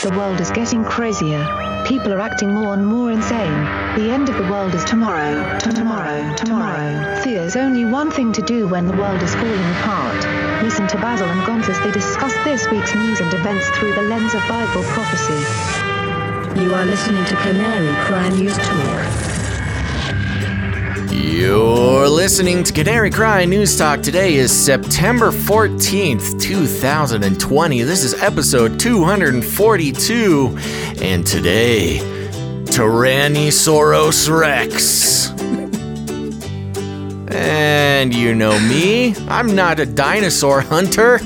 The world is getting crazier. People are acting more and more insane. The end of the world is tomorrow. Tomorrow. Tomorrow. There's only one thing to do when the world is falling apart. Listen to Basil and Gonz as they discuss this week's news and events through the lens of Bible prophecy. You are listening to Canary Cry News Talk. You're listening to Canary Cry News Talk. Today is September 14th, 2020. This is episode 242. And today, Tyrannosaurus Rex. and you know me, I'm not a dinosaur hunter,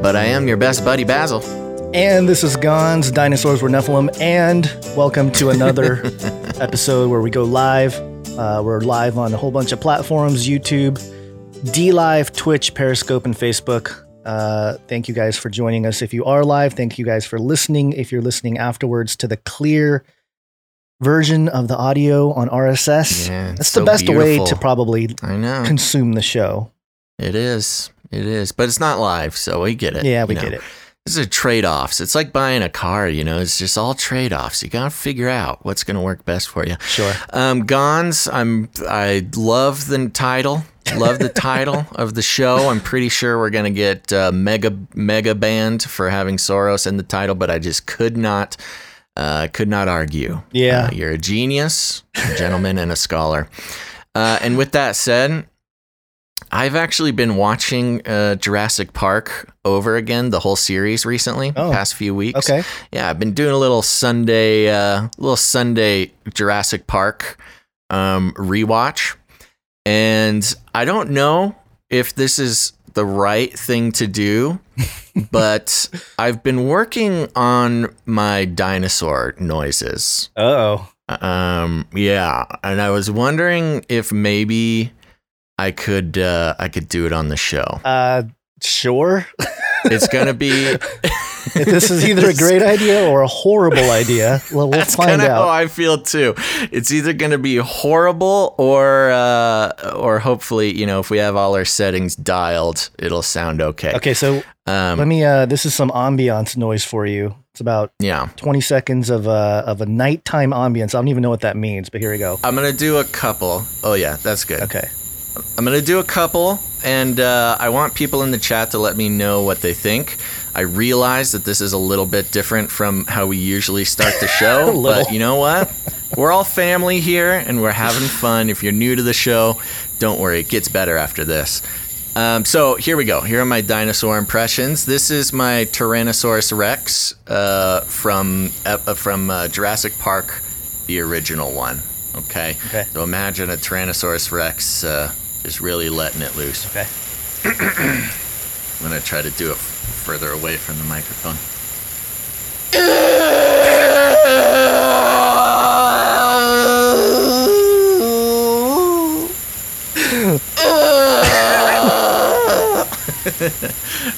but I am your best buddy, Basil. And this is Gonz, Dinosaurs Were Nephilim, and welcome to another episode where we go live. Uh, we're live on a whole bunch of platforms YouTube, D Live, Twitch, Periscope, and Facebook. Uh, thank you guys for joining us. If you are live, thank you guys for listening. If you're listening afterwards to the clear version of the audio on RSS, Yeah, that's so the best way to probably I know. consume the show. It is. It is. But it's not live, so we get it. Yeah, we know. get it. This is trade offs. It's like buying a car, you know, it's just all trade offs. You gotta figure out what's gonna work best for you. Sure. Um, Gonz, I'm I love the title. Love the title of the show. I'm pretty sure we're gonna get uh, mega mega banned for having Soros in the title, but I just could not uh, could not argue. Yeah. Uh, you're a genius, a gentleman, and a scholar. Uh, and with that said, I've actually been watching uh, Jurassic Park over again, the whole series recently, Oh. past few weeks. Okay. Yeah, I've been doing a little Sunday, uh, little Sunday Jurassic Park um, rewatch, and I don't know if this is the right thing to do, but I've been working on my dinosaur noises. Oh. Um, yeah, and I was wondering if maybe I could uh, I could do it on the show. Uh, sure. It's gonna be this is either a great idea or a horrible idea. Well, we'll That's find kind of how out. I feel too. It's either going to be horrible or, uh, or hopefully, you know, if we have all our settings dialed, it'll sound okay. Okay, so Um, let me. Uh, this is some ambiance noise for you. It's about yeah, 20 seconds of a of a nighttime ambience. I don't even know what that means, but here we go. I'm gonna do a couple. Oh yeah, that's good. Okay. I'm gonna do a couple, and uh, I want people in the chat to let me know what they think. I realize that this is a little bit different from how we usually start the show, but you know what? We're all family here, and we're having fun. If you're new to the show, don't worry, it gets better after this. Um, so here we go. Here are my dinosaur impressions. This is my Tyrannosaurus Rex uh, from uh, from uh, Jurassic Park, the original one. Okay. Okay. So imagine a Tyrannosaurus Rex uh, just really letting it loose. Okay. I'm gonna try to do it f- further away from the microphone.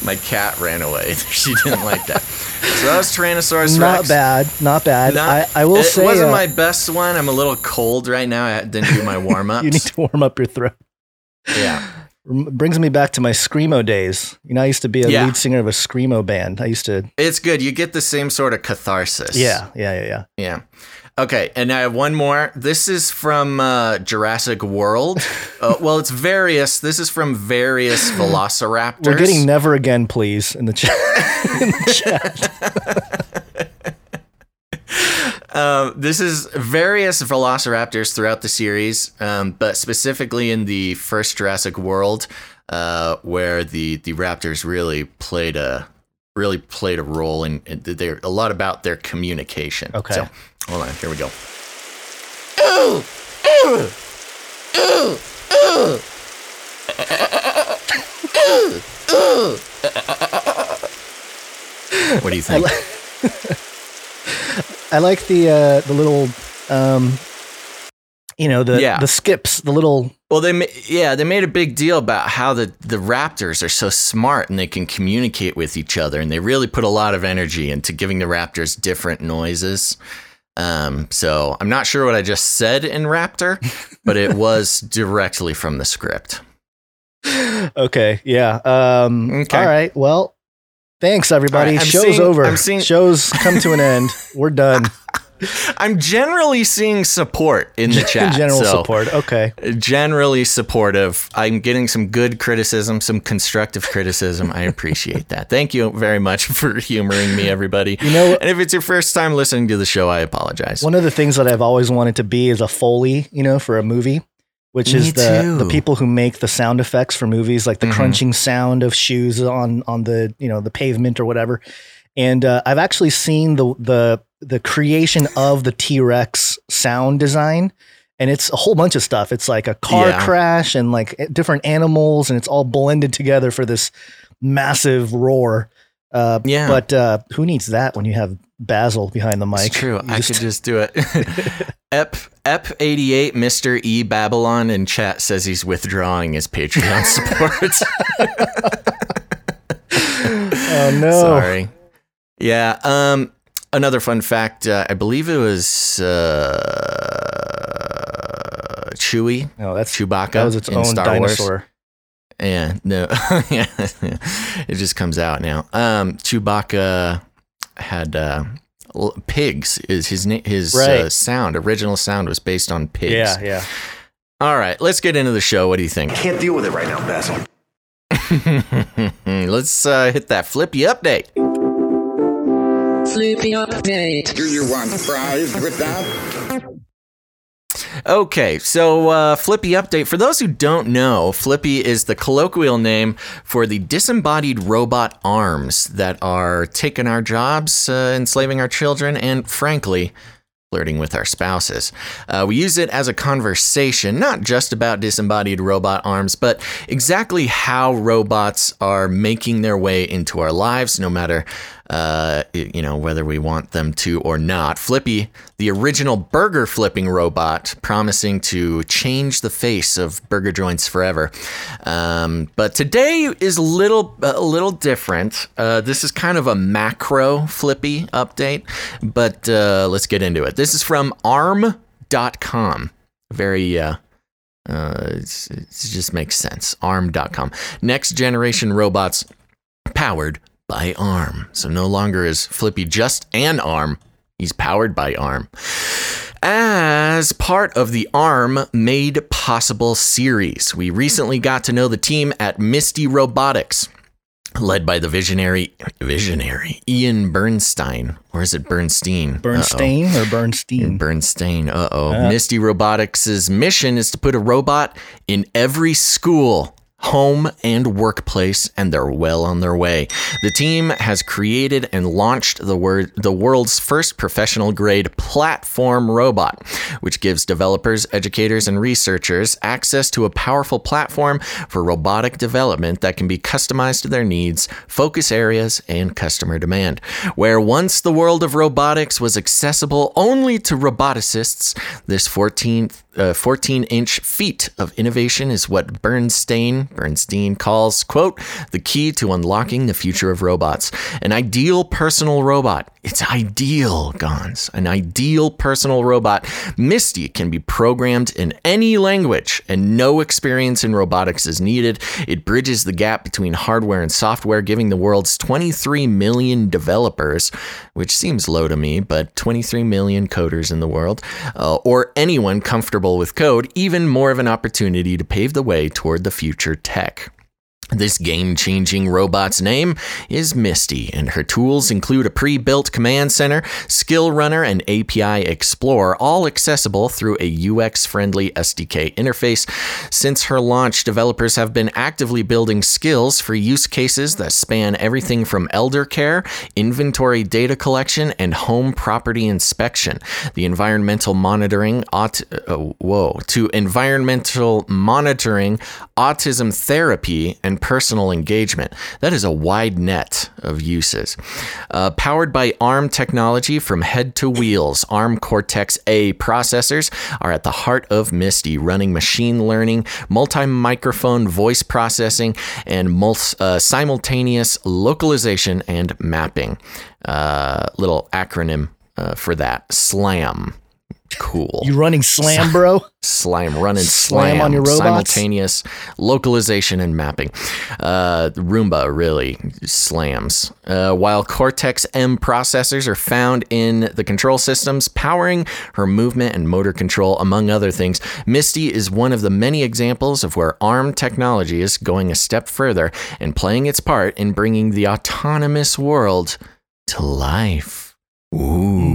My cat ran away. she didn't like that. So that was Tyrannosaurus Not Rex. bad. Not bad. Not- I, I will it say wasn't uh, my best one. I'm a little cold right now. I didn't do my warm ups. you need to warm up your throat. Yeah. Brings me back to my screamo days. You know, I used to be a Yeah. lead singer of a screamo band. I used to. It's good. You get the same sort of catharsis. Yeah. Yeah. Yeah. Yeah. Yeah. Okay, and I have one more. This is from uh, Jurassic World. Uh, well, it's various. This is from various Velociraptors. We're getting never again, please, in the chat. in the chat. Um, this is various Velociraptors throughout the series, um, but specifically in the first Jurassic World, uh, where the the raptors really played a really played a role in, in they're a lot about their communication. Okay. So, hold on, here we go. What do you think? I like the uh, the little, um, you know, the Yeah. the skips, the little. Well, they ma- yeah they made a big deal about how the the raptors are so smart and they can communicate with each other, and they really put a lot of energy into giving the raptors different noises. Um, so I'm not sure what I just said in Raptor, but it was directly from the script. okay, yeah. Um, Okay. All right. Well, thanks everybody. Right, Show's seeing- over. Seeing- Show's come to an end. We're done. I'm generally seeing support in the chat. General so support. Okay. Uh, generally supportive. I'm getting some good criticism, some constructive criticism. I appreciate that. Thank you very much for humoring me, everybody. You know- and if it's your first time listening to the show, I apologize. One of the things that I've always wanted to be is a foley, you know, for a movie, which Me is the too. the people who make the sound effects for movies, like the Mhm. crunching sound of shoes on on the you know the pavement or whatever. And uh, I've actually seen the the the creation of the T Rex sound design, and it's a whole bunch of stuff. It's like a car Yeah. crash and like different animals, and it's all blended together for this massive roar. Uh, Yeah. but uh, who needs that when you have Basil behind the mic? It's true. You I just- could just do it. Ep Ep88 Mr. E Babylon in chat says he's withdrawing his Patreon support. Oh no! Sorry. Yeah. Um. Another fun fact. Uh, I believe it was uh, Chewie, No, that's Chewbacca that was its in own Star dinosaur. Wars. Yeah. No. yeah. It just comes out now. Um. Chewbacca had uh, l- pigs. Is his na- his uh, sound original sound was based on pigs. Yeah, yeah. All right. Let's get into the show. What do you think? Can't deal with it right now, Basil. let's uh, hit that flippy update. Flippy update. Do you want fries with that? Okay, so uh, Flippy update. For those who don't know, Flippy is the colloquial name for the disembodied robot arms that are taking our jobs, uh, enslaving our children, and frankly, flirting with our spouses. Uh, we use it as a conversation, not just about disembodied robot arms, but exactly how robots are making their way into our lives, no matter uh, you know whether we want them to or not. Flippy, the original burger flipping robot, promising to change the face of burger joints forever. Um, but today is a little a little different. Uh, this is kind of a macro Flippy update, but uh, let's get into it. This is from ARM.com. Very uh, uh, it just makes sense. ARM.com. Next generation robots powered by ARM. So no longer is Flippy just an arm, he's powered by ARM. As part of the ARM Made Possible series, we recently got to know the team at Misty Robotics. Led by the visionary, visionary Ian Bernstein, or is it Bernstein? Uh-oh. Bernstein or Bernstein? Bernstein. Uh oh. Uh. Misty Robotics' mission is to put a robot in every school, home, and workplace, and they're well on their way. The team has created and launched the, the world's first professional grade platform robot, which gives developers, educators, and researchers access to a powerful platform for robotic development that can be customized to their needs, focus areas, and customer demand. Where once the world of robotics was accessible only to roboticists, this 14 uh, 14 inch feat of innovation is what Bernstein Bernstein calls quote the key to unlocking the future of robots. An ideal personal robot. It's ideal, Gonz. An ideal personal robot. Misty can be programmed in any language, and no experience in robotics is needed. It bridges the gap between hardware and software, giving the world's 23 million developers, which seems low to me, but 23 million coders in the world, uh, or anyone comfortable with code, even more of an opportunity to pave the way toward the future tech. This game changing robot's name is Misty, and her tools include a pre built command center, skill runner, and API Explorer, all accessible through a UX friendly SDK interface. Since her launch, developers have been actively building skills for use cases that span everything from elder care, inventory data collection, and home property inspection. The environmental monitoring, aut- uh, whoa, to environmental monitoring, autism therapy, and personal engagement. That is a wide net of uses. Uh, powered by ARM technology from head to wheels, ARM Cortex A processors are at the heart of Misty, running machine learning, multi microphone voice processing, and uh, simultaneous localization and mapping. Uh, little acronym uh, for that SLAM cool. You running slam, bro? Slime running Slam slam, on your robots? simultaneous localization and mapping. Uh, Roomba really slams. Uh, while Cortex M processors are found in the control systems powering her movement and motor control, among other things, Misty is one of the many examples of where ARM technology is going a step further and playing its part in bringing the autonomous world to life. Ooh.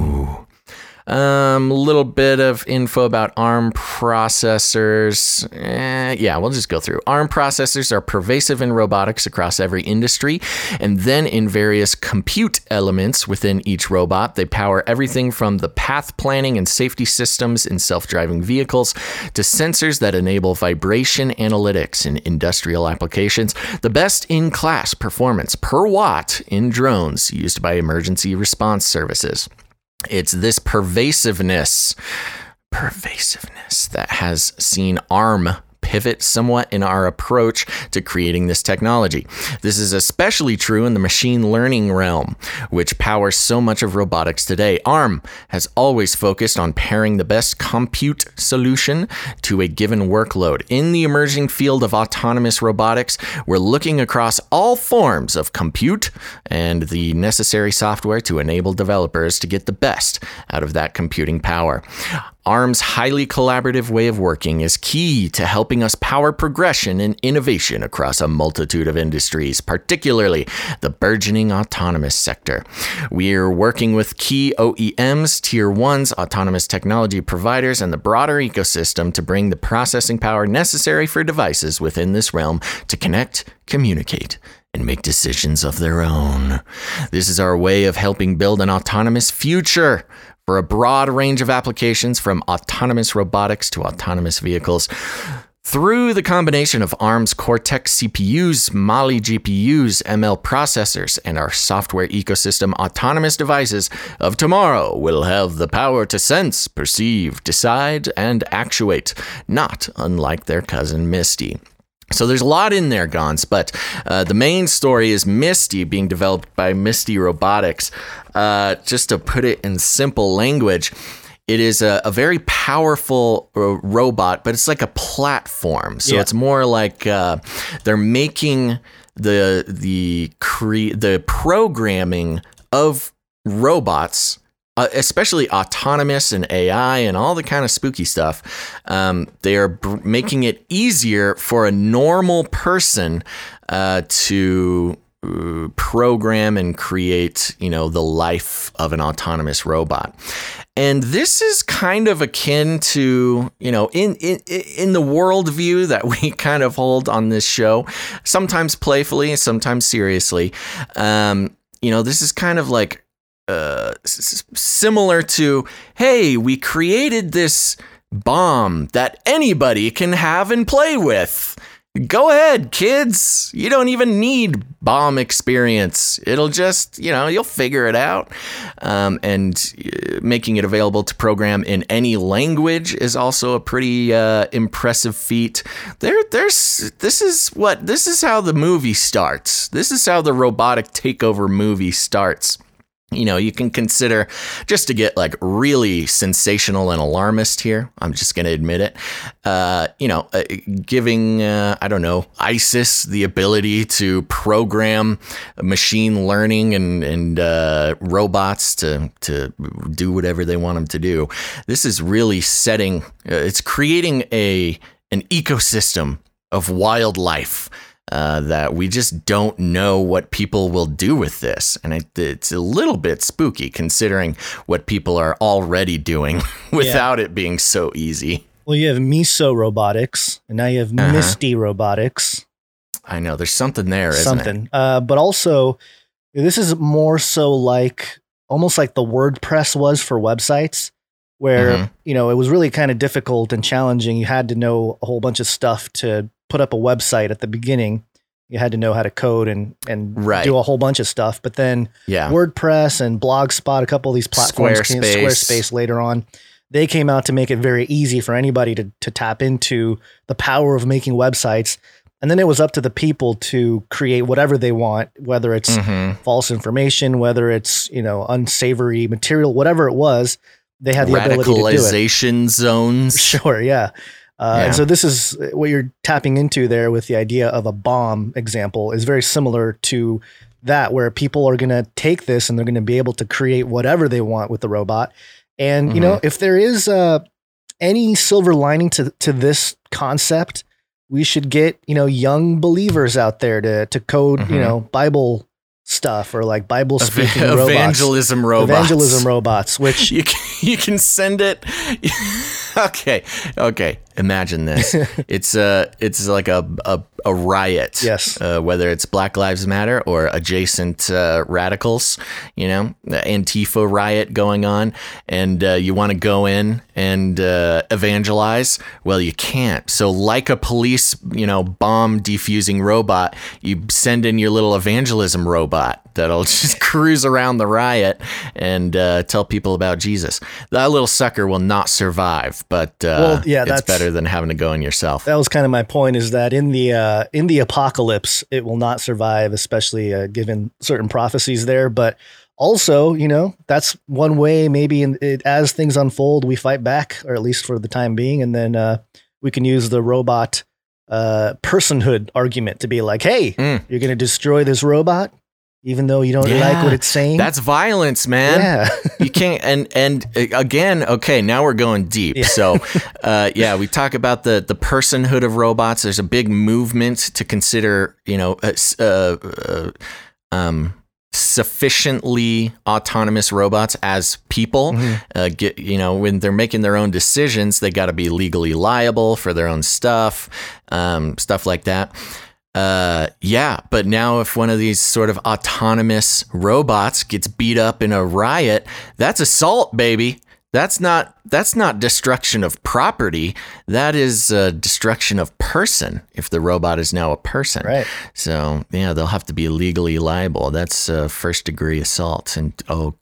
Um, a little bit of info about ARM processors. Eh, yeah, we'll just go through. ARM processors are pervasive in robotics across every industry, and then in various compute elements within each robot. They power everything from the path planning and safety systems in self driving vehicles to sensors that enable vibration analytics in industrial applications. The best in class performance per watt in drones used by emergency response services. It's this pervasiveness, pervasiveness that has seen ARM pivot somewhat in our approach to creating this technology. This is especially true in the machine learning realm, which powers so much of robotics today. ARM has always focused on pairing the best compute solution to a given workload. In the emerging field of autonomous robotics, we're looking across all forms of compute and the necessary software to enable developers to get the best out of that computing power. ARM's highly collaborative way of working is key to helping us power progression and innovation across a multitude of industries, particularly the burgeoning autonomous sector. We're working with key OEMs, Tier 1s, autonomous technology providers, and the broader ecosystem to bring the processing power necessary for devices within this realm to connect, communicate, and make decisions of their own. This is our way of helping build an autonomous future for a broad range of applications from autonomous robotics to autonomous vehicles. Through the combination of ARM's Cortex CPUs, Mali GPUs, ML processors, and our software ecosystem, autonomous devices of tomorrow will have the power to sense, perceive, decide, and actuate, not unlike their cousin Misty. So there's a lot in there, Gonz, but uh, the main story is Misty being developed by Misty Robotics. Uh, just to put it in simple language, it is a, a very powerful uh, robot, but it's like a platform. So Yeah. it's more like uh, they're making the the cre- the programming of robots uh, especially autonomous and AI and all the kind of spooky stuff, um, they are br- making it easier for a normal person uh, to uh, program and create, you know, the life of an autonomous robot. And this is kind of akin to, you know, in in in the worldview that we kind of hold on this show, sometimes playfully, sometimes seriously. Um, you know, this is kind of like uh, similar to, hey, we created this bomb that anybody can have and play with. Go ahead, kids. You don't even need bomb experience. It'll just, you know, you'll figure it out. Um, and uh, making it available to program in any language is also a pretty uh, impressive feat. There, there's this is what this is how the movie starts. This is how the robotic takeover movie starts you know, you can consider just to get like really sensational and alarmist here. I'm just going to admit it. Uh, you know, uh, giving uh, I don't know ISIS the ability to program machine learning and and uh, robots to to do whatever they want them to do. This is really setting. Uh, it's creating a an ecosystem of wildlife uh, that we just don't know what people will do with this. And it, it's a little bit spooky considering what people are already doing without it being so easy. Well, you have Miso Robotics, and now you have Uh-huh. Misty Robotics. I know there's something there, isn't something. Uh, but also, this is more so like almost like the WordPress was for websites, where Mhm. you know it was really kind of difficult and challenging. You had to know a whole bunch of stuff to put up a website at the beginning. You had to know how to code and and Right. do a whole bunch of stuff. But then? Yeah. WordPress and Blogspot, a couple of these platforms, came, Squarespace. Squarespace later on, they came out to make it very easy for anybody to to tap into the power of making websites. And then it was up to the people to create whatever they want, whether it's Mhm. false information, whether it's you know unsavory material, whatever it was. they had the ability to do it. radicalization zones. Sure, yeah. Uh, Yeah. And so this is what you're tapping into there with the idea of a bomb example is very similar to that, where people are going to take this and they're going to be able to create whatever they want with the robot. And you know, if there is uh, any silver lining to to this concept, we should get you know young believers out there to to code you Mhm. know Bible stuff or like Bible speaking robots. evangelism robots. Evangelism robots, which You can, you can send it. okay, okay. Imagine this. it's uh it's like a a, a riot. Yes. Uh, whether it's Black Lives Matter or adjacent uh, radicals, you know, Antifa riot going on, and uh, you want to go in and uh, evangelize. Well, you can't. So, like a police, you know, bomb defusing robot, you send in your little evangelism robot that'll just cruise around the riot and uh, tell people about Jesus. That little sucker will not survive, but uh, Well, yeah, that's- better than having to go in yourself. that was kind of my point is that in the uh, in the apocalypse it will not survive especially uh, given certain prophecies there but also you know that's one way maybe in, it, as things unfold we fight back or at least for the time being and then uh, we can use the robot uh, personhood argument to be like hey Mm. you're going to destroy this robot even though you don't like what it's saying? That's violence, man. yeah. You can't and and uh, again okay now we're going deep. Yeah. so uh, yeah we talk about the the personhood of robots. There's a big movement to consider you know uh, uh, uh, um sufficiently autonomous robots as people. Uh, get you know when they're making their own decisions they got to be legally liable for their own stuff um, stuff like that uh, yeah, but now if one of these sort of autonomous robots gets beat up in a riot, that's assault, baby. That's not that's not destruction of property. That is uh, destruction of person. If the robot is now a person, Right. So yeah, they'll have to be legally liable. That's uh, first degree assault, and oh,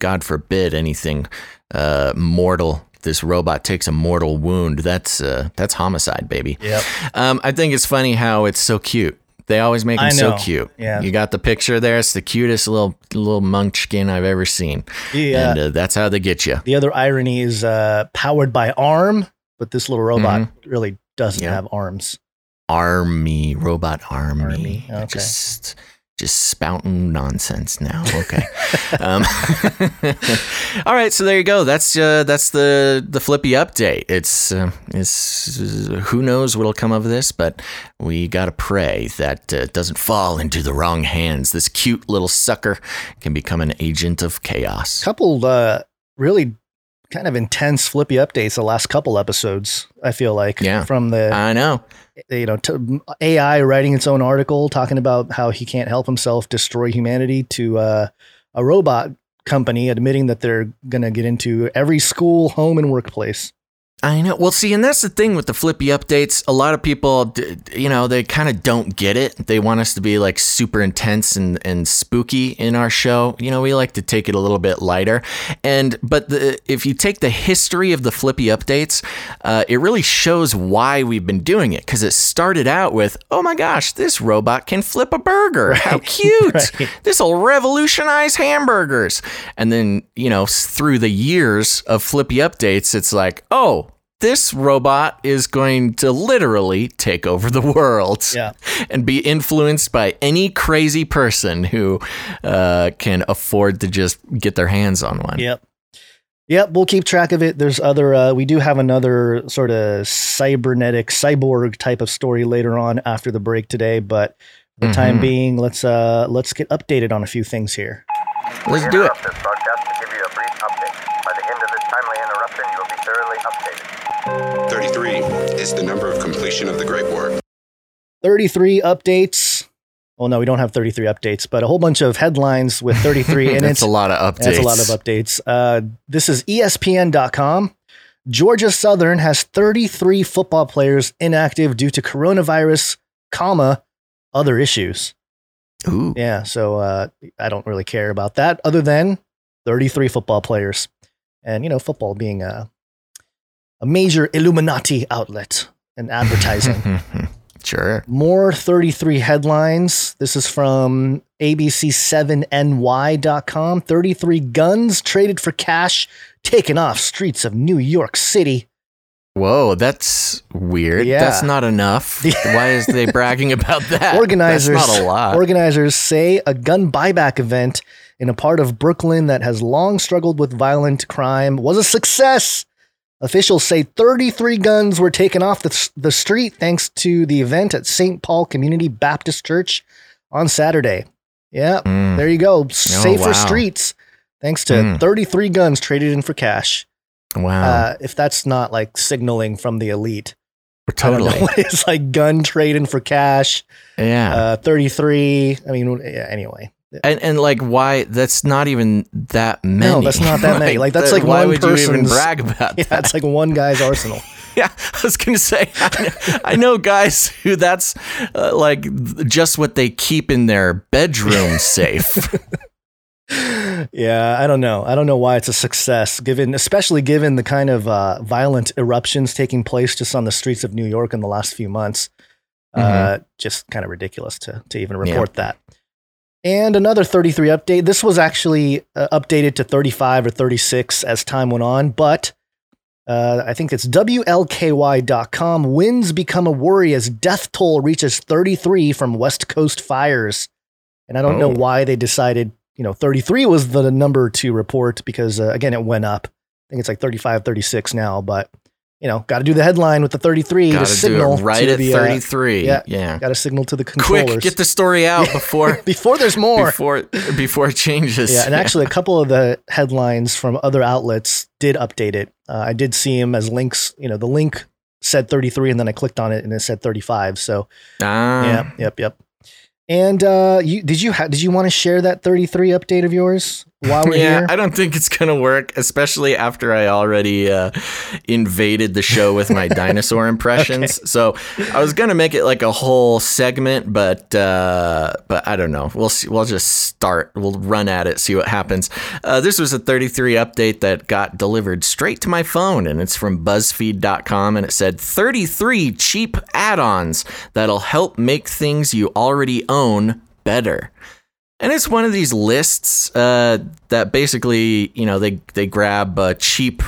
God forbid anything uh, mortal. This robot takes a mortal wound. That's uh, that's homicide, baby. Yep. Um, I think it's funny how it's so cute. They always make him I so cute. Yeah. You got the picture there. It's the cutest little little munchkin I've ever seen. Yeah. And uh, that's how they get you. The other irony is uh, powered by ARM, but this little robot really doesn't Mm-hmm. Have arms. Army, robot army. Army, okay. Just just spouting nonsense now. Okay. um, all right, so there you go. That's uh, that's the the Flippy update. It's uh, it's uh, who knows what'll come of this, but we gotta pray that uh, it doesn't fall into the wrong hands. This cute little sucker can become an agent of chaos. couple uh, really kind of intense flippy updates the last couple episodes i feel like Yeah. from the I know. you know ai writing its own article talking about how he can't help himself destroy humanity to uh, a robot company admitting that they're going to get into every school home and workplace I know. Well, see, and that's the thing with the flippy updates. A lot of people, you know, they kind of don't get it. They want us to be like super intense and, and spooky in our show. You know, we like to take it a little bit lighter. And, but the, if you take the history of the flippy updates, uh, it really shows why we've been doing it. Cause it started out with, oh my gosh, this robot can flip a burger. How cute. Right. This will revolutionize hamburgers. And then, you know, through the years of flippy updates, it's like, oh, this robot is going to literally take over the world Yeah. and be influenced by any crazy person who uh, can afford to just get their hands on one. Yep. Yep, we'll keep track of it. There's other uh, we do have another sort of cybernetic cyborg type of story later on after the break today, but for the time Mhm. being, let's uh let's get updated on a few things here. Let's do it. Is the number of completion of the Great War. 33 updates. Well, no, we don't have 33 updates, but a whole bunch of headlines with 33 in it. That's a lot of updates. That's a lot of updates. Uh, this is ESPN.com. Georgia Southern has 33 football players inactive due to coronavirus, comma, other issues. Ooh. Yeah, so uh, I don't really care about that other than 33 football players. And, you know, football being a, a major Illuminati outlet and advertising. Sure. More 33 headlines. This is from ABC7NY.com. 33 guns traded for cash taken off streets of New York City. Whoa, that's weird. Yeah. That's not enough. Why is they bragging about that? Organizers, That's not a lot. organizers say a gun buyback event in a part of Brooklyn that has long struggled with violent crime was a success. Officials say 33 guns were taken off the, the street thanks to the event at St. Paul Community Baptist Church on Saturday. Yeah, Mm. there you go. Safer wow. streets thanks to Mm. 33 guns traded in for cash. wow. Uh, if that's not like signaling from the elite, totally. it's like gun trading for cash. Yeah. Uh, 33. I mean, yeah, anyway. And and like why that's not even that many. No, that's not that many. Like, that's like why one would you even brag about Yeah, that? it's like one guy's arsenal. Yeah, I was gonna say, I know, I know guys who that's uh, like just what they keep in their bedroom safe. yeah, I don't know. I don't know why it's a success, given especially given the kind of uh, violent eruptions taking place just on the streets of New York in the last few months. Uh, just kind of ridiculous to to even Mm-hmm. Yeah. report that. And another 33 update. This was actually uh, updated to 35 or 36 as time went on, but uh, I think it's WLKY.com. Winds become a worry as death toll reaches 33 from West Coast fires. And I don't know Oh. why they decided, you know, 33 was the number to report because, uh, again, it went up. I think it's like 35, 36 now, but, you know, got to do the headline with the 33 Got to signal it right to at the, uh, thirty-three. yeah. yeah. Got to signal to the controllers. Quick, get the story out before before there's more. before before it changes. Yeah, and actually, a couple of the headlines from other outlets did update it. Uh, I did see them as links. You know, the link said 33, and then I clicked on it, and it said 35. So, Ah, yeah, yep, yep. And uh, you did you ha- did you want to share that 33 update of yours while we're yeah, here? I don't think it's gonna work, especially after I already uh, invaded the show with my dinosaur impressions. So I was gonna make it like a whole segment, but uh, but I don't know. We'll see. We'll just start. We'll run at it, see what happens. Uh, this was a 33 update that got delivered straight to my phone, and it's from BuzzFeed.com, and it said 33 cheap add-ons that'll help make things you already own better. And it's one of these lists uh, that basically, you know, they they grab uh, cheap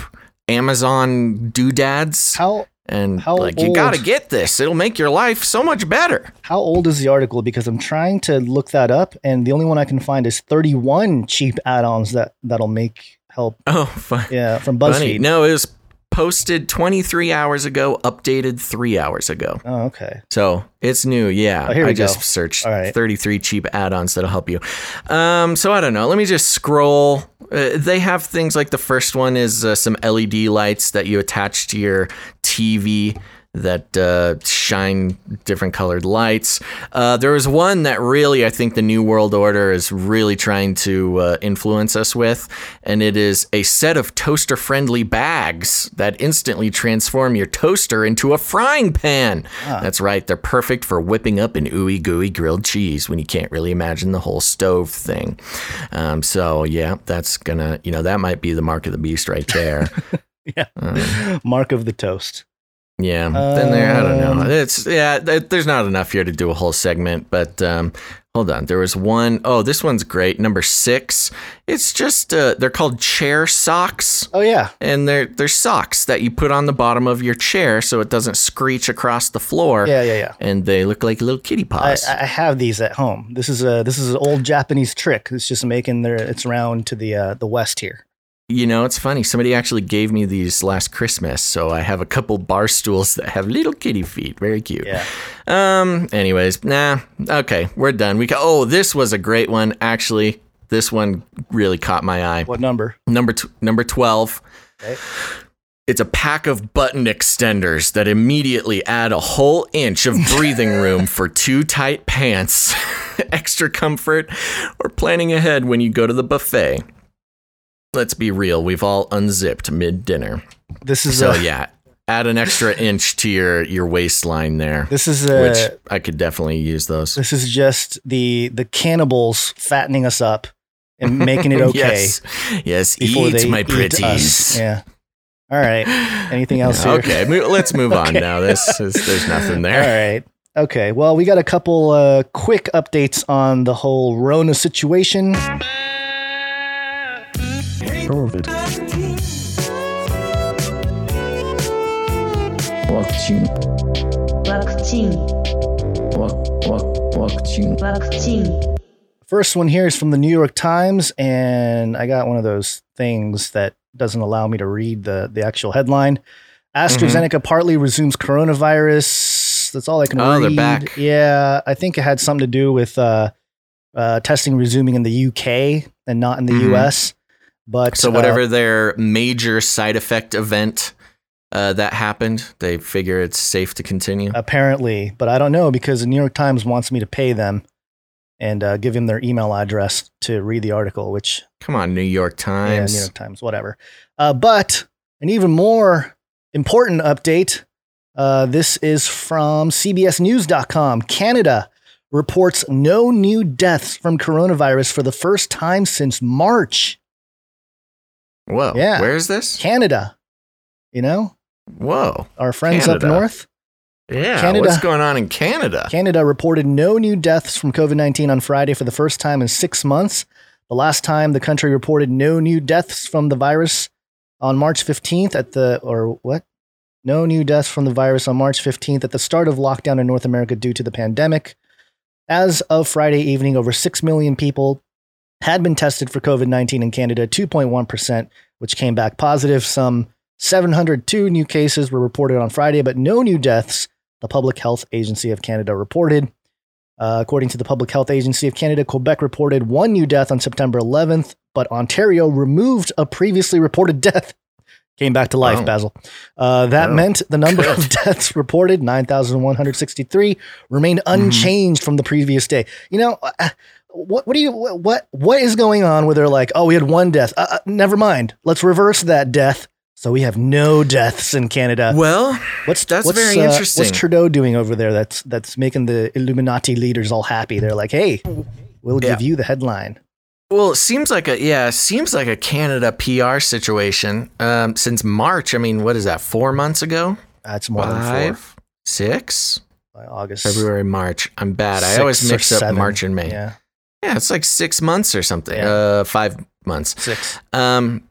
Amazon doodads how and how like you got to get this. It'll make your life so much better. how old is the article? Because I'm trying to look that up, and the only one I can find is 31 cheap add-ons that that'll make help. Oh, fun. Yeah, from Funny. BuzzFeed. No, it was posted 23 hours ago, updated 3 hours ago. Oh, okay. So it's new, yeah. Oh, here we I just go. searched right. 33 cheap add-ons that'll help you. Um, so I don't know. Let me just scroll. Uh, they have things like the first one is uh, some LED lights that you attach to your TV that uh, shine different colored lights. Uh, there was one that really I think the New World Order is really trying to uh, influence us with, and it is a set of toaster friendly bags that instantly transform your toaster into a frying pan. That's right, they're perfect for whipping up an ooey gooey grilled cheese when you can't really imagine the whole stove thing. Um, so, yeah, that's gonna, you know, that might be the mark of the beast right there. Yeah. Mark of the toast. Yeah. then there, I don't know. It's yeah. Th- there's not enough here to do a whole segment, but um, hold on. There was one oh this one's great. Number six. It's just uh, they're called chair socks, Oh yeah. and they're they're socks that you put on the bottom of your chair so it doesn't screech across the floor. Yeah, yeah, yeah. And they look like little kitty I, paws. I have these at home. This is a this is an old Japanese trick. It's just making their its round to the uh, the west here. You know, it's funny. Somebody actually gave me these last Christmas, so I have a couple bar stools that have little kitty feet. Very cute. Yeah. Um. Anyways, nah. Okay, we're done. We ca- oh, this was a great one. Actually, this one really caught my eye. What number? Number t- number twelve. Okay. It's a pack of button extenders that immediately add a whole inch of breathing room for too tight pants, extra comfort, or planning ahead when you go to the buffet. Let's be real, we've all unzipped mid dinner. This is So a, yeah, add an extra inch to your your waistline there. This is a, which I could definitely use those. this is just the the cannibals fattening us up and making it okay yes, yes. before Eat my eat pretties. us. Yeah. All right. Anything else here? Okay, let's move on now. This is there's nothing there. All right. Okay, well, we got a couple uh, quick updates on the whole Rona situation. First one here is from the New York Times, and I got one of those things that doesn't allow me to read the, the actual headline. AstraZeneca partly resumes coronavirus. That's all I can Oh, read. they're back. Yeah, I think it had something to do with uh, uh, testing resuming in the UK and not in the Mhm. US. But So uh, whatever their major side effect event uh, that happened, they figure it's safe to continue. apparently, but I don't know because the New York Times wants me to pay them and uh, give them their email address to read the article, which Come on, New York Yeah, Times. New York Times, whatever. Uh, but an even more important update. Uh, this is from CBSNews.com. Canada reports no new deaths from coronavirus for the first time since March. Whoa. Yeah. Where is this? Canada, you know, Whoa. our friends Canada. up north. Yeah. Canada. What's going on in Canada? Canada reported no new deaths from COVID 19 on Friday for the first time in six months. The last time the country reported no new deaths from the virus on March 15th at the, or what? No new deaths from the virus on March 15th at the start of lockdown in North America due to the pandemic. As of Friday evening, over 6 million people had been tested for COVID 19 in Canada, 2.1%, which came back positive. Some 702 new cases were reported on Friday, but no new deaths the Public Health Agency of Canada reported. Uh, according to the Public Health Agency of Canada, Quebec reported one new death on September 11th, but Ontario removed a previously reported death. Came back to life. Basil. Uh, that meant the number good. of deaths reported, 9,163, remained Mm-hmm. unchanged from the previous day. You know, uh, what, what do you, what, what, is going on where they're like, oh, we had one death. Uh, uh, never mind. Let's reverse that death. So we have no deaths in Canada. Well, What's That's what's, very uh, interesting. What's Trudeau doing over there? That's that's making the Illuminati leaders all happy. They're like, hey, we'll Yeah. give you the headline. Well, it seems like a yeah, it seems like a Canada PR situation. Um, since March, I mean, what is that? Four months ago? That's more than Five, six, four. By August, February, March. I'm bad. I always mix up. March and May. Yeah, Yeah, it's like six months or something. Yeah. Uh, five months. six. Um,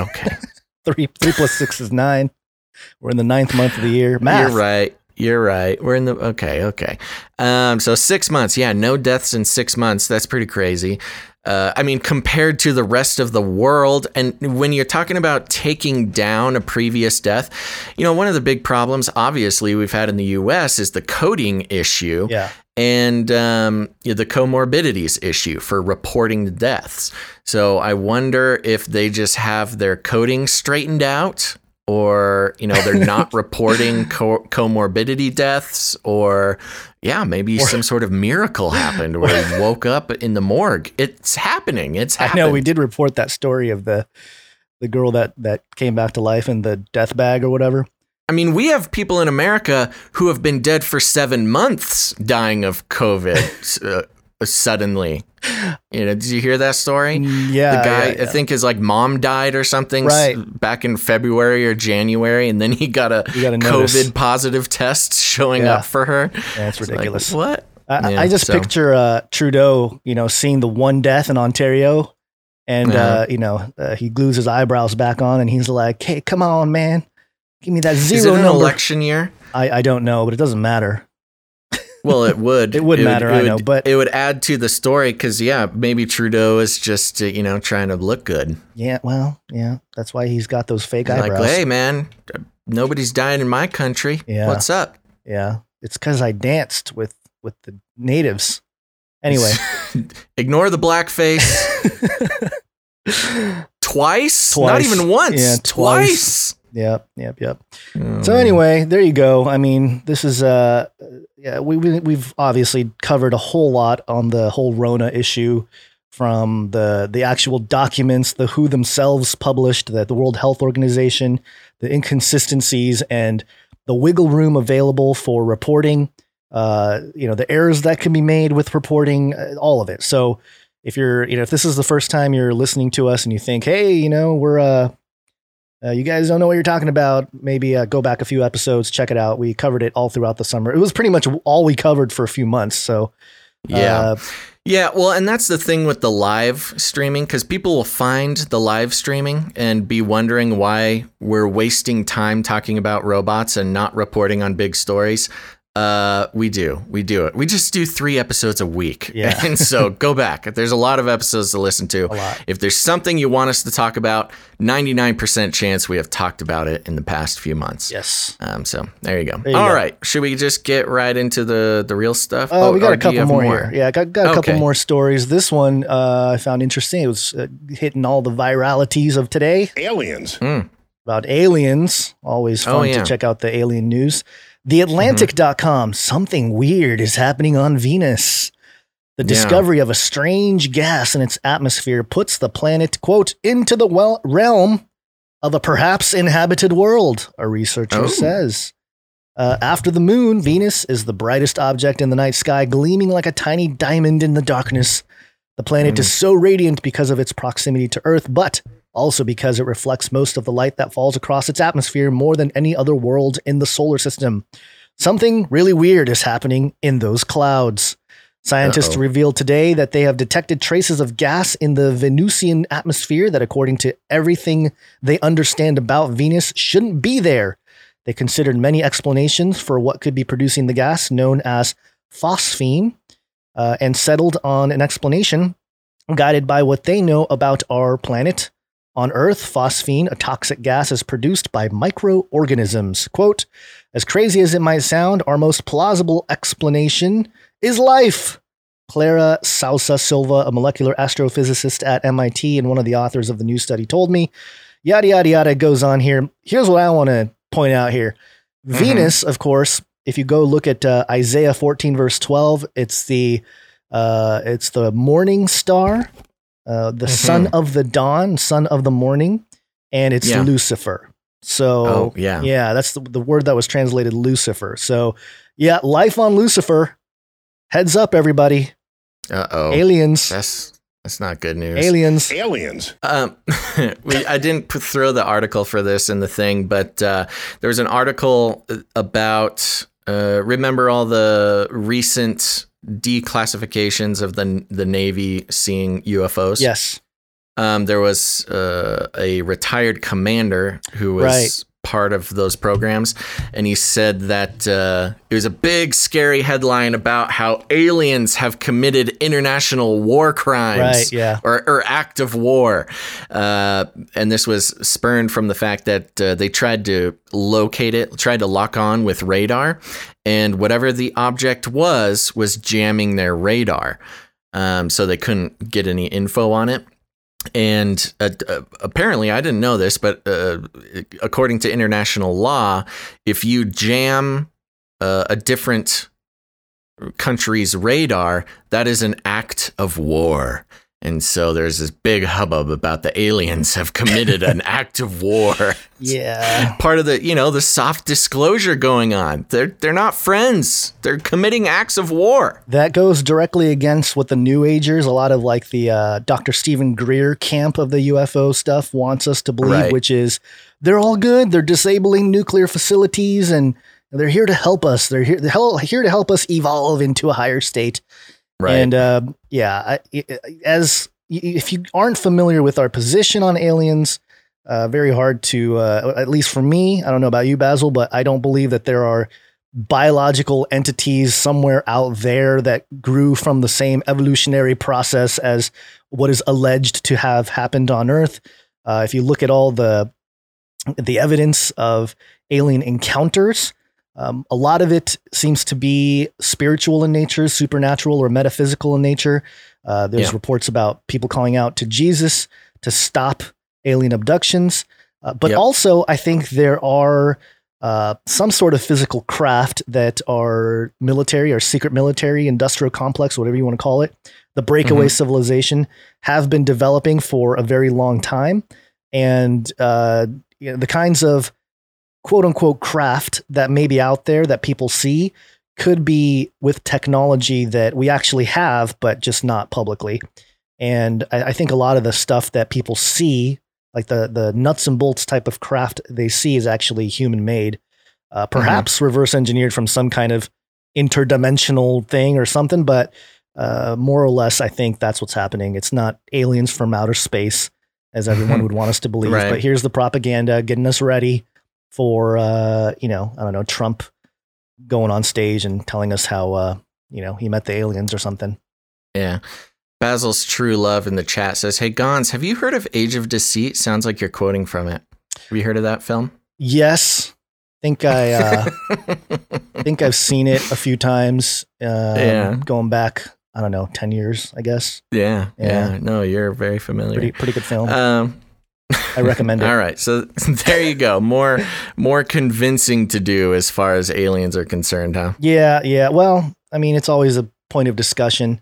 okay, Three three plus six is nine. We're in the ninth month of the year. Math. you're right. You're right. We're in the okay, okay. Um, so six months. Yeah, no deaths in six months. That's pretty crazy. Uh, I mean, compared to the rest of the world, and when you're talking about taking down a previous death, you know, one of the big problems, obviously, we've had in the U.S. is the coding issue Yeah. And um, the comorbidities issue for reporting the deaths. So I wonder if they just have their coding straightened out, or you know they're not reporting co- comorbidity deaths, or yeah, maybe some sort of miracle happened where he woke up in the morgue. It's happening. It's I happened. know we did report that story of the the girl that that came back to life in the death bag or whatever. I mean, we have people in America who have been dead for seven months dying of COVID uh, suddenly. You know, did you hear that story? Yeah, the guy yeah, yeah. I think his like mom died or something Right. back in February or January, and then he got a notice. COVID positive test showing Yeah. up for her. Yeah, it's Like, ridiculous. what? I, I just so- picture uh, Trudeau, you know, seeing the one death in Ontario, and uh, you know, uh, he glues his eyebrows back on, and he's like, "Hey, come on, man, give me that Is it zero an number." election year? I, I don't know, but it doesn't matter. Well, it would. It would matter, I know, but- it would add to the story because yeah, maybe Trudeau is just uh, you know trying to look good. Yeah, well, yeah, that's why he's got those fake Like, eyebrows. hey man, nobody's dying in my country. Yeah. What's up? Yeah, it's because I danced with with the natives. Anyway, Ignore the blackface. Twice? twice? Not even once. Yeah, twice. twice. Yep, yep, yep. Oh, So anyway, there you go. I mean, this is uh yeah, we, we we've obviously covered a whole lot on the whole Rona issue from the the actual documents, the WHO themselves published, the, the World Health Organization, the inconsistencies and the wiggle room available for reporting, uh, you know, the errors that can be made with reporting, uh, all of it. So if you're, you know, if this is the first time you're listening to us and you think, hey, you know, we're uh Uh, you guys don't know what you're talking about. Maybe uh, go back a few episodes, check it out. We covered it all throughout the summer. It was pretty much all we covered for a few months. So, Yeah. uh, Yeah, well, and that's the thing with the live streaming because people will find the live streaming and be wondering why we're wasting time talking about robots and not reporting on big stories. Uh, we do, we do it. We just do three episodes a week, Yeah. and so go back. There's a lot of episodes to listen to. A lot. If there's something you want us to talk about, 99% chance we have talked about it in the past few months. yes. Um, so there you go. you All go. right, should we just get right into the the real stuff? Oh, we got a couple have more, here. Yeah, I got, got a couple more stories. This one uh, I found interesting. It was uh, hitting all the viralities of today Aliens. about aliens. Always fun Oh, yeah. to check out the alien news. TheAtlantic.com. Something weird is happening on Venus. The Yeah. discovery of a strange gas in its atmosphere puts the planet, quote, into the well- realm of a perhaps inhabited world, a researcher Oh. says. Uh, after the moon, Venus is the brightest object in the night sky, gleaming like a tiny diamond in the darkness. The planet is so radiant because of its proximity to Earth, but also because it reflects most of the light that falls across its atmosphere more than any other world in the solar system. Something really weird is happening in those clouds. Scientists Uh-oh. revealed today that they have detected traces of gas in the Venusian atmosphere that, according to everything they understand about Venus, shouldn't be there. They considered many explanations for what could be producing the gas, known as phosphine, uh, and settled on an explanation guided by what they know about our planet. On Earth, phosphine, a toxic gas, is produced by microorganisms. Quote, as crazy as it might sound, our most plausible explanation is life. Clara Sousa Silva, a molecular astrophysicist at MIT and one of the authors of the new study, told me. Yada, yada, yada goes on here. Here's what I want to point out here Venus, of course, if you go look at uh, Isaiah 14, verse 12, it's the uh, it's the morning star, uh, the son of the dawn, son of the morning, and it's Yeah. Lucifer. So Oh, yeah. yeah, that's the, the word that was translated Lucifer. So yeah, life on Lucifer. Heads up, everybody! Uh oh. Aliens, That's that's not good news. aliens. Aliens. Um, we, I didn't put, throw the article for this in the thing, but uh, there was an article about. Uh, remember all the recent declassifications of the the Navy seeing UFOs? Yes, Um, there was uh, a retired commander who was Right. Part of those programs, and he said that uh, it was a big, scary headline about how aliens have committed international war crimes, Right, yeah. or, or act of war. Uh, and this was spurned from the fact that uh, they tried to locate it, tried to lock on with radar, and whatever the object was was jamming their radar. Um, so they couldn't get any info on it. And uh, uh, apparently, I didn't know this, but uh, according to international law, if you jam uh, a different country's radar, that is an act of war. And so there's this big hubbub about the aliens have committed an act of war. yeah. Part of the, you know, the soft disclosure going on. They're they're not friends. They're committing acts of war. That goes directly against what the New Agers, a lot of like the uh, Dr. Steven Greer camp of the UFO stuff, wants us to believe, Right. which is they're all good. They're disabling nuclear facilities and they're here to help us. They're here, they're here to help us evolve into a higher state. Right. And uh, yeah, I, as if you aren't familiar with our position on aliens, uh, very hard to, uh, at least for me, I don't know about you, Basil, but I don't believe that there are biological entities somewhere out there that grew from the same evolutionary process as what is alleged to have happened on Earth. Uh, if you look at all the the evidence of alien encounters, um, a lot of it seems to be spiritual in nature, supernatural or metaphysical in nature. Uh, there's Yeah. reports about people calling out to Jesus to stop alien abductions. Uh, but Yep. also, I think there are uh, some sort of physical craft that are military or secret military, industrial complex, whatever you want to call it, the breakaway civilization have been developing for a very long time. And uh, you know, the kinds of quote unquote craft that may be out there that people see could be with technology that we actually have, but just not publicly. And I, I think a lot of the stuff that people see like the the nuts and bolts type of craft they see is actually human made, uh, perhaps reverse engineered from some kind of interdimensional thing or something. But uh, more or less, I think that's what's happening. It's not aliens from outer space, as everyone would want us to believe. Right. But here's the propaganda getting us ready for uh, you know I don't know Trump going on stage and telling us how uh, you know he met the aliens or something. Yeah. Basil's true love in the chat says, "Hey Gonz, have you heard of Age of Deceit? Sounds like you're quoting from it. Have you heard of that film?" Yes, think I uh, think I've seen it a few times. Um, Yeah. going back, I don't know, ten years, I guess. yeah, Yeah. yeah, No, you're very familiar. Pretty pretty good film. Um, I recommend it. All right, so there you go. More more convincing to do as far as aliens are concerned, huh? Yeah, yeah. Well, I mean, it's always a point of discussion,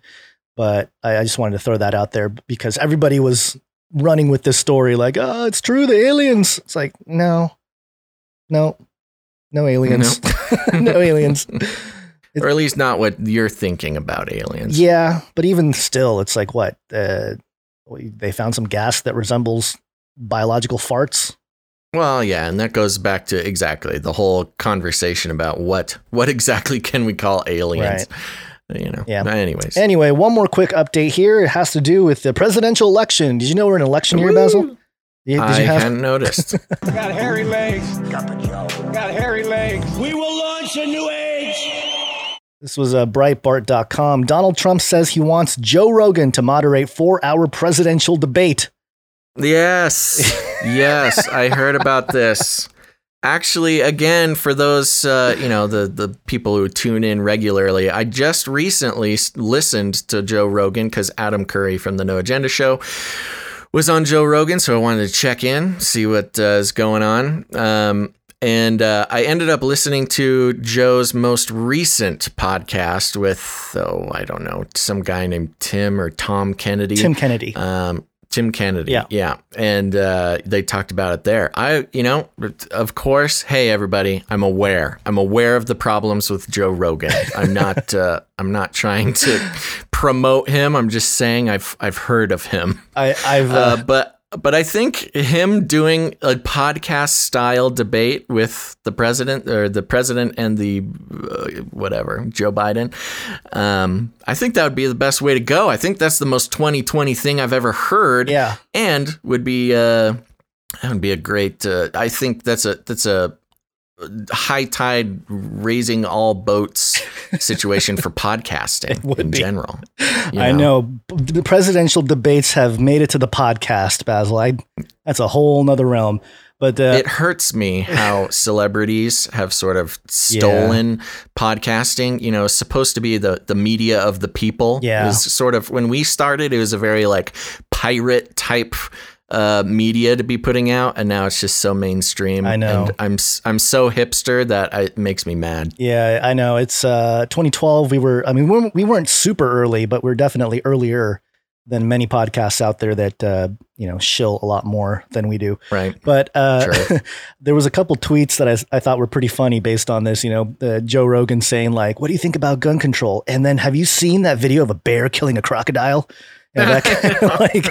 but I, I just wanted to throw that out there because everybody was running with this story like, oh, it's true, the aliens. It's like, no, no, no aliens, no aliens. or at least not what you're thinking about aliens. Yeah, but even still, it's like what uh, they found some gas that resembles biological farts. Well, yeah, and that goes back to exactly the whole conversation about what what exactly can we call aliens? You know. Yeah. Anyways. Anyway, one more quick update here. It has to do with the presidential election. Did you know we're in election year, Basil? Did, did I you have? hadn't noticed. Got hairy legs. Got hairy legs. We will launch a new age. This was uh, Breitbart.com. Donald Trump says he wants Joe Rogan to moderate four-hour presidential debate. Yes. Yes, I heard about this. Actually, again, for those uh, you know the the people who tune in regularly, I just recently listened to Joe Rogan because Adam Curry from the No Agenda Show was on Joe Rogan, so I wanted to check in, see what uh, is going on. Um, and uh, I ended up listening to Joe's most recent podcast with oh I don't know some guy named Tim or Tom Kennedy. Tim Kennedy. Um, Tim Kennedy. Yeah. Yeah. And uh, they talked about it there. I, you know, of course, hey, everybody, I'm aware. I'm aware of the problems with Joe Rogan. I'm not, uh, I'm not trying to promote him. I'm just saying I've, I've heard of him. I, I've uh, Uh, but, but I think him doing a podcast style debate with the president or the president and the uh, whatever Joe Biden, um, I think that would be the best way to go. I think that's the most 2020 thing I've ever heard. yeah. and would be uh, that would be a great. Uh, I think that's a that's a high tide raising all boats situation for podcasting in be. general. you I know the presidential debates have made it to the podcast, Basil. I, that's a whole nother realm. But uh, it hurts me how celebrities have sort of stolen podcasting. You know, supposed to be the the media of the people. Yeah. it was sort of when we started, it was a very like pirate type uh, media to be putting out, and now it's just so mainstream. I know. and I'm I'm so hipster that I, it makes me mad. yeah, I know it's uh, 2012. We were, I mean, we weren't, we weren't super early, but we're definitely earlier than many podcasts out there that uh, you know shill a lot more than we do. Right? But uh, Sure. there was a couple tweets that I, I thought were pretty funny based on this. You know, uh, Joe Rogan saying like, "What do you think about gun control?" And then, have you seen that video of a bear killing a crocodile? Kind of like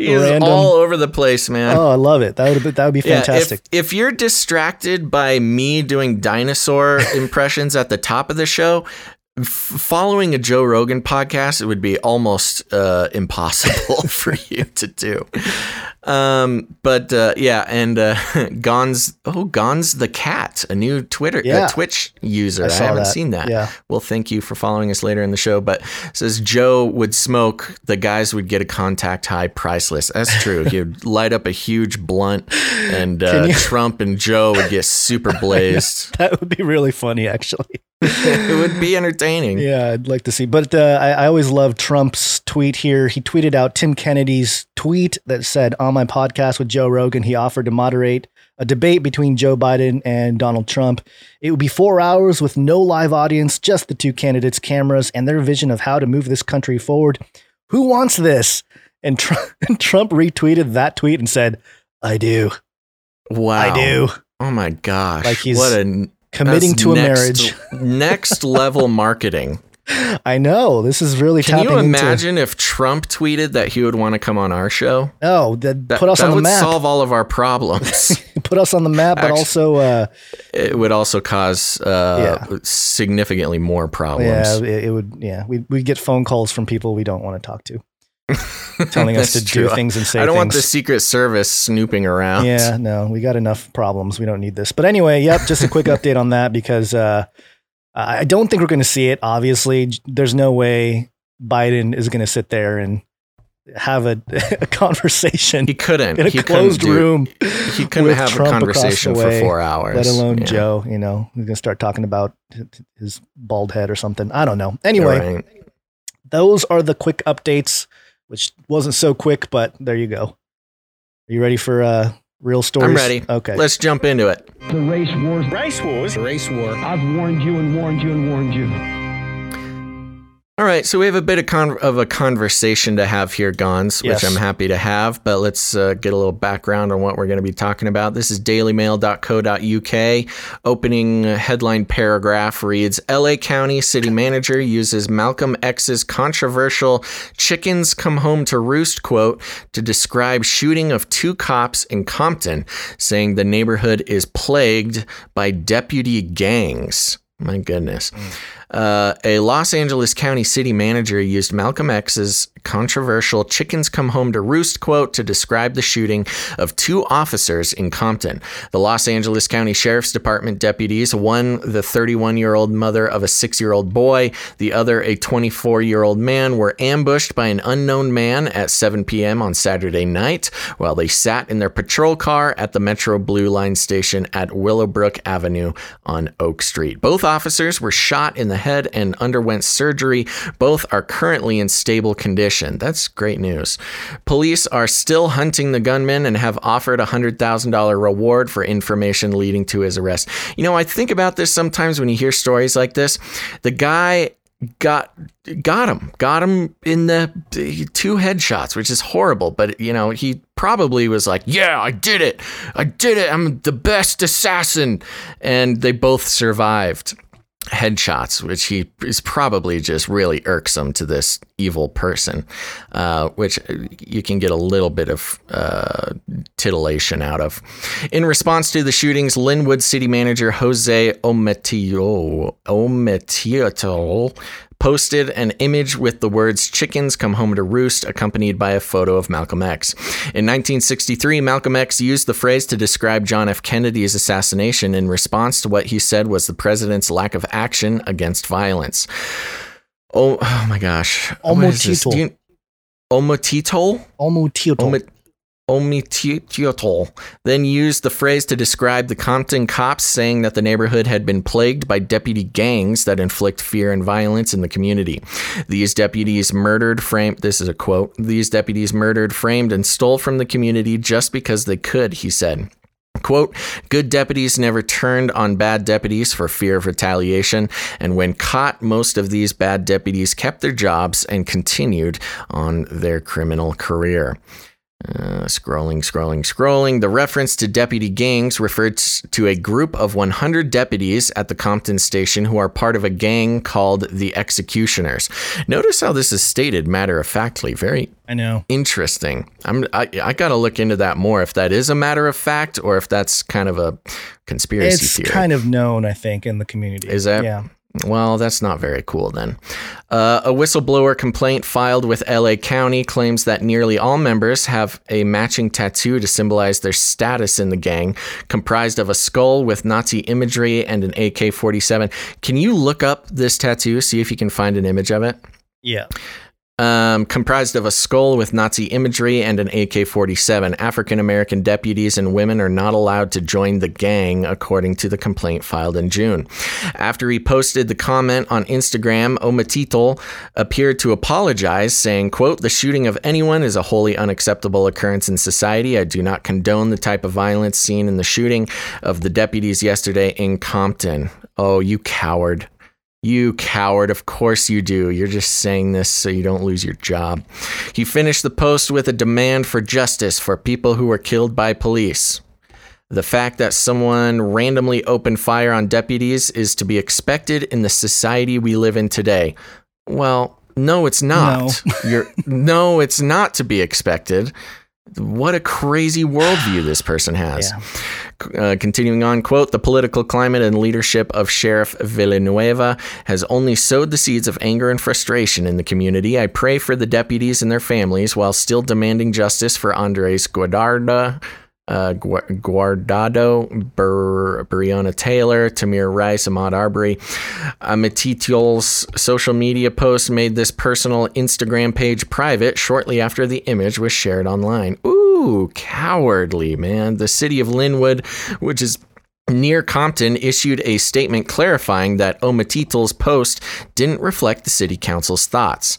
He's random. all over the place, man. oh, I love it. That would be, that would be Yeah, fantastic. if, if you're distracted by me doing dinosaur impressions at the top of the show, f- following a Joe Rogan podcast, it would be almost uh, impossible for you to do. Um, but uh, yeah, and uh, Gons, oh, Gons the cat, a new Twitter, Yeah. uh, Twitch user. I I, haven't that. seen that. Yeah. Well, thank you for following us later in the show. But it says Joe would smoke, the guys would get a contact high priceless. That's true. He would light up a huge blunt, and uh, you- Trump and Joe would get super blazed. that would be really funny, actually. it would be entertaining. Yeah, I'd like to see. But uh, I, I always love Trump's tweet here. He tweeted out Tim Kennedy's tweet that said, On my podcast with Joe Rogan, he offered to moderate a debate between Joe Biden and Donald Trump. It would be four hours with no live audience, just the two candidates' cameras and their vision of how to move this country forward. Who wants this? And Trump, and Trump retweeted that tweet and said, I do. Wow. I do. Oh my gosh. Like he's what a Committing to a marriage. next level marketing. I know this is really Can you into. imagine if Trump tweeted that he would want to come on our show? Oh, that, That, put us that on the would map. solve all of our problems. put us on the map, but Actu- also, uh, it would also cause uh, Yeah. significantly more problems. yeah, it, it would. Yeah, we we get phone calls from people we don't want to talk to, telling us to That's do things and say I don't want the. Secret Service snooping around. Yeah, no, we got enough problems. We don't need this. But anyway, yep, just a quick update on that because uh, I don't think we're going to see it. Obviously, there's no way Biden is going to sit there and have a, a conversation He couldn't. in a he couldn't closed do- room. He couldn't have Trump a conversation for four hours. let alone Yeah. Joe. You know, he's going to start talking about his bald head or something. I don't know. Anyway, Right. those are the quick updates, which wasn't so quick, but there you go. Are you ready for uh, real stories? I'm ready. Okay. Let's jump into it. The race wars. Race wars. Race war. I've warned you and warned you and warned you. All right, so we have a bit of, con- of a conversation to have here, Gonz, which Yes. I'm happy to have. But let's uh, get a little background on what we're going to be talking about. This is dailymail.co.uk. Opening headline paragraph reads LA County City Manager uses Malcolm X's controversial chickens come home to roost quote to describe shooting of two cops in Compton, saying the neighborhood is plagued by deputy gangs. My goodness. Uh, a Los Angeles County city manager used Malcolm X's controversial chickens come home to roost quote to describe the shooting of two officers in Compton. The Los Angeles County Sheriff's Department deputies, one the 31 year old mother of a six year old boy, the other a 24 year old man, were ambushed by an unknown man at 7 p.m. on Saturday night while they sat in their patrol car at the Metro Blue Line station at Willowbrook Avenue on Oak Street. Both officers were shot in the head and underwent surgery. Both are currently in stable condition. That's great news. Police are still hunting the gunman and have offered a $100,000 reward for information leading to his arrest. You know, I think about this sometimes when you hear stories like this. The guy got got him got him in the two headshots which is horrible but you know he probably was like yeah i did it i did it i'm the best assassin and they both survived headshots, which he is probably just really irksome to this evil person, uh, which you can get a little bit of uh, titillation out of. In response to the shootings, Lynwood City Manager Jose Ometio, Ometio posted an image with the words chickens come home to roost accompanied by a photo of Malcolm X. In 1963, Malcolm X used the phrase to describe John F. Kennedy's assassination in response to what he said was the president's lack of action against violence. Oh, oh my gosh. What is this? Do you- Omotitol? Omotito. Omit- then used the phrase to describe the Compton cops, saying that the neighborhood had been plagued by deputy gangs that inflict fear and violence in the community. These deputies murdered, framed, this is a quote, these deputies murdered, framed, and stole from the community just because they could, he said. Quote, good deputies never turned on bad deputies for fear of retaliation, and when caught, most of these bad deputies kept their jobs and continued on their criminal career. Uh, scrolling, scrolling, scrolling. The reference to deputy gangs referred to a group of 100 deputies at the Compton station who are part of a gang called the Executioners. Notice how this is stated matter of factly. Very I know. interesting. I'm I, I got to look into that more if that is a matter of fact or if that's kind of a conspiracy It's theory. kind of known, I think, in the community. Is that? Yeah. Well, that's not very cool then. Uh, a whistleblower complaint filed with LA County claims that nearly all members have a matching tattoo to symbolize their status in the gang, comprised of a skull with Nazi imagery and an AK 47. Can you look up this tattoo, see if you can find an image of it? Yeah. Um, comprised of a skull with Nazi imagery and an AK 47. African American deputies and women are not allowed to join the gang, according to the complaint filed in June. After he posted the comment on Instagram, Omatitol appeared to apologize, saying, quote, The shooting of anyone is a wholly unacceptable occurrence in society. I do not condone the type of violence seen in the shooting of the deputies yesterday in Compton. Oh, you coward. You coward. Of course you do. You're just saying this so you don't lose your job. He finished the post with a demand for justice for people who were killed by police. The fact that someone randomly opened fire on deputies is to be expected in the society we live in today. Well, no, it's not. You're no, it's not to be expected. What a crazy worldview this person has. Uh, continuing on, quote, the political climate and leadership of Sheriff Villanueva has only sowed the seeds of anger and frustration in the community. I pray for the deputies and their families while still demanding justice for Andres Guarda, uh, Guardado, Bur- Breonna Taylor, Tamir Rice, Ahmaud Arbery. Amititiol's social media post made this personal Instagram page private shortly after the image was shared online. Ooh, cowardly, man. The city of Lynwood, which is near Compton, issued a statement clarifying that Omatitol's post didn't reflect the city council's thoughts.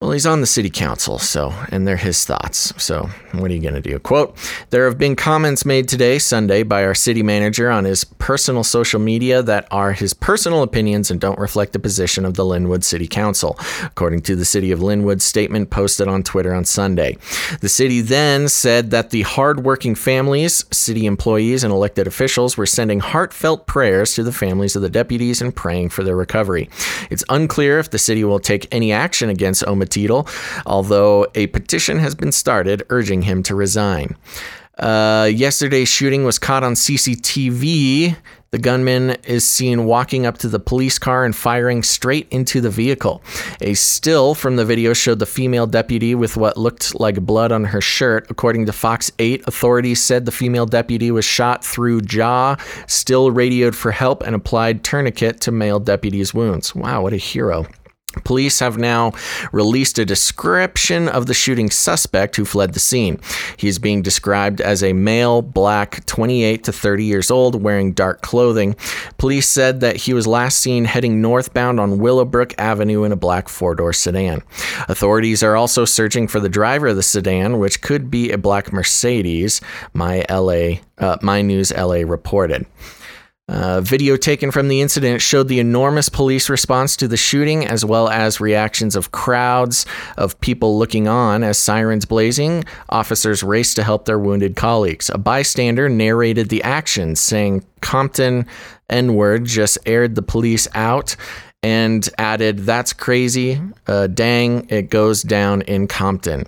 Well, he's on the city council, so, and they're his thoughts. So, what are you going to do? Quote There have been comments made today, Sunday, by our city manager on his personal social media that are his personal opinions and don't reflect the position of the Lynwood City Council, according to the City of Lynwood statement posted on Twitter on Sunday. The city then said that the hardworking families, city employees, and elected officials were sending heartfelt prayers to the families of the deputies and praying for their recovery. It's unclear if the city will take any action against Omatito, although a petition has been started urging him to resign. Uh, yesterday's shooting was caught on CCTV. The gunman is seen walking up to the police car and firing straight into the vehicle. A still from the video showed the female deputy with what looked like blood on her shirt. According to Fox 8, authorities said the female deputy was shot through jaw, still radioed for help, and applied tourniquet to male deputy's wounds. Wow, what a hero. Police have now released a description of the shooting suspect who fled the scene. He is being described as a male, black, 28 to 30 years old, wearing dark clothing. Police said that he was last seen heading northbound on Willowbrook Avenue in a black four door sedan. Authorities are also searching for the driver of the sedan, which could be a black Mercedes, my LA, uh, my news LA reported. Uh, video taken from the incident showed the enormous police response to the shooting, as well as reactions of crowds of people looking on as sirens blazing. Officers raced to help their wounded colleagues. A bystander narrated the action, saying, Compton N word just aired the police out and added, That's crazy. Uh, dang, it goes down in Compton.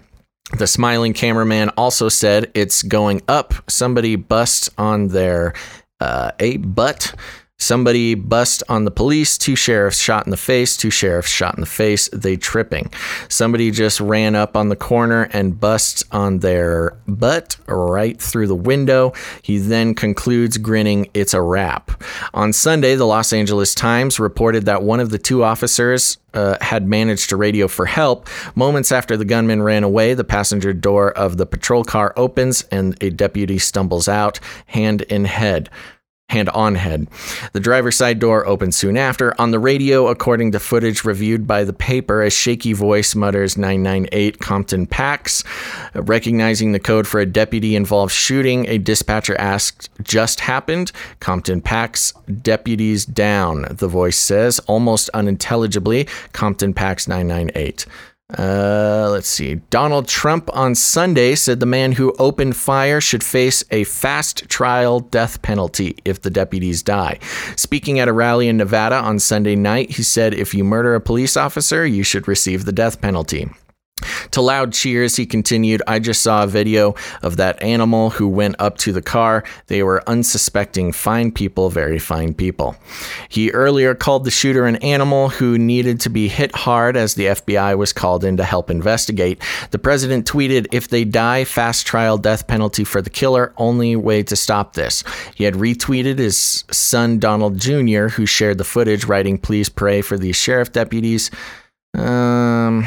The smiling cameraman also said, It's going up. Somebody bust on their uh, a butt. Somebody bust on the police, two sheriffs shot in the face, two sheriffs shot in the face, they tripping. Somebody just ran up on the corner and bust on their butt right through the window. He then concludes grinning, it's a wrap. On Sunday, the Los Angeles Times reported that one of the two officers uh, had managed to radio for help. Moments after the gunman ran away, the passenger door of the patrol car opens and a deputy stumbles out, hand in head hand on head. The driver's side door opens soon after. On the radio, according to footage reviewed by the paper, a shaky voice mutters 998 Compton Pax. Recognizing the code for a deputy involved shooting, a dispatcher asked, Just happened? Compton Pax, deputies down, the voice says, almost unintelligibly. Compton Pax 998. Uh, let's see. Donald Trump on Sunday said the man who opened fire should face a fast trial death penalty if the deputies die. Speaking at a rally in Nevada on Sunday night, he said, If you murder a police officer, you should receive the death penalty. To loud cheers, he continued, I just saw a video of that animal who went up to the car. They were unsuspecting, fine people, very fine people. He earlier called the shooter an animal who needed to be hit hard as the FBI was called in to help investigate. The president tweeted, If they die, fast trial death penalty for the killer, only way to stop this. He had retweeted his son, Donald Jr., who shared the footage, writing, Please pray for these sheriff deputies. Um.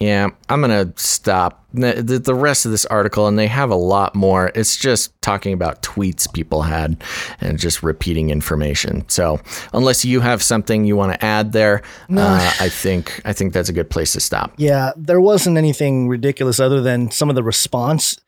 Yeah, I'm going to stop. The, the, rest of this article, and they have a lot more, it's just talking about tweets people had and just repeating information. So, unless you have something you want to add there, uh, I think I think that's a good place to stop. Yeah, there wasn't anything ridiculous other than some of the response.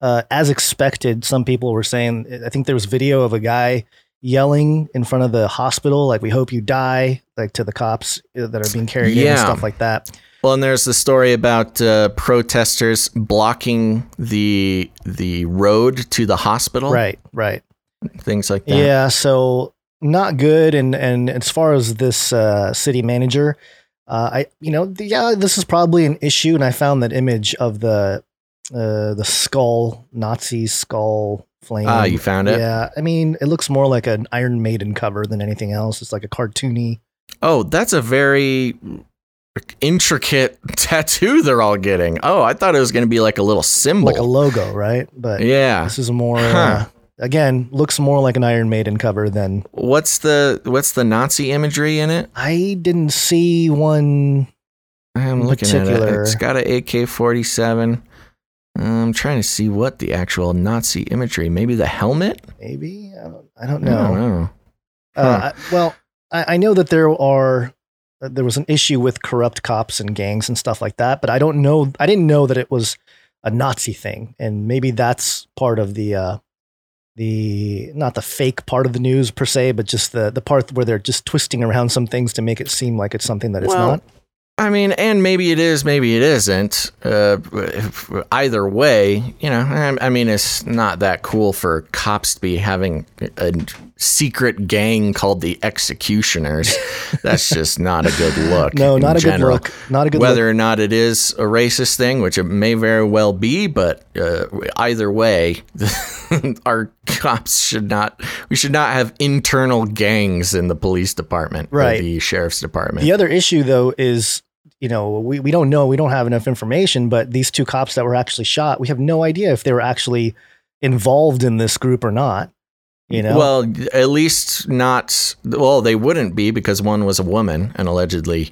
Uh, as expected, some people were saying, I think there was video of a guy yelling in front of the hospital, like, we hope you die, like to the cops that are being carried in and stuff like that. Well, and there's the story about uh, protesters blocking the the road to the hospital, Right, right. Things like that. Yeah, so not good. And and as far as this uh, city manager, uh, I you know yeah, this is probably an issue. And I found that image of the uh, the skull Nazi skull flame. Ah, you found it? Yeah, I mean it looks more like an Iron Maiden cover than anything else. It's like a cartoony. Oh, that's a very intricate tattoo they're all getting. Oh, I thought it was going to be like a little symbol. like a logo, right? But yeah. this is more uh, again looks more like an Iron Maiden cover than What's the what's the Nazi imagery in it? I didn't see one. I'm In looking at it. It's got an AK-47. I'm trying to see what the actual Nazi imagery. Maybe the helmet. Maybe I don't, I don't I know. don't know. Uh, I- well, I, I know that there are uh, there was an issue with corrupt cops and gangs and stuff like that, but I don't know. I didn't know that it was a Nazi thing, and maybe that's part of the uh, the not the fake part of the news per se, but just the the part where they're just twisting around some things to make it seem like it's something that it's Well, not. I mean, and maybe it is, maybe it isn't. Uh, either way, you know, I, I mean, it's not that cool for cops to be having a secret gang called the Executioners. That's just not a good look. No, not a general. good look. Not a good look. Whether look. or not it is a racist thing, which it may very well be, but uh, either way, our cops should not. We should not have internal gangs in the police department, or Right. the sheriff's department. The other issue, though, is you know we, we don't know we don't have enough information, but these two cops that were actually shot, we have no idea if they were actually involved in this group or not. You know, Well, at least not. Well, they wouldn't be because one was a woman, and allegedly,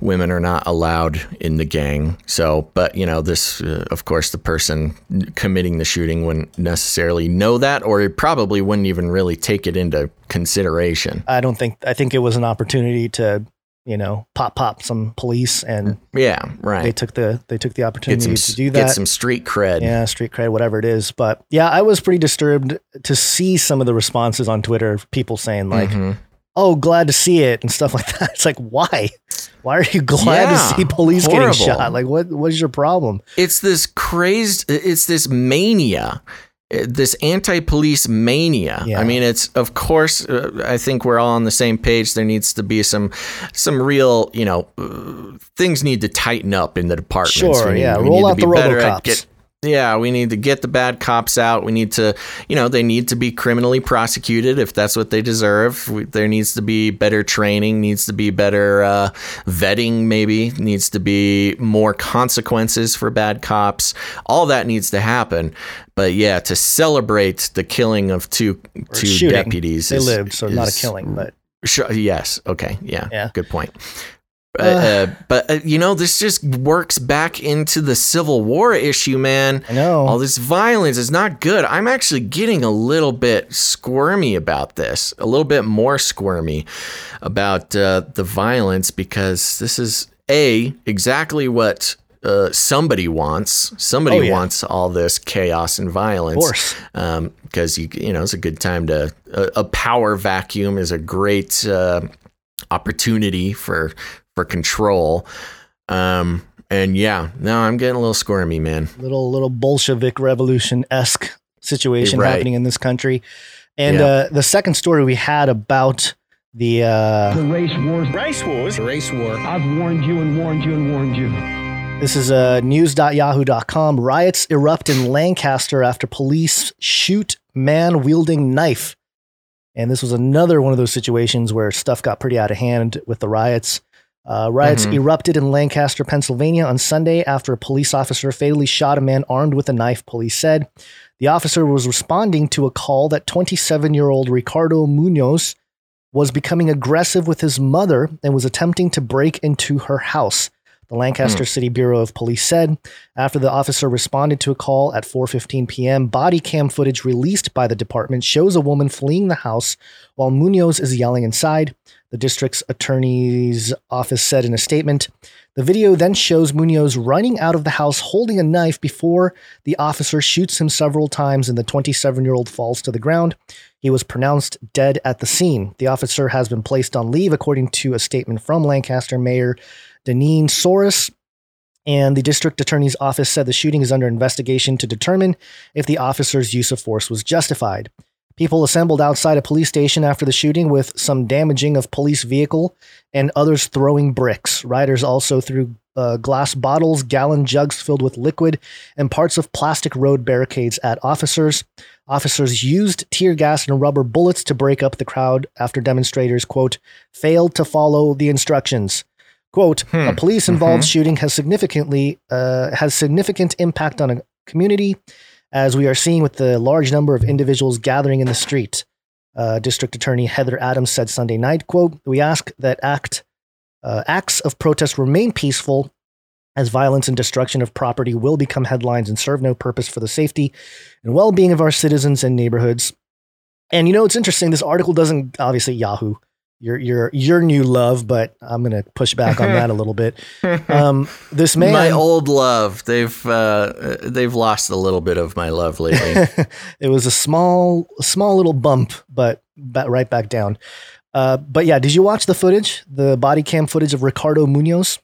women are not allowed in the gang. So, but you know, this, uh, of course, the person committing the shooting wouldn't necessarily know that, or probably wouldn't even really take it into consideration. I don't think I think it was an opportunity to you know pop pop some police, and Yeah, right. they took the they took the opportunity some, to do that. get some street cred. yeah, street cred, whatever it is. But yeah, I was pretty disturbed to see some of the responses on Twitter, of people saying like, Mhm. "Oh, glad to see it" and stuff like that. It's like, why? Why are you glad Yeah, to see police horrible. getting shot? Like, what? What is your problem? it's this crazed it's this mania this anti-police mania Yeah. i mean it's of course uh, i think we're all on the same page there needs to be some some real you know uh, things need to tighten up in the departments Sure, We yeah. we Roll need out the better at RoboCops. get- yeah, we need to get the bad cops out. We need to, you know, they need to be criminally prosecuted if that's what they deserve. We, there needs to be better training, needs to be better uh, vetting, maybe, needs to be more consequences for bad cops. All that needs to happen. But yeah, to celebrate the killing of two Or two shooting. deputies, They is- lived, so not a killing, but Sure, yes. Okay. Yeah. Yeah. Good point. Uh, uh, but uh, you know, this just works back into the Civil War issue, man. I know. All this violence is not good. I'm actually getting a little bit squirmy about this, a little bit more squirmy about uh, the violence because this is a exactly what uh, somebody wants. Somebody Oh, yeah. wants all this chaos and violence. Of course. Um, because you you know it's a good time to a, a power vacuum is a great uh, opportunity for for control. Um, and yeah, no, I'm getting a little squirmy, man. little little Bolshevik revolution esque situation Right. happening in this country. And Yeah. uh, the second story we had about the uh, The race wars. Race wars. Race war. I've warned you and warned you and warned you. this is uh, news.yahoo.com. Riots erupt in Lancaster after police shoot man wielding knife. And this was another one of those situations where stuff got pretty out of hand with the riots. Uh, riots Mhm. erupted in Lancaster, Pennsylvania on Sunday after a police officer fatally shot a man armed with a knife, police said. The officer was responding to a call that 27 year old Ricardo Munoz was becoming aggressive with his mother and was attempting to break into her house. The Lancaster City Bureau of Police said after the officer responded to a call at 4:15 p.m., body cam footage released by the department shows a woman fleeing the house while Munoz is yelling inside. The district's attorney's office said in a statement, the video then shows Munoz running out of the house holding a knife before the officer shoots him several times and the 27-year-old falls to the ground. He was pronounced dead at the scene. The officer has been placed on leave according to a statement from Lancaster Mayor Danene Sorace. And the district attorney's office said the shooting is under investigation to determine if the officer's use of force was justified. People assembled outside a police station after the shooting with some damaging of police vehicle and others throwing bricks. Riders also threw uh, glass bottles, gallon jugs filled with liquid, and parts of plastic road barricades at officers. Officers used tear gas and rubber bullets to break up the crowd after demonstrators, quote, failed to follow the instructions. Quote, a police involved shooting has significantly uh, has significant impact on a community, as we are seeing with the large number of individuals gathering in the street. Uh, District Attorney Heather Adams said Sunday night, quote, we ask that act uh, acts of protest remain peaceful as violence and destruction of property will become headlines and serve no purpose for the safety and well-being of our citizens and neighborhoods. And you know, it's interesting. This article doesn't obviously Yahoo, your your your new love, but I'm gonna push back on that a little bit. Um, this man, my old love. They've uh, they've lost a little bit of my love lately. it was a small small little bump, but ba- right back down. Uh, but yeah, did you watch the footage, the body cam footage of Ricardo Munoz?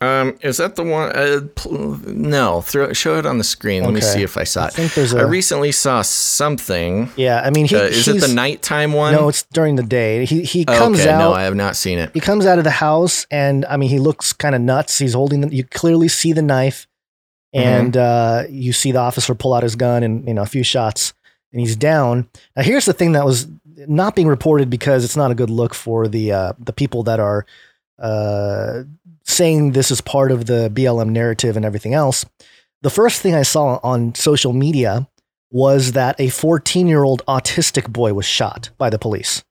Um, is that the one? Uh, pl- no, throw, show it on the screen. Let me see if I saw I it. think there's I recently saw something. Yeah, I mean, he, Uh, is it the nighttime one? No, it's during the day. He he Oh, comes okay, out. no, I have not seen it. he comes out of the house, and I mean, he looks kind of nuts. He's holding. The, you clearly see the knife, Mm-hmm. and uh, you see the officer pull out his gun, and you know a few shots, and he's down. Now, here's the thing that was not being reported because it's not a good look for the uh, the people that are uh, saying this is part of the BLM narrative and everything else. The first thing I saw on social media was that a 14 year old autistic boy was shot by the police.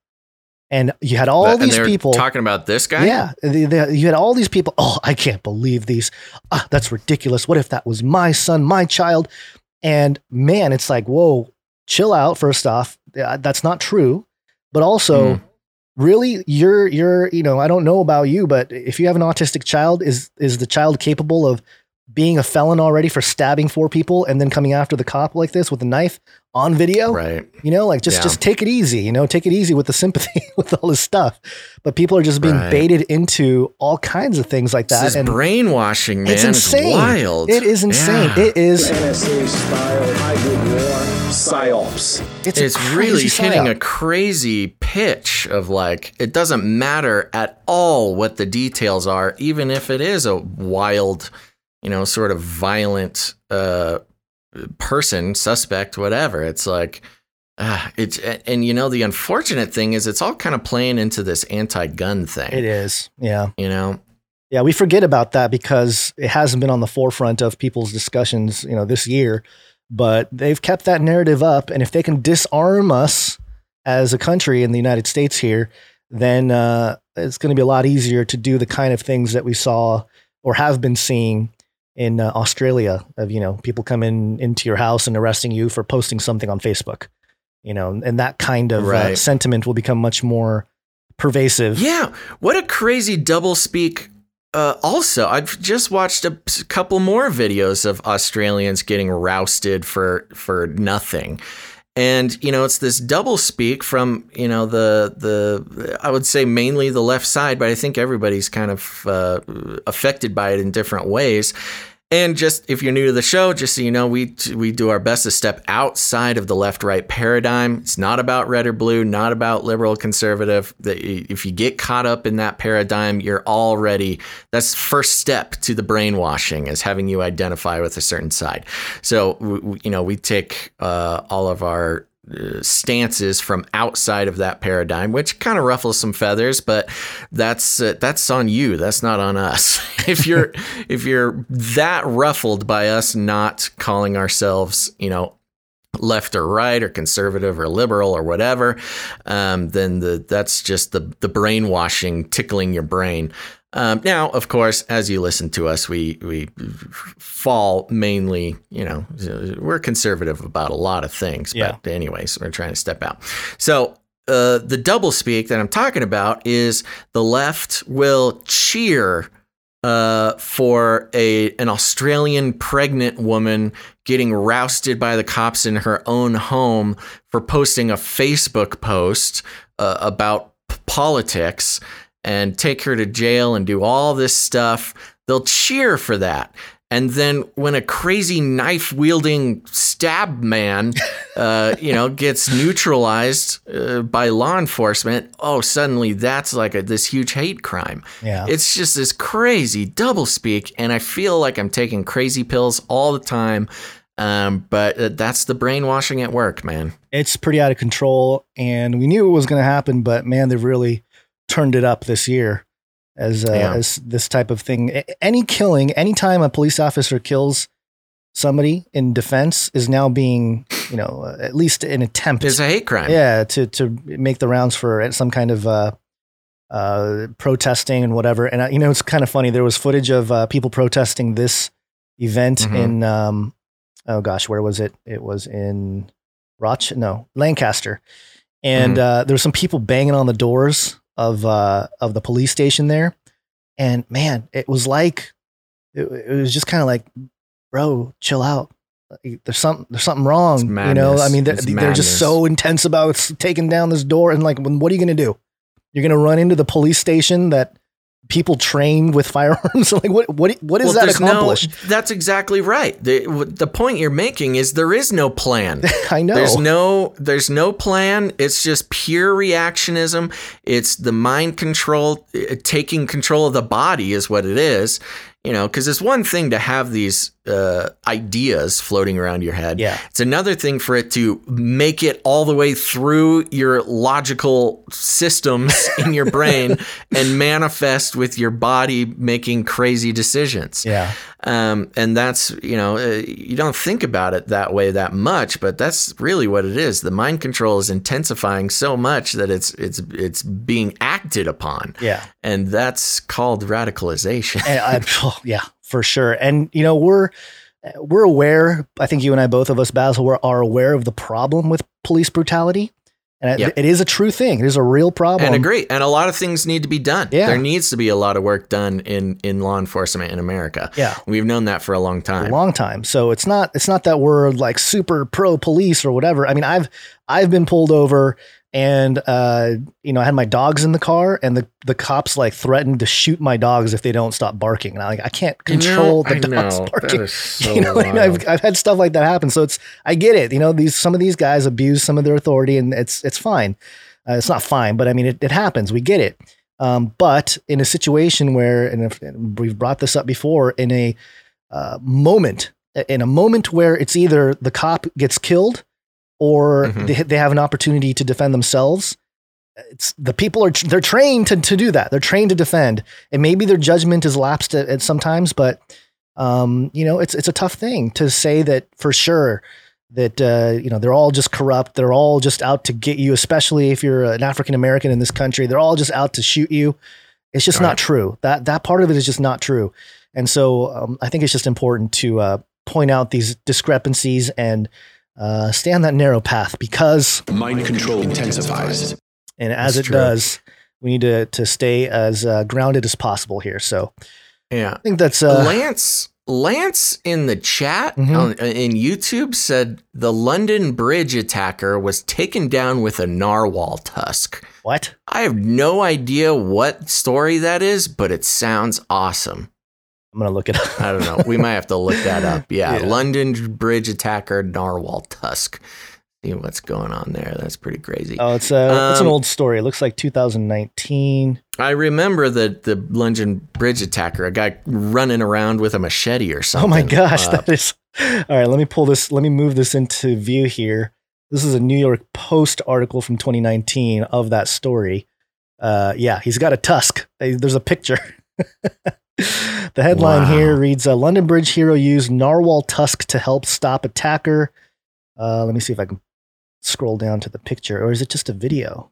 And you had all and these people talking about this guy. yeah, the- the- you had all these people. Oh, I can't believe these. Ah, that's ridiculous. What if that was my son, my child? And man, it's like, whoa, chill out. First off, that's not true. But also, Mhm. Really, you're you're you know, I don't know about you, but if you have an autistic child, is is the child capable of being a felon already for stabbing four people and then coming after the cop like this with a knife on video? Right. You know, like just Yeah. just take it easy. You know, take it easy with the sympathy with all this stuff. But people are just being Right. baited into all kinds of things like that, this and brainwashing, man. it's insane. wild. It is insane. Yeah. It is. Psyops. It's, it's really crazy hitting a crazy pitch of like it doesn't matter at all what the details are even if it is a wild you know sort of violent uh person suspect whatever it's like uh, it's and you know the unfortunate thing is it's all kind of playing into this anti-gun thing It is. Yeah. you know Yeah, we forget about that because it hasn't been on the forefront of people's discussions, you know, this year. But they've kept that narrative up, and if they can disarm us as a country in the United States here, then uh, it's going to be a lot easier to do the kind of things that we saw or have been seeing in uh, Australia. Of you know, people coming into your house and arresting you for posting something on Facebook. You know, and that kind of uh, sentiment will become much more pervasive. Yeah, what a crazy double speak. Uh, also, I've just watched a couple more videos of Australians getting rousted for for nothing, and you know it's this double speak from you know the the I would say mainly the left side, but I think everybody's kind of uh, affected by it in different ways. And just if you're new to the show, just so you know, we we do our best to step outside of the left right paradigm. It's not about red or blue, not about liberal conservative. If you get caught up in that paradigm, you're already that's first step to the brainwashing is having you identify with a certain side. So you know we take uh, all of our stances from outside of that paradigm, which kind of ruffles some feathers, but that's uh, that's on you. That's not on us. if you're if you're that ruffled by us not calling ourselves, you know, left or right or conservative or liberal or whatever, um, then the that's just the the brainwashing tickling your brain. Um, now, of course, as you listen to us, we we fall mainly, you know, we're conservative about a lot of things. Yeah. But anyways, we're trying to step out. So uh, the double speak that I'm talking about is the left will cheer uh, for a an Australian pregnant woman getting rousted by the cops in her own home for posting a Facebook post uh, about p- politics. And take her to jail and do all this stuff, they'll cheer for that. And then when a crazy knife wielding stab man, uh, you know, gets neutralized uh, by law enforcement, oh, suddenly that's like a, this huge hate crime. Yeah. It's just this crazy doublespeak. And I feel like I'm taking crazy pills all the time. Um, but uh, that's the brainwashing at work, man. It's pretty out of control, and we knew it was going to happen, but man, they've really turned it up this year as uh, Yeah. as this type of thing. Any killing, anytime a police officer kills somebody in defense, is now being, you know, uh, at least an attempt. It's a hate crime. yeah, to to make the rounds for some kind of uh, uh, protesting and whatever. And you know, it's kind of funny. There was footage of uh, people protesting this event Mhm. in um, oh gosh, where was it? It was in Roch, no, Lancaster, and Mhm. uh, there were some people banging on the doors of uh, of the police station there. And man, it was like it, it was just kind of like, bro, chill out. There's something there's something wrong. You know. I mean, they're, they're just so intense about taking down this door and like, what are you going to do? You're going to run into the police station that people train with firearms. like, what what what does that there's accomplish? No, that's exactly right. The, the point you're making is there is no plan. I know. There's no there's no plan. It's just pure reactionism. It's the mind control uh, taking control of the body is what it is. You know, because it's one thing to have these uh, ideas floating around your head. Yeah. It's another thing for it to make it all the way through your logical systems in your brain and manifest with your body making crazy decisions. yeah. Um, and that's, you know, uh, you don't think about it that way that much, but that's really what it is. The mind control is intensifying so much that it's it's it's being acted upon. Yeah. And that's called radicalization. And I, oh, yeah, for sure. And you know, we're we're aware. I think you and I, both of us, Basil, we're, aware of the problem with police brutality, and it- Yep. it is a true thing. It is a real problem. and agree. And a lot of things need to be done. Yeah. There needs to be a lot of work done in in law enforcement in America. Yeah. We've known that for a long a time. long time. So it's not it's not that we're like super pro police or whatever. I mean, I've I've been pulled over and uh you know, I had my dogs in the car and the the cops like threatened to shoot my dogs if they don't stop barking. And I like I can't control the I dogs know. barking. So you know. I've I've had stuff like that happen. So it's I get it. You know, these some of these guys abuse some of their authority and it's it's fine. Uh, it's not fine, but I mean it, it happens. We get it. Um, but in a situation where, and, if, and we've brought this up before, in a uh, moment, in a moment where it's either the cop gets killed or Mhm. they, they have an opportunity to defend themselves. It's the people are they're trained to, to do that. They're trained to defend, and maybe their judgment is lapsed at, at sometimes. But um, you know, it's it's a tough thing to say that for sure that uh, you know they're all just corrupt. They're all just out to get you, especially if you're an African American in this country. They're all just out to shoot you. It's just Right. not true. That that part of it is just not true. And so um, I think it's just important to uh, point out these discrepancies and uh, stay on that narrow path because, Mind control intensifies. and as That's it true. does, we need to to stay as uh, grounded as possible here. So yeah. I think that's uh, Lance Lance in the chat Mhm. on, in YouTube said the London Bridge attacker was taken down with a narwhal tusk. what I have no idea what story that is, but it sounds awesome. I'm gonna look it up. I don't know. We might have to look that up. Yeah, Yeah. London Bridge attacker narwhal tusk. See what's going on there. That's pretty crazy. Oh, it's uh, it's an Um, old story. It looks like 2019. I remember the the London Bridge attacker, a guy running around with a machete or something. Oh my gosh, Uh, that is. All right, let me pull this. Let me move this into view here. This is a New York Post article from 2019 of that story. Uh, yeah, he's got a tusk. There's a picture. the headline Wow. here reads: uh, "London Bridge hero used narwhal tusk to help stop attacker." Uh, let me see if I can scroll down to the picture, or is it just a video?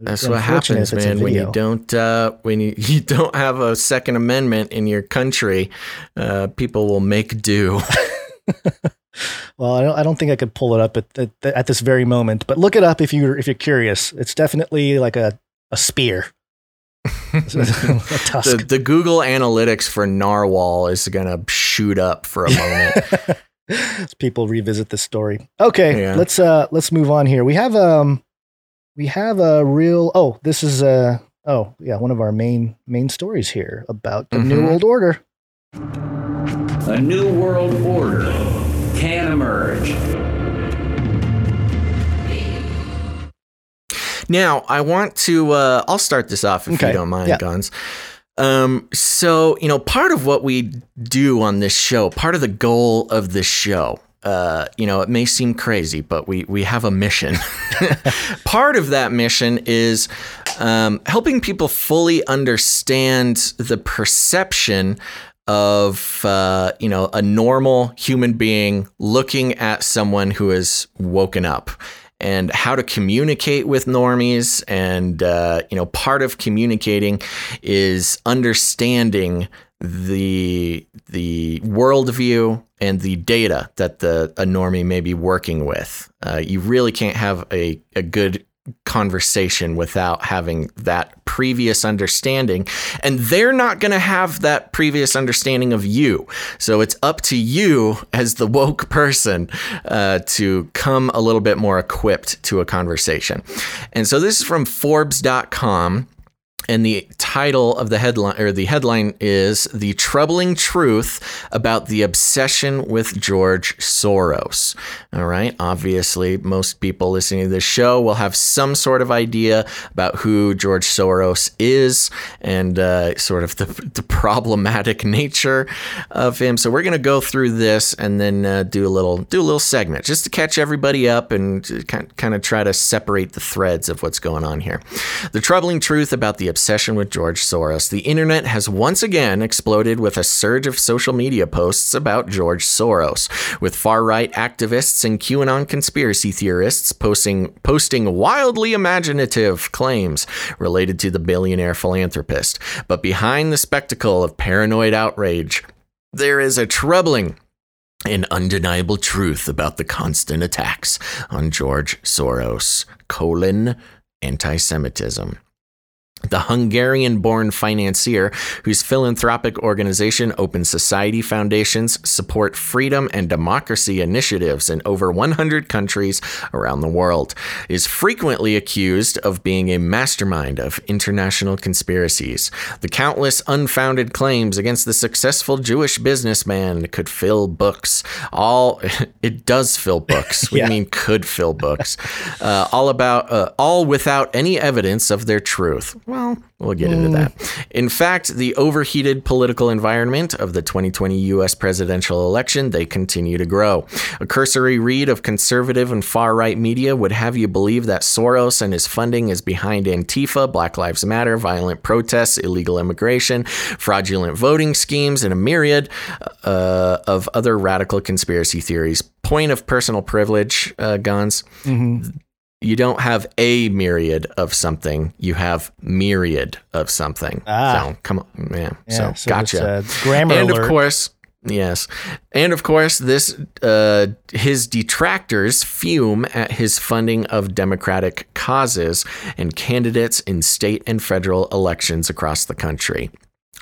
That's what happens, if it's a man. When you don't uh, when you, you don't have a Second Amendment in your country, uh, people will make do. Well, I don't, I don't think I could pull it up at, at at this very moment, but look it up if you're if you're curious. It's definitely like a a spear. the, the Google Analytics for narwhal is gonna shoot up for a moment. As people revisit this story. Okay, Yeah. let's uh let's move on here. We have um we have a real oh this is a Oh, yeah, one of our main main stories here about the Mm-hmm. New World Order. A new world order can emerge. Now, I want to. Uh, I'll start this off if Okay, you don't mind, yeah. Guns. Um, so you know, part of what we do on this show, part of the goal of this show, uh, you know, it may seem crazy, but we we have a mission. part of that mission is um, helping people fully understand the perception of uh, you know a normal human being looking at someone who has woken up and how to communicate with normies and uh, you know part of communicating is understanding the the worldview and the data that the a normie may be working with. Uh, you really can't have a, a good conversation without having that previous understanding. And they're not going to have that previous understanding of you. So it's up to you as the woke person uh, to come a little bit more equipped to a conversation. And so this is from forbes.com and the title of the headline or the headline is the troubling truth about the obsession with George Soros. All right. Obviously, most people listening to this show will have some sort of idea about who George Soros is and uh, sort of the, the problematic nature of him. So we're going to go through this and then uh, do a little do a little segment just to catch everybody up and kind kind of try to separate the threads of what's going on here. The troubling truth about the obsession with George Soros. The internet has once again exploded with a surge of social media posts about George Soros, with far-right activists and QAnon conspiracy theorists posting posting wildly imaginative claims related to the billionaire philanthropist. But behind the spectacle of paranoid outrage, there is a troubling an undeniable truth about the constant attacks on George Soros, colon, anti-Semitism. The Hungarian born financier, whose philanthropic organization Open Society Foundations support freedom and democracy initiatives in over 100 countries around the world, is frequently accused of being a mastermind of international conspiracies. The countless unfounded claims against the successful Jewish businessman could fill books. All it does fill books. We Yeah. mean could fill books. Uh, all about uh, all without any evidence of their truth. Well, we'll get into that. In fact, the overheated political environment of the 2020 U.S. presidential election they continue to grow. A cursory read of conservative and far right media would have you believe that Soros and his funding is behind Antifa, Black Lives Matter, violent protests, illegal immigration, fraudulent voting schemes, and a myriad uh, of other radical conspiracy theories. Point of personal privilege, uh, guns you don't have a myriad of something you have myriad of something. Ah. so come on man. Yeah, so, gotcha. it's, uh, grammar and alert. of course yes. And of course this uh, his detractors fume at his funding of democratic causes and candidates in state and federal elections across the country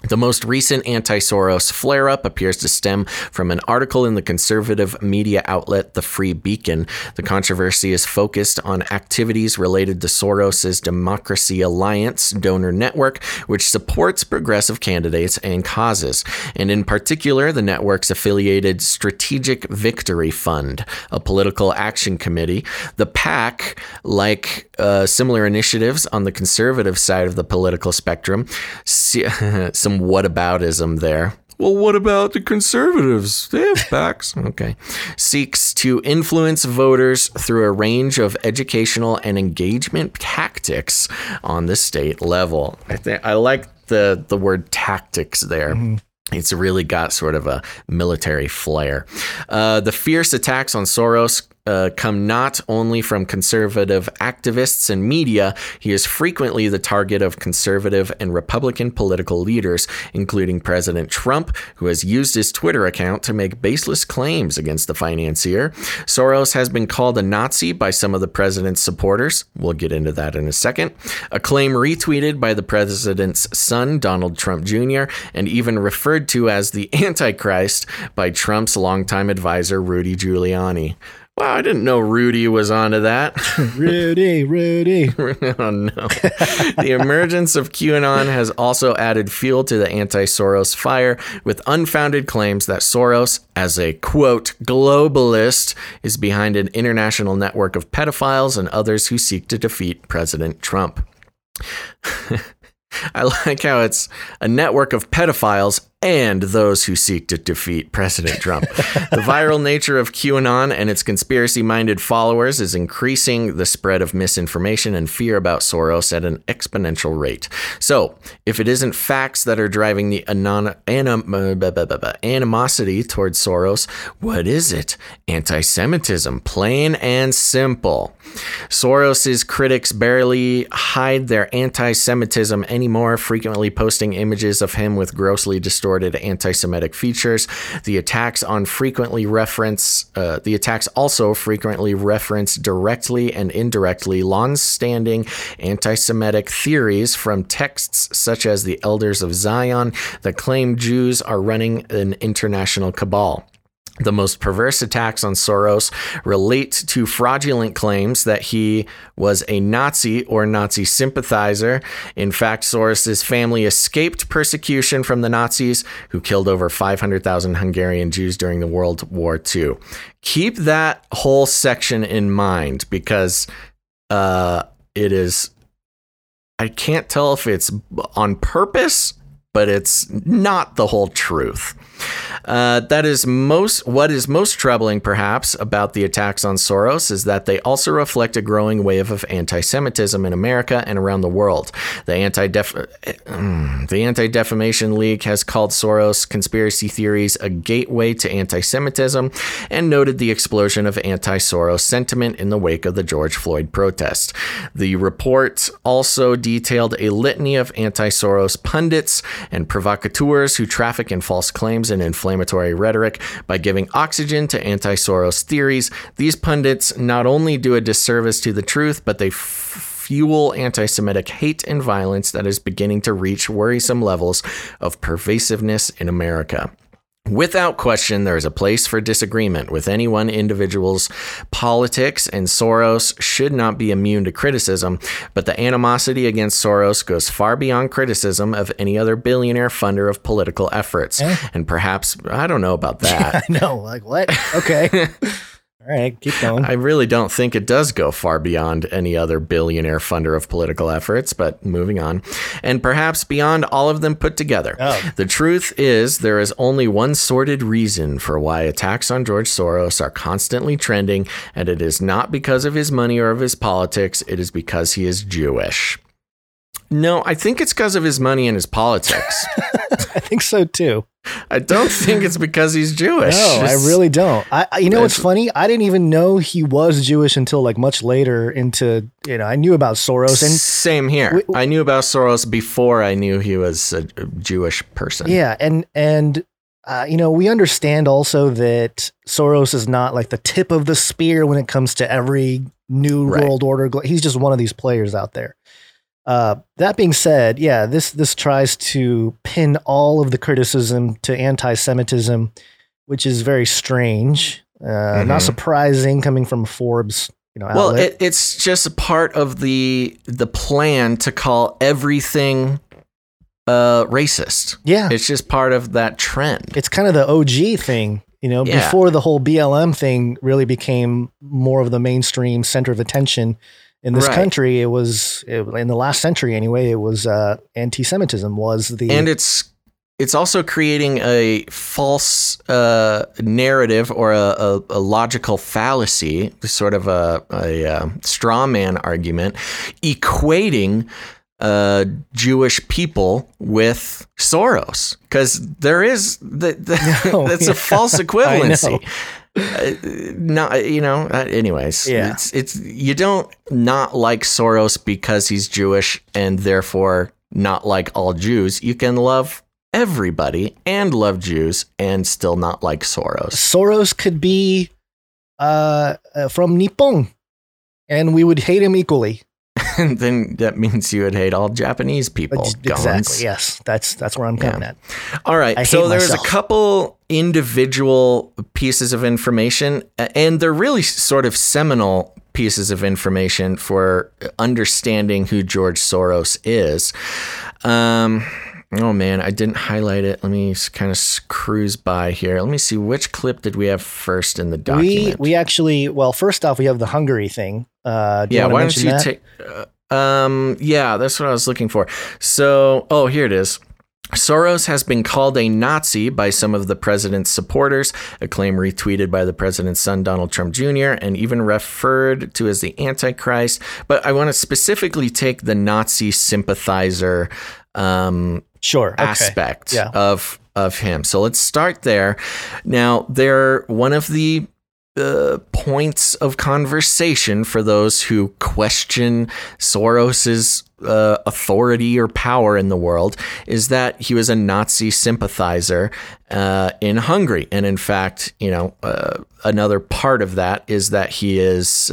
the most recent anti Soros flare up appears to stem from an article in the conservative media outlet The Free Beacon. The controversy is focused on activities related to Soros's Democracy Alliance donor network, which supports progressive candidates and causes, and in particular, the network's affiliated Strategic Victory Fund, a political action committee. The PAC, like uh, similar initiatives on the conservative side of the political spectrum, see, some whataboutism there. Well, what about the conservatives? They have PACs. Okay. Seeks to influence voters through a range of educational and engagement tactics on the state level. I think I like the the word tactics there. It's really got sort of a military flair. Uh, the fierce attacks on Soros uh, come not only from conservative activists and media, he is frequently the target of conservative and Republican political leaders, including President Trump, who has used his Twitter account to make baseless claims against the financier. Soros has been called a Nazi by some of the president's supporters. We'll get into that in a second. A claim retweeted by the president's son, Donald Trump Jr., and even referred to as the Antichrist by Trump's longtime advisor, Rudy Giuliani. Wow, I didn't know Rudy was onto that. Rudy, Rudy. oh no. the emergence of QAnon has also added fuel to the anti Soros fire with unfounded claims that Soros, as a quote, globalist, is behind an international network of pedophiles and others who seek to defeat President Trump. I like how it's a network of pedophiles and those who seek to defeat President Trump. the viral nature of QAnon and its conspiracy minded followers is increasing the spread of misinformation and fear about Soros at an exponential rate. So, if it isn't facts that are driving the anon- anim- uh, animosity towards Soros, what is it? Anti Semitism, plain and simple. Soros's critics barely hide their anti Semitism anymore, frequently posting images of him with grossly distorted anti-Semitic features. The attacks on frequently reference uh, the attacks also frequently reference directly and indirectly long-standing anti-Semitic theories from texts such as the Elders of Zion that claim Jews are running an international cabal. The most perverse attacks on Soros relate to fraudulent claims that he was a Nazi or Nazi sympathizer. In fact, Soros's family escaped persecution from the Nazis, who killed over 500,000 Hungarian Jews during the World War II. Keep that whole section in mind because uh, it is. I can't tell if it's on purpose, but it's not the whole truth. Uh, that is most what is most troubling, perhaps, about the attacks on Soros is that they also reflect a growing wave of anti-Semitism in America and around the world. The anti the Anti Defamation League has called Soros conspiracy theories a gateway to anti-Semitism and noted the explosion of anti-Soros sentiment in the wake of the George Floyd protest. The report also detailed a litany of anti-Soros pundits and provocateurs who traffic in false claims and inflammatory rhetoric by giving oxygen to anti Soros theories. These pundits not only do a disservice to the truth, but they f- fuel anti Semitic hate and violence that is beginning to reach worrisome levels of pervasiveness in America. Without question, there is a place for disagreement with any one individual's politics, and Soros should not be immune to criticism. But the animosity against Soros goes far beyond criticism of any other billionaire funder of political efforts. Eh? And perhaps, I don't know about that. I know. Like, what? Okay. All right, keep going. I really don't think it does go far beyond any other billionaire funder of political efforts, but moving on. And perhaps beyond all of them put together. Oh. The truth is, there is only one sordid reason for why attacks on George Soros are constantly trending, and it is not because of his money or of his politics, it is because he is Jewish. No, I think it's because of his money and his politics. I think so too. I don't think it's because he's Jewish. No, I really don't. I, I- you know what's It's- funny? I didn't even know he was Jewish until like much later into you know I knew about Soros and Same here. I knew about Soros before I knew he was a, a Jewish person. yeah and and uh, you know we understand also that Soros is not like the tip of the spear when it comes to every new Right. world order. He's just one of these players out there. Uh, that being said, yeah, this this tries to pin all of the criticism to anti-Semitism, which is very strange. Uh, Not Mhm. surprising coming from Forbes, you know, Well, it, it's just a part of the the plan to call everything uh, racist. yeah, It's just part of that trend. it's kind of the OG thing, you know, Yeah. before the whole BLM thing really became more of the mainstream center of attention in this Right. country. It was it, in the last century anyway. It was uh, anti-Semitism was the and it's it's also creating a false uh, narrative or a, a, a logical fallacy, sort of a, a, uh straw man argument, equating uh, Jewish people with Soros, because there is the, the, No, that's yeah. a false equivalency. Uh, not you know. Uh, anyways, Yeah. it's it's you don't not like Soros because he's Jewish and therefore not like all Jews. You can love everybody and love Jews and still not like Soros. Soros could be uh, uh, from Nippon, and we would hate him equally. and then that means you would hate all Japanese people. Exactly. Gonz. Yes, that's that's where I'm coming Yeah. at. All right. I so there's a couple individual pieces of information, and they're really sort of seminal pieces of information for understanding who George Soros is. Um, oh man, I didn't highlight it. Let me kind of cruise by here. Let me see which clip did we have first in the We document. we actually well, first off, we have the Hungary thing. Uh, do yeah, wanna why don't you that? take? Uh, um, yeah, that's what I was looking for. So, oh, here it is. Soros has been called a Nazi by some of the president's supporters, a claim retweeted by the president's son, Donald Trump Jr., and even referred to as the Antichrist. But I want to specifically take the Nazi sympathizer um, Sure. okay. aspect Yeah. of of him. So let's start there. Now, they're one of the uh, points of conversation for those who question Soros's uh, authority or power in the world is that he was a Nazi sympathizer uh, in Hungary, and in fact, you know, uh, another part of that is that he is.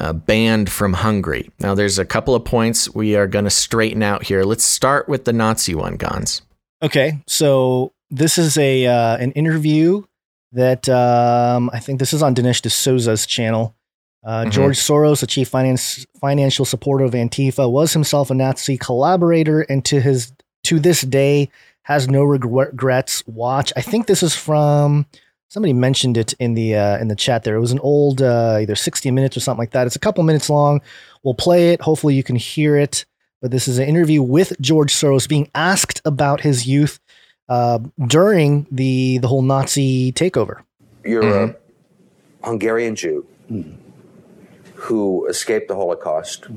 Uh, banned from Hungary. Now, there's a couple of points we are going to straighten out here. Let's start with the Nazi one, Gonz. Okay, so this is a uh, an interview that um, I think this is on Dinesh D'Souza's channel. Uh, Mhm. George Soros, the chief finance financial supporter of Antifa, was himself a Nazi collaborator, and to his to this day has no regrets. Watch. I think this is from somebody mentioned it in the uh, in the chat. There, it was an old uh, either sixty minutes or something like that. It's a couple minutes long. We'll play it. Hopefully, you can hear it. But this is an interview with George Soros being asked about his youth uh, during the the whole Nazi takeover. You're a Hungarian Jew who escaped the Holocaust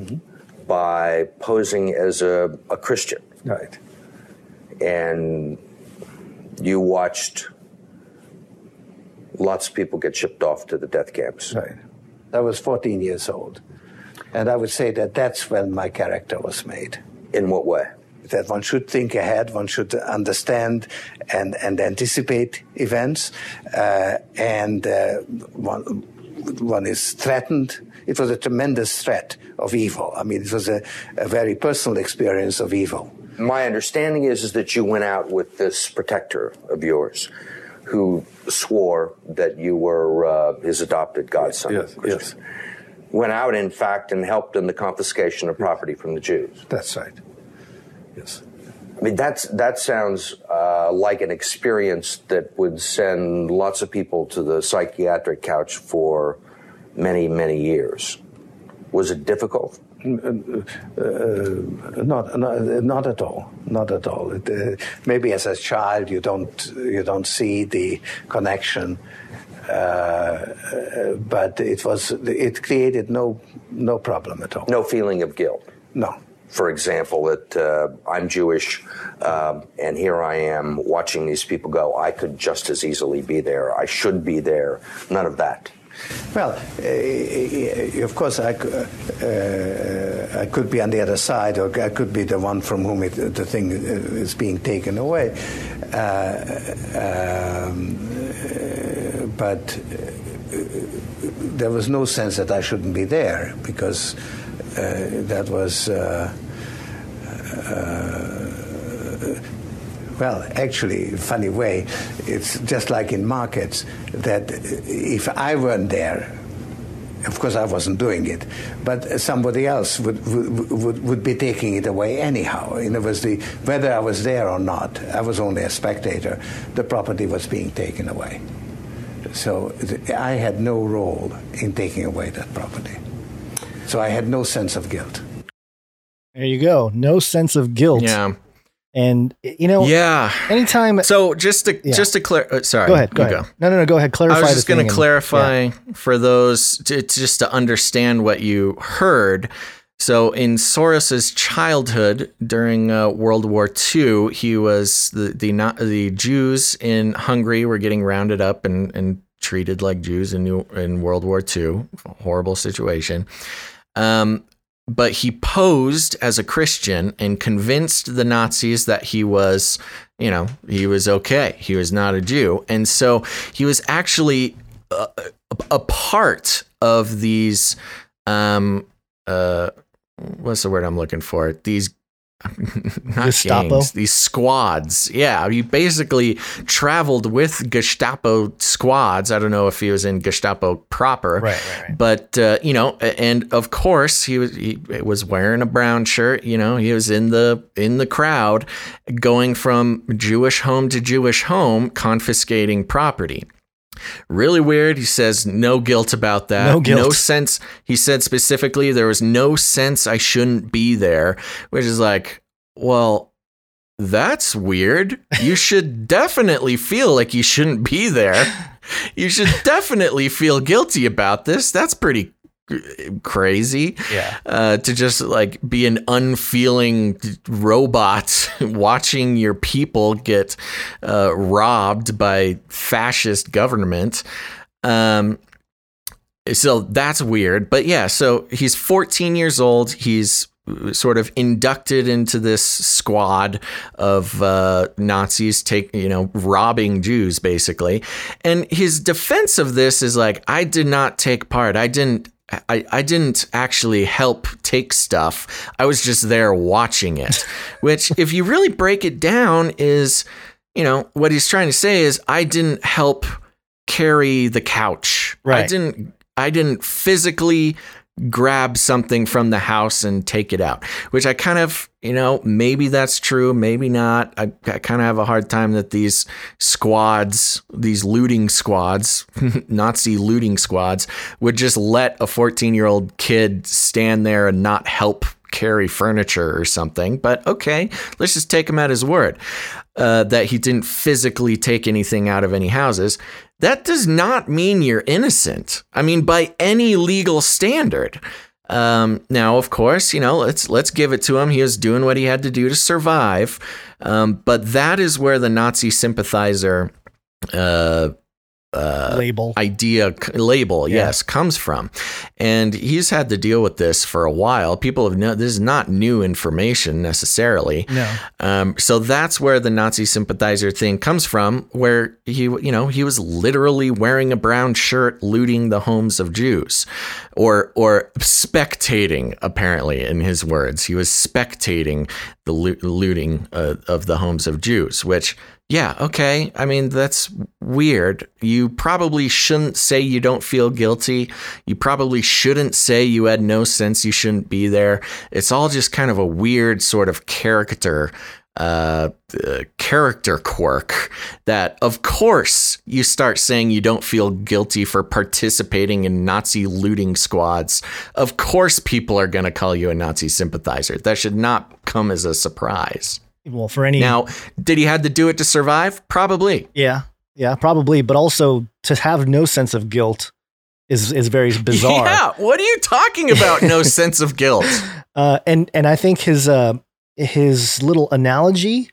by posing as a, a Christian. Right. And you watched lots of people get shipped off to the death camps. Right. I was 14 years old. And I would say that that's when my character was made. In what way? That one should think ahead, one should understand and, and anticipate events, uh, and uh, one, one is threatened. It was a tremendous threat of evil. I mean, it was a, a very personal experience of evil. My understanding is, is that you went out with this protector of yours who swore that you were uh, his adopted godson. Yes, yes. Went out, in fact, and helped in the confiscation of property from the Jews. That's right. Yes. I mean, that's that sounds uh, like an experience that would send lots of people to the psychiatric couch for many, many years. Was it difficult? Uh, not, not, not at all. Not at all. It, uh, maybe as a child you don't you don't see the connection, uh, uh, but it was it created no no problem at all. No feeling of guilt. No. For example, that uh, I'm Jewish, um, and here I am watching these people go. I could just as easily be there. I should be there. None of that. Well, uh, of course, I, uh, I could be on the other side, or I could be the one from whom it, the thing is being taken away. Uh, um, uh, but uh, there was no sense that I shouldn't be there because uh, that was. Well, actually, funny way, it's just like in markets that if I weren't there, of course I wasn't doing it, but somebody else would would, would, would be taking it away anyhow. In other words, the, whether I was there or not, I was only a spectator. The property was being taken away, so I had no role in taking away that property. So I had no sense of guilt. There you go. No sense of guilt. Yeah. And you know, Yeah. anytime. So just to Yeah. just to clear, uh, sorry. go ahead. Go ahead. No, no, no. Go ahead. Clarify. I was just going to and- clarify yeah. for those to, just to understand what you heard. So in Soros's childhood during uh, World War II, he was the the not, the Jews in Hungary were getting rounded up and, and treated like Jews in New, in World War II. Horrible situation. Um, but he posed as a Christian and convinced the Nazis that he was, you know, he was okay. He was not a Jew. And so he was actually a, a part of these um, uh, what's the word I'm looking for? These not Gestapo? gangs, these squads. Yeah, he basically traveled with Gestapo squads. I don't know if he was in Gestapo proper, Right, right, right. but uh, you know, and of course he was he was wearing a brown shirt. You know, he was in the in the crowd, going from Jewish home to Jewish home, confiscating property. Really weird. He says no guilt about that. No guilt. No sense. He said specifically there was no sense I shouldn't be there, which is like, well, that's weird. You should definitely feel like you shouldn't be there. You should definitely feel guilty about this. That's pretty crazy. Yeah. Uh, to just like be an unfeeling robot watching your people get uh, robbed by fascist government. Um, so that's weird. But yeah, so he's 14 years old. He's sort of inducted into this squad of uh, Nazis, take you know, robbing Jews basically. And his defense of this is like, I did not take part. I didn't. I, I didn't actually help take stuff. I was just there watching it. Which, if you really break it down, is you know what he's trying to say is I didn't help carry the couch. Right. I didn't I didn't physically grab something from the house and take it out, which I kind of, you know, maybe that's true, maybe not. I, I kind of have a hard time that these squads, these looting squads, Nazi looting squads, would just let a 14 year old kid stand there and not help carry furniture or something. But okay, let's just take him at his word uh, that he didn't physically take anything out of any houses. That does not mean you're innocent. I mean, by any legal standard. Um, now, of course, you know, let's let's give it to him. He was doing what he had to do to survive. Um, but that is where the Nazi sympathizer uh, uh, Label. idea c- label Yeah. yes comes from and he's had to deal with this for a while people have known this is not new information necessarily No. um, so that's where the Nazi sympathizer thing comes from, where he, you know, he was literally wearing a brown shirt, looting the homes of Jews, or or spectating. Apparently, in his words, he was spectating the loo- looting uh, of the homes of Jews. Which, yeah, okay. I mean, that's weird. You probably shouldn't say you don't feel guilty. You probably shouldn't say you had no sense you shouldn't be there. It's all just kind of a weird sort of character uh, uh, character quirk that, of course, you start saying you don't feel guilty for participating in Nazi looting squads. Of course, people are going to call you a Nazi sympathizer. That should not come as a surprise. Well, for any Now, did he had to do it to survive? Probably. Yeah, yeah, probably. But also to have no sense of guilt is is very bizarre. Yeah. What are you talking about? No sense of guilt. Uh, and and I think his uh, his little analogy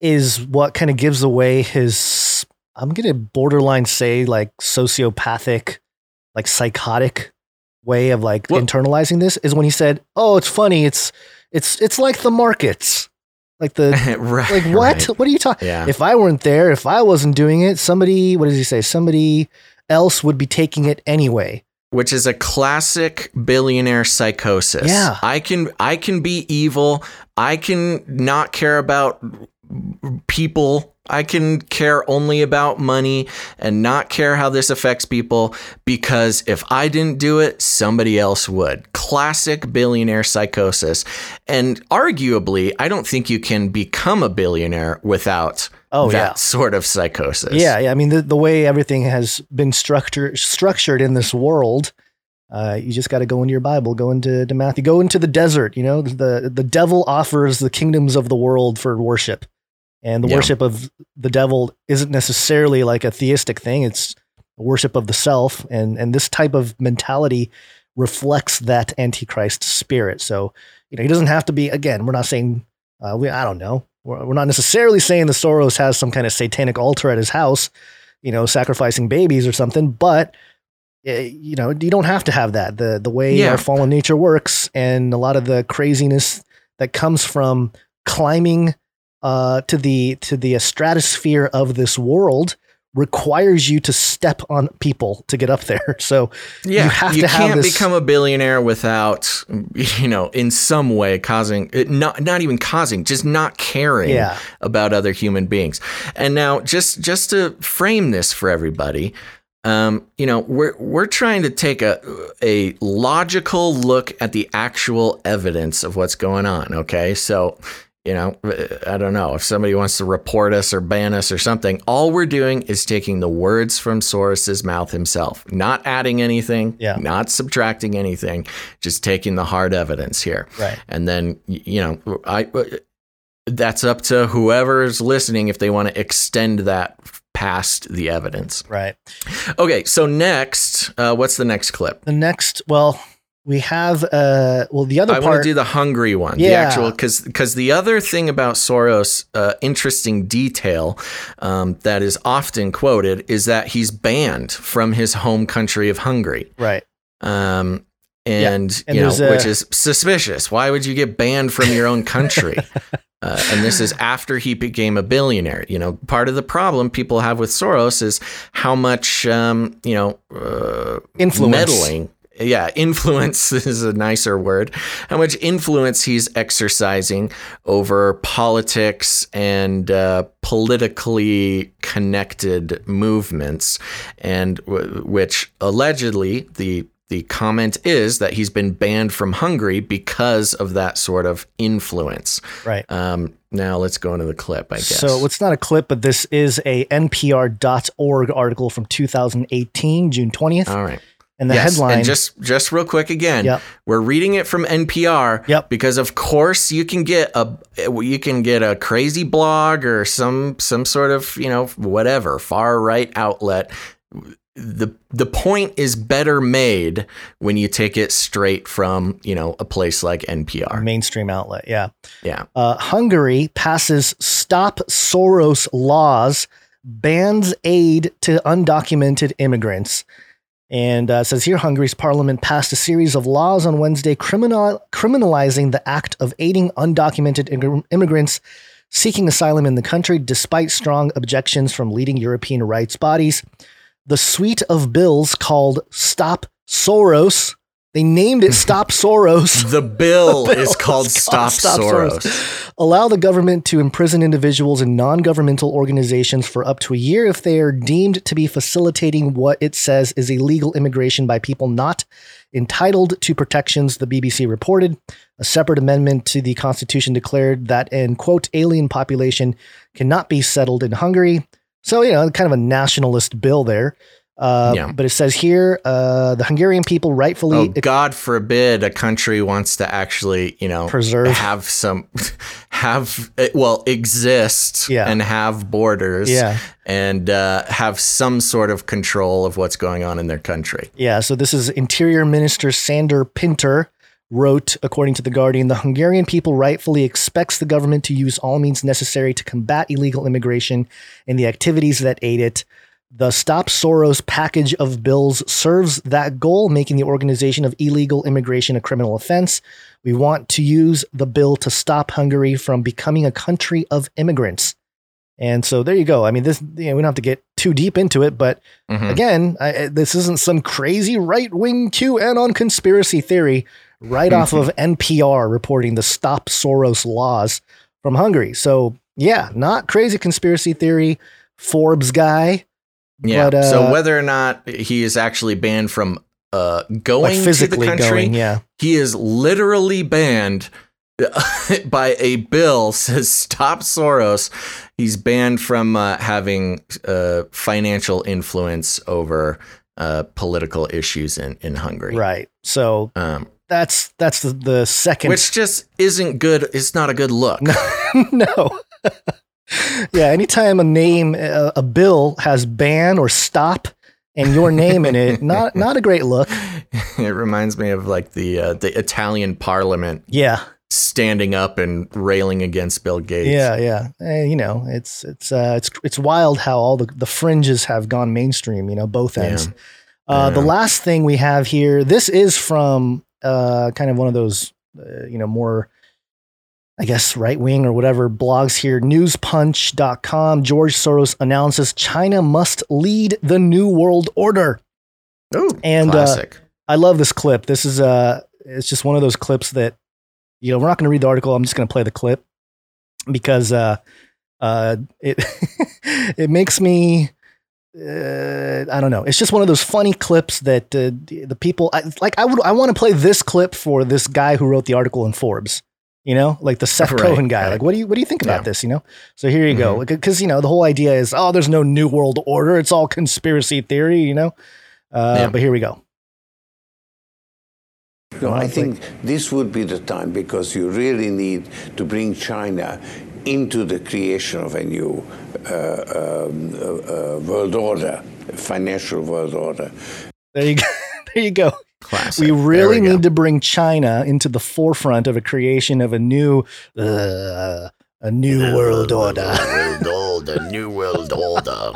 is what kind of gives away his. I'm gonna borderline say like sociopathic, like psychotic way of like Well- internalizing this is when he said, "Oh, it's funny. It's it's it's like the markets." Like the right. like what? right. What are you talking? Yeah. If I weren't there, if I wasn't doing it, somebody what does he say? Somebody else would be taking it anyway. which is a classic billionaire psychosis. Yeah. I can I can be evil. I can not care about people. I can care only about money and not care how this affects people because if I didn't do it, somebody else would. Classic billionaire psychosis. And arguably, I don't think you can become a billionaire without Oh, that yeah. sort of psychosis. Yeah, yeah. I mean, the, the way everything has been structured structured in this world, uh, you just got to go into your Bible, go into to Matthew, go into the desert. You know, the the devil offers the kingdoms of the world for worship, and the Yeah. worship of the devil isn't necessarily like a theistic thing. It's a worship of the self, and and this type of mentality reflects that antichrist spirit. So you know, he doesn't have to be. Again, we're not saying uh, we. I don't know. We're, we're not necessarily saying the Soros has some kind of satanic altar at his house, you know, sacrificing babies or something. But uh, you know, you don't have to have that. The the way Yeah. our fallen nature works, and a lot of the craziness that comes from climbing uh, to the to the stratosphere of this world requires you to step on people to get up there. So Yeah, you have you to have can't this. become a billionaire without, you know, in some way causing, not not even causing, just not caring Yeah. about other human beings. And now, just just to frame this for everybody, um, you know, we're we're trying to take a a logical look at the actual evidence of what's going on. Okay, so. You know, I don't know if somebody wants to report us or ban us or something. All we're doing is taking the words from Soros's mouth himself, not adding anything, Yeah. not subtracting anything, just taking the hard evidence here. Right. And then, you know, I that's up to whoever's listening if they want to extend that past the evidence. right. Okay, so next, uh, what's the next clip? The next, well, we have uh well the other one. I want part to do the hungry one, the actual, because because the other thing about Soros, uh, interesting detail um, that is often quoted is that he's banned from his home country of Hungary. right. Um, and, and you know, a- which is suspicious. Why would you get banned from your own country? uh, and this is after he became a billionaire. You know, part of the problem people have with Soros is how much, um, you know, uh, Influence. meddling. Yeah, influence is a nicer word. How much influence he's exercising over politics and uh, politically connected movements, and w- which allegedly the the comment is that he's been banned from Hungary because of that sort of influence. Right. Um, now let's go into the clip. I guess. So it's not a clip, but this is a NPR.org article from 2018, June 20th. All right. And the Yes, headline And just just real quick again, Yep. we're reading it from NPR. Yep. Because of course you can get a you can get a crazy blog or some some sort of you know whatever far right outlet. The the point is better made when you take it straight from you know a place like NPR. mainstream outlet. Yeah. Yeah. Uh, Hungary passes Stop Soros laws, bans aid to undocumented immigrants. And uh, says here Hungary's parliament passed a series of laws on Wednesday criminal- criminalizing the act of aiding undocumented ing- immigrants seeking asylum in the country, despite strong objections from leading European rights bodies. The suite of bills called Stop Soros, they named it Stop Soros The bill The bill is called is Stop, called Stop Soros. allow the government to imprison individuals and non governmental organizations for up to a year if they are deemed to be facilitating what it says is illegal immigration by people not entitled to protections, the BBC reported. A separate amendment to the Constitution declared that an quote alien population cannot be settled in Hungary. So, you know, kind of a nationalist bill there. Uh, Yeah. But it says here uh, the Hungarian people rightfully Oh, God forbid a country wants to actually, you know, Preserve. have some, have well exist Yeah. and have borders, Yeah. and uh, have some sort of control of what's going on in their country. Yeah, so this is Interior Minister Sandor Pinter wrote, according to The Guardian, the Hungarian people rightfully expects the government to use all means necessary to combat illegal immigration and the activities that aid it. The Stop Soros package of bills serves that goal, making the organization of illegal immigration a criminal offense. We want to use the bill to stop Hungary from becoming a country of immigrants. And so there you go. I mean, this you know, we don't have to get too deep into it, but Mhm. again, I, I- this isn't some crazy right wing QAnon conspiracy theory. Right off of NPR reporting the Stop Soros laws from Hungary. So yeah, not crazy conspiracy theory. Forbes guy, Yeah. But, uh, so whether or not he is actually banned from uh, going like to the physically country, going. Yeah, he is literally banned by a bill says stop Soros. He's banned from uh, having uh, financial influence over uh, political issues in, in Hungary. right. So Um, that's that's the, the second. which just isn't good. It's not a good look. no. yeah, anytime a name, a, a bill has ban or stop and your name in it, not not a great look. it reminds me of like the uh, the Italian Parliament Yeah, standing up and railing against Bill Gates. yeah, yeah. Eh, you know, it's it's uh, it's it's wild how all the the fringes have gone mainstream. You know, both ends. Uh, the last thing we have here, this is from uh, kind of one of those, uh, you know, more I guess right wing or whatever blogs here. Newspunch.com. George Soros announces China must lead the new world order. Ooh, And, uh. I love this clip. This is uh it's just one of those clips that you know, we're not going to read the article. I'm just going to play the clip because uh uh it it makes me uh, I don't know. It's just one of those funny clips that uh, the people I, like. I would I want to play this clip for this guy who wrote the article in Forbes. You know, like the Seth Right, Cohen guy. right. Like, what do you what do you think about Yeah. Mm-hmm. this? You know. So here you go. Because you know the whole idea is oh, there's no new world order. It's all conspiracy theory. You know. Uh, Yeah. But here we go. No, I think this would be the time because you really need to bring China into the creation of a new uh, um, uh, uh, world order, financial world order. There you go. there you go. Classic. We really we need to bring China into the forefront of a creation of a new, uh, a new world order. world order, new world order.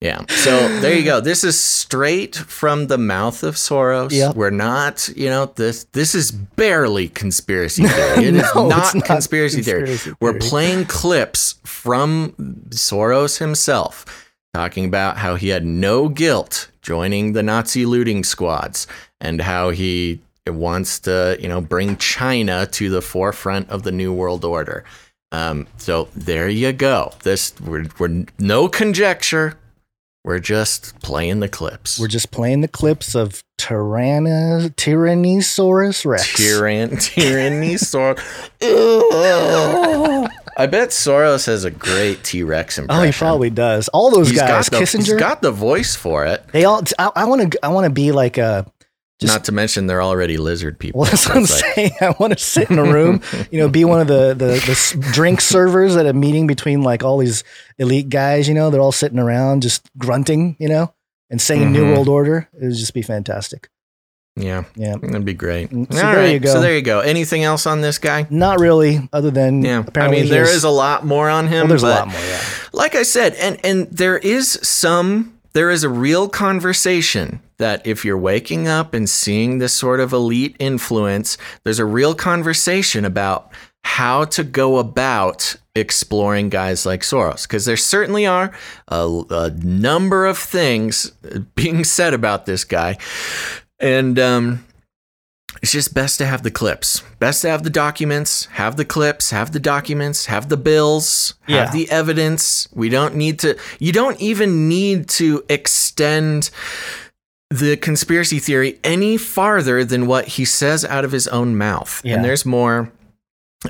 Yeah. So there you go. This is straight from the mouth of Soros. Yep. We're not, you know, this this is barely conspiracy theory. It is No, it's not, not conspiracy, theory. conspiracy We're playing clips from Soros himself talking about how he had no guilt joining the Nazi looting squads and how he wants to, you know, bring China to the forefront of the new world order. Um, so there you go. This we're, we're no conjecture. We're just playing the clips. We're just playing the clips of Tyranna, Tyrannosaurus Rex. Tyrann Tyrannosaurus. I bet Soros has a great T Rex impression. oh, he probably does. All those He's guys, got the, Kissinger. He's got the voice for it. they all. I want to. I want to be like a. Just- Not to mention they're already lizard people. Well, that's what I'm like- saying. I want to sit in a room, you know, be one of the, the the drink servers at a meeting between like all these elite guys. You know, they're all sitting around just grunting, you know, and saying "New Mhm. World Order." It would just be fantastic. Yeah, Yeah, that'd be great. Mm, so All there right, you go. So there you go. Anything else on this guy? not really. Other than Yeah, apparently I mean he there is a lot more on him. Well, there's a lot more. Yeah. like I said, and and there is some there is a real conversation that if you're waking up and seeing this sort of elite influence, there's a real conversation about how to go about exploring guys like Soros because there certainly are a, a number of things being said about this guy and um it's just best to have the clips. Best to have the documents, have the clips, have the documents, have the bills, have Yeah. the evidence. We don't need to, you don't even need to extend the conspiracy theory any farther than what he says out of his own mouth. Yeah. And there's more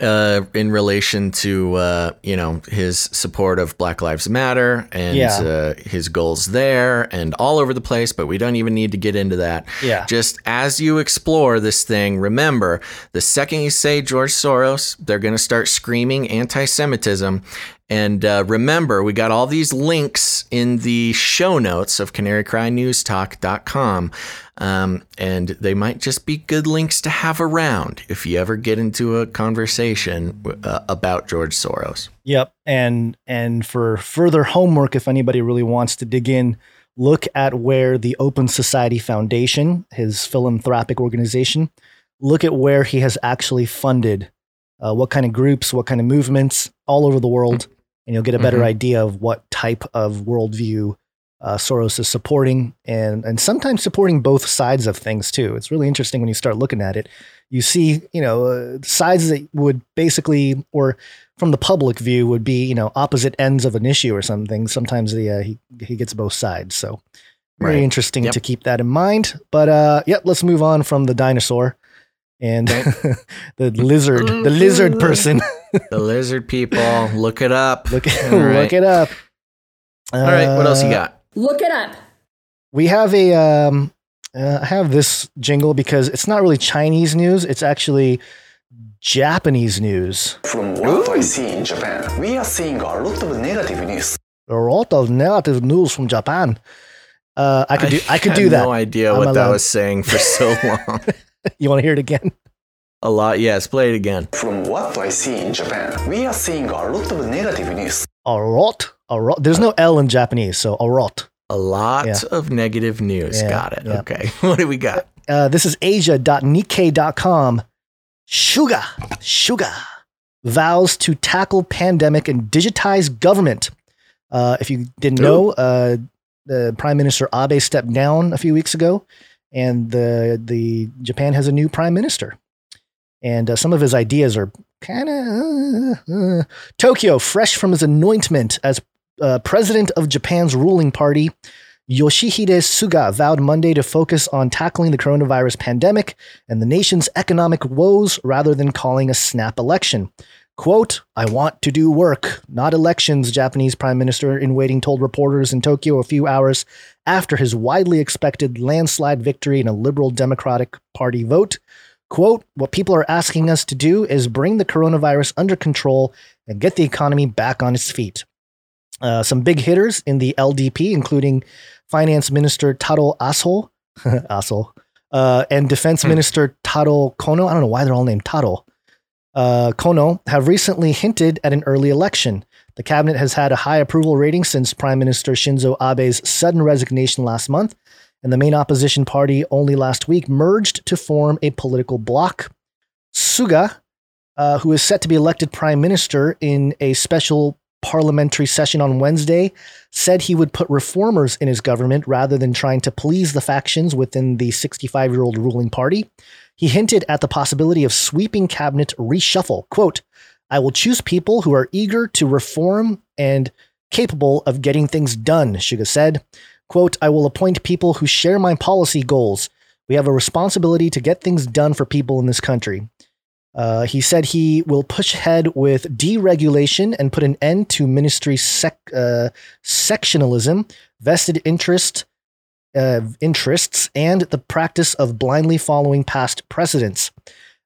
uh, in relation to uh, you know his support of Black Lives Matter and Yeah. uh, his goals there and all over the place. But we don't even need to get into that. Yeah. Just as you explore this thing, remember the second you say George Soros, they're going to start screaming anti-Semitism. And uh, remember, we got all these links in the show notes of canarycrynewstalk.com. Um, and they might just be good links to have around if you ever get into a conversation uh, about George Soros. Yep. And and for further homework, if anybody really wants to dig in, look at where the Open Society Foundation, his philanthropic organization, look at where he has actually funded uh, what kind of groups, what kind of movements all over the world, and you'll get a better Mhm. idea of what type of worldview uh, Soros is supporting, and and sometimes supporting both sides of things too. It's really interesting when you start looking at it. You see, you know, uh, sides that would basically, or from the public view, would be you know opposite ends of an issue or something. Sometimes the uh, he he gets both sides. So very Right. interesting Yep. to keep that in mind. But uh, yep, let's move on from the dinosaur and the lizard, the lizard person. the lizard people, look it up. look All right. look it up. All right, what else you Uh, got? Look it up. We have a um, uh, I have this jingle because it's not really Chinese news. It's actually Japanese news. From what I see in Japan, we are seeing a lot of negative news. A lot of negative news from Japan. Uh, I could do I could do that. No idea I'm what that was saying for so long. You want to hear it again? A lot. Yes, play it again. From what I see in Japan, we are seeing a lot of negative news. A lot. A lot. There's no L in Japanese, so a lot. A lot Yeah. of negative news. Yeah, Got it. yeah. Okay. What do we got? Uh, this is Asia.nikkei.com. Suga. Suga. vows to tackle pandemic and digitize government. Uh, if you didn't know, uh, the Prime Minister Abe stepped down a few weeks ago, and the the Japan has a new prime minister. And uh, some of his ideas are kind of uh, Tokyo, fresh from his anointment as uh, president of Japan's ruling party. Yoshihide Suga vowed Monday to focus on tackling the coronavirus pandemic and the nation's economic woes rather than calling a snap election. Quote, I want to do work, not elections, Japanese Prime Minister in waiting told reporters in Tokyo a few hours after his widely expected landslide victory in a liberal Democratic Party vote. Quote, what people are asking us to do is bring the coronavirus under control and get the economy back on its feet. Uh, some big hitters in the LDP, including Finance Minister Taro Aso, Aso uh, and Defense Minister Taro Kono. I don't know why they're all named Taro. Uh, Kono have recently hinted at an early election. The cabinet has had a high approval rating since Prime Minister Shinzo Abe's sudden resignation last month, and the main opposition party only last week merged to form a political bloc. Suga, uh, who is set to be elected prime minister in a special parliamentary session on Wednesday, said he would put reformers in his government rather than trying to please the factions within the 65 year old ruling party. He hinted at the possibility of sweeping cabinet reshuffle. Quote, I will choose people who are eager to reform and capable of getting things done, Suga said. Quote, I will appoint people who share my policy goals. We have a responsibility to get things done for people in this country. Uh, he said he will push ahead with deregulation and put an end to ministry sec, uh, sectionalism, vested interest, uh, interests, and the practice of blindly following past precedents.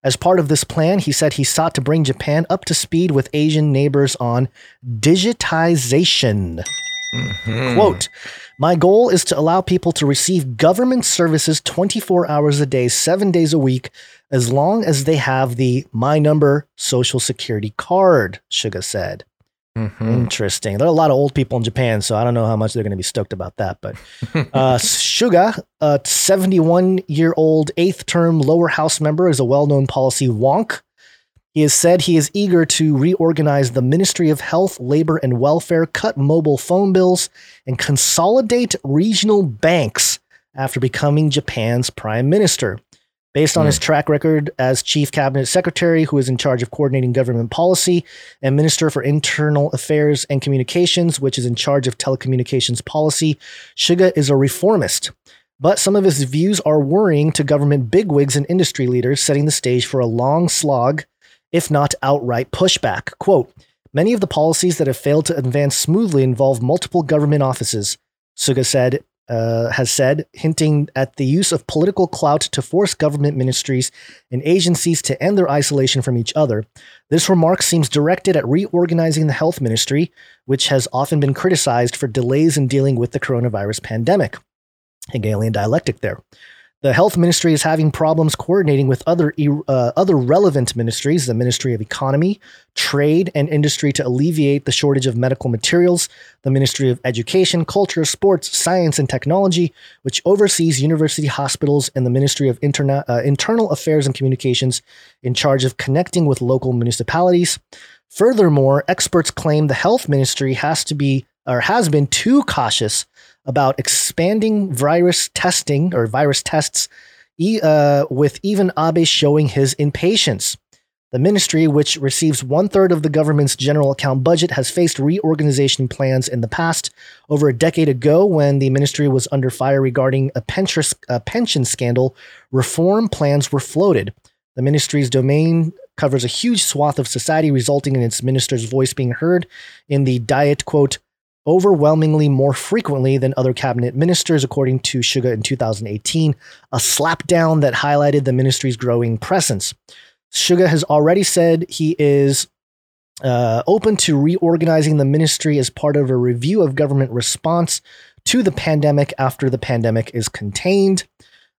As part of this plan, he said he sought to bring Japan up to speed with Asian neighbors on digitization. Mm-hmm. Quote, my goal is to allow people to receive government services 24 hours a day, seven days a week, as long as they have the My Number Social Security card, Suga said. Mm-hmm. Interesting. There are a lot of old people in Japan, so I don't know how much they're going to be stoked about that. But uh, Suga, a 71 year old eighth term lower house member, is a well known policy wonk. He has said he is eager to reorganize the Ministry of Health, Labor, and Welfare, cut mobile phone bills, and consolidate regional banks after becoming Japan's prime minister. Based on his hmm. track record as chief cabinet secretary, who is in charge of coordinating government policy, and minister for internal affairs and communications, which is in charge of telecommunications policy, Suga is a reformist. But some of his views are worrying to government bigwigs and industry leaders, setting the stage for a long slog, if not outright pushback. Quote Many of the policies that have failed to advance smoothly involve multiple government offices, Suga said uh, has said, hinting at the use of political clout to force government ministries and agencies to end their isolation from each other. This remark seems directed at reorganizing the health ministry, which has often been criticized for delays in dealing with the coronavirus pandemic. Hegelian dialectic there. The health ministry is having problems coordinating with other uh, other relevant ministries, the Ministry of Economy, Trade, and Industry to alleviate the shortage of medical materials, the Ministry of Education, Culture, Sports, Science, and Technology, which oversees university hospitals, and the Ministry of Interna- uh, Internal Affairs and Communications, in charge of connecting with local municipalities. Furthermore, experts claim the health ministry has to be or has been too cautious about expanding virus testing or virus tests, uh, with even Abe showing his impatience. The ministry, which receives one third of the government's general account budget, has faced reorganization plans in the past. Over a decade ago, when the ministry was under fire regarding a pension scandal, reform plans were floated. The ministry's domain covers a huge swath of society, resulting in its minister's voice being heard in the diet, quote, overwhelmingly more frequently than other cabinet ministers, according to Suga in 2018, a slapdown that highlighted the ministry's growing presence. Suga has already said he is uh, open to reorganizing the ministry as part of a review of government response to the pandemic after the pandemic is contained.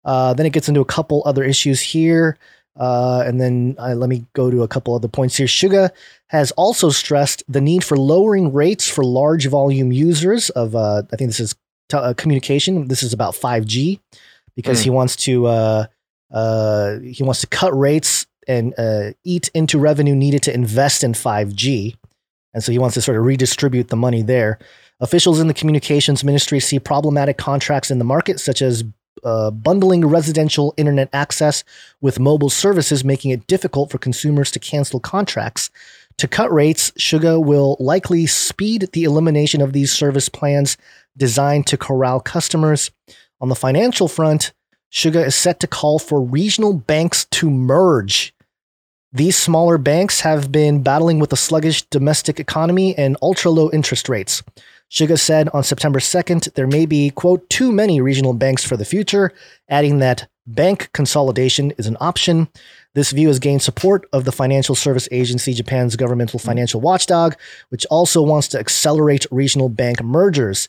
Uh, then it gets into a couple other issues here. Uh, and then uh, let me go to a couple other points here. Suga has also stressed the need for lowering rates for large volume users of, uh, I think this is t- uh, communication. This is about 5G because Mm. he wants to uh, uh, he wants to cut rates and uh, eat into revenue needed to invest in 5G. And so he wants to sort of redistribute the money there. Officials in the communications ministry see problematic contracts in the market, such as uh, bundling residential internet access with mobile services, making it difficult for consumers to cancel contracts. To cut rates, Suga will likely speed the elimination of these service plans designed to corral customers. On the financial front, Suga is set to call for regional banks to merge. These smaller banks have been battling with a sluggish domestic economy and ultra low interest rates. Suga said on September 2nd there may be, quote, too many regional banks for the future, adding that bank consolidation is an option. This view has gained support of the financial service agency, Japan's governmental mm. financial watchdog, which also wants to accelerate regional bank mergers.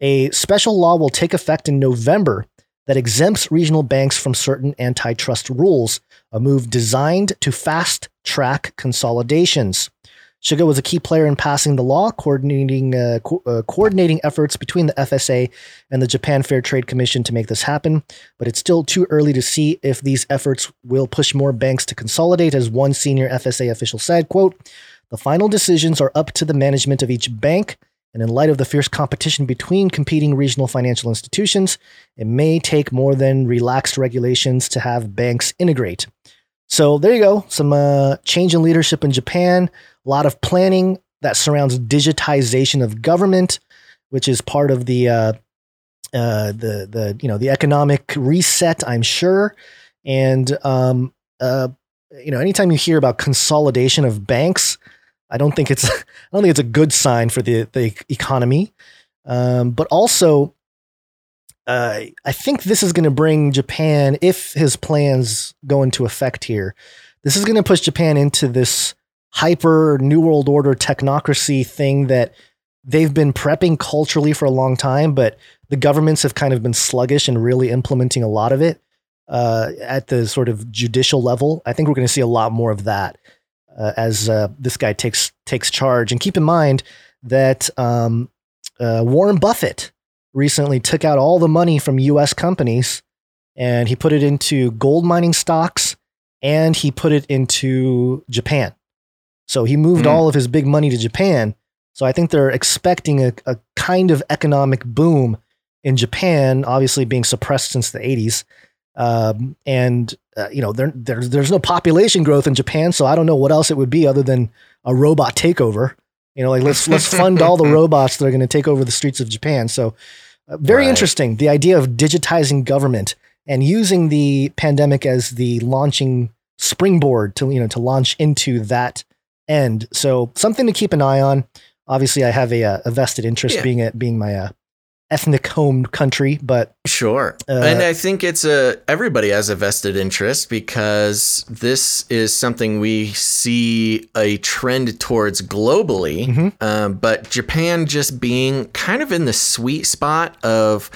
A special law will take effect in November that exempts regional banks from certain antitrust rules, a move designed to fast track consolidations. Suga was a key player in passing the law, coordinating uh, co- uh, coordinating efforts between the FSA and the Japan Fair Trade Commission to make this happen. But it's still too early to see if these efforts will push more banks to consolidate, as one senior FSA official said. "Quote: The final decisions are up to the management of each bank." And in light of the fierce competition between competing regional financial institutions, it may take more than relaxed regulations to have banks integrate. So there you go. Some uh, change in leadership in Japan. A lot of planning that surrounds digitization of government, which is part of the uh, uh, the the you know the economic reset. I'm sure, and um, uh, you know anytime you hear about consolidation of banks, I don't think it's I don't think it's a good sign for the the economy. Um, but also, uh, I think this is going to bring Japan, if his plans go into effect here, this is going to push Japan into this hyper New World Order technocracy thing that they've been prepping culturally for a long time, but the governments have kind of been sluggish in really implementing a lot of it uh, at the sort of judicial level. I think we're going to see a lot more of that uh, as uh, this guy takes takes charge. And keep in mind that um, uh, Warren Buffett recently took out all the money from U.S. companies and he put it into gold mining stocks and he put it into Japan. So he moved Mm. all of his big money to Japan. So I think they're expecting a, a kind of economic boom in Japan, obviously being suppressed since the 80s. Um, and uh, you know, there, there's there's no population growth in Japan, so I don't know what else it would be other than a robot takeover. You know, like let's let's fund all the robots that are going to take over the streets of Japan. So, uh, very Right. interesting. The idea of digitizing government and using the pandemic as the launching springboard to you know to launch into that end. So something to keep an eye on. Obviously, I have a, uh, a vested interest Yeah. being it being my uh, ethnic home country, but Sure. Uh, and I think it's a everybody has a vested interest because this is something we see a trend towards globally. Mhm. Um, but Japan just being kind of in the sweet spot of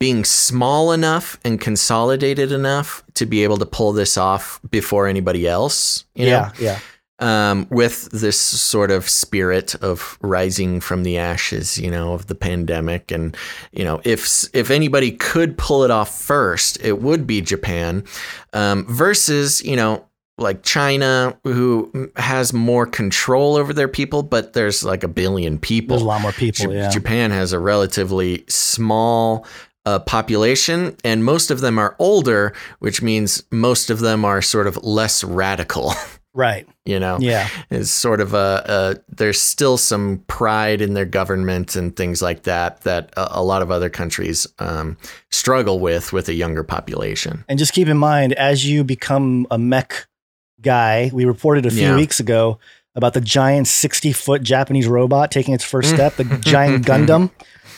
being small enough and consolidated enough to be able to pull this off before anybody else. You know? yeah, yeah. Um, with this sort of spirit of rising from the ashes, you know, of the pandemic, and you know, if if anybody could pull it off first, it would be Japan, um, versus you know. Like China, who has more control over their people, but there's like a billion people. There's a lot more people. Ja- yeah. Japan has a relatively small uh, population, and most of them are older, which means most of them are sort of less radical. Right. you know, Yeah. It's sort of a, a there's still some pride in their government and things like that that a, a lot of other countries um, struggle with with a younger population. And just keep in mind, as you become a mech guy, we reported a few Yeah. weeks ago about the giant 60 foot Japanese robot taking its first step, the giant Gundam.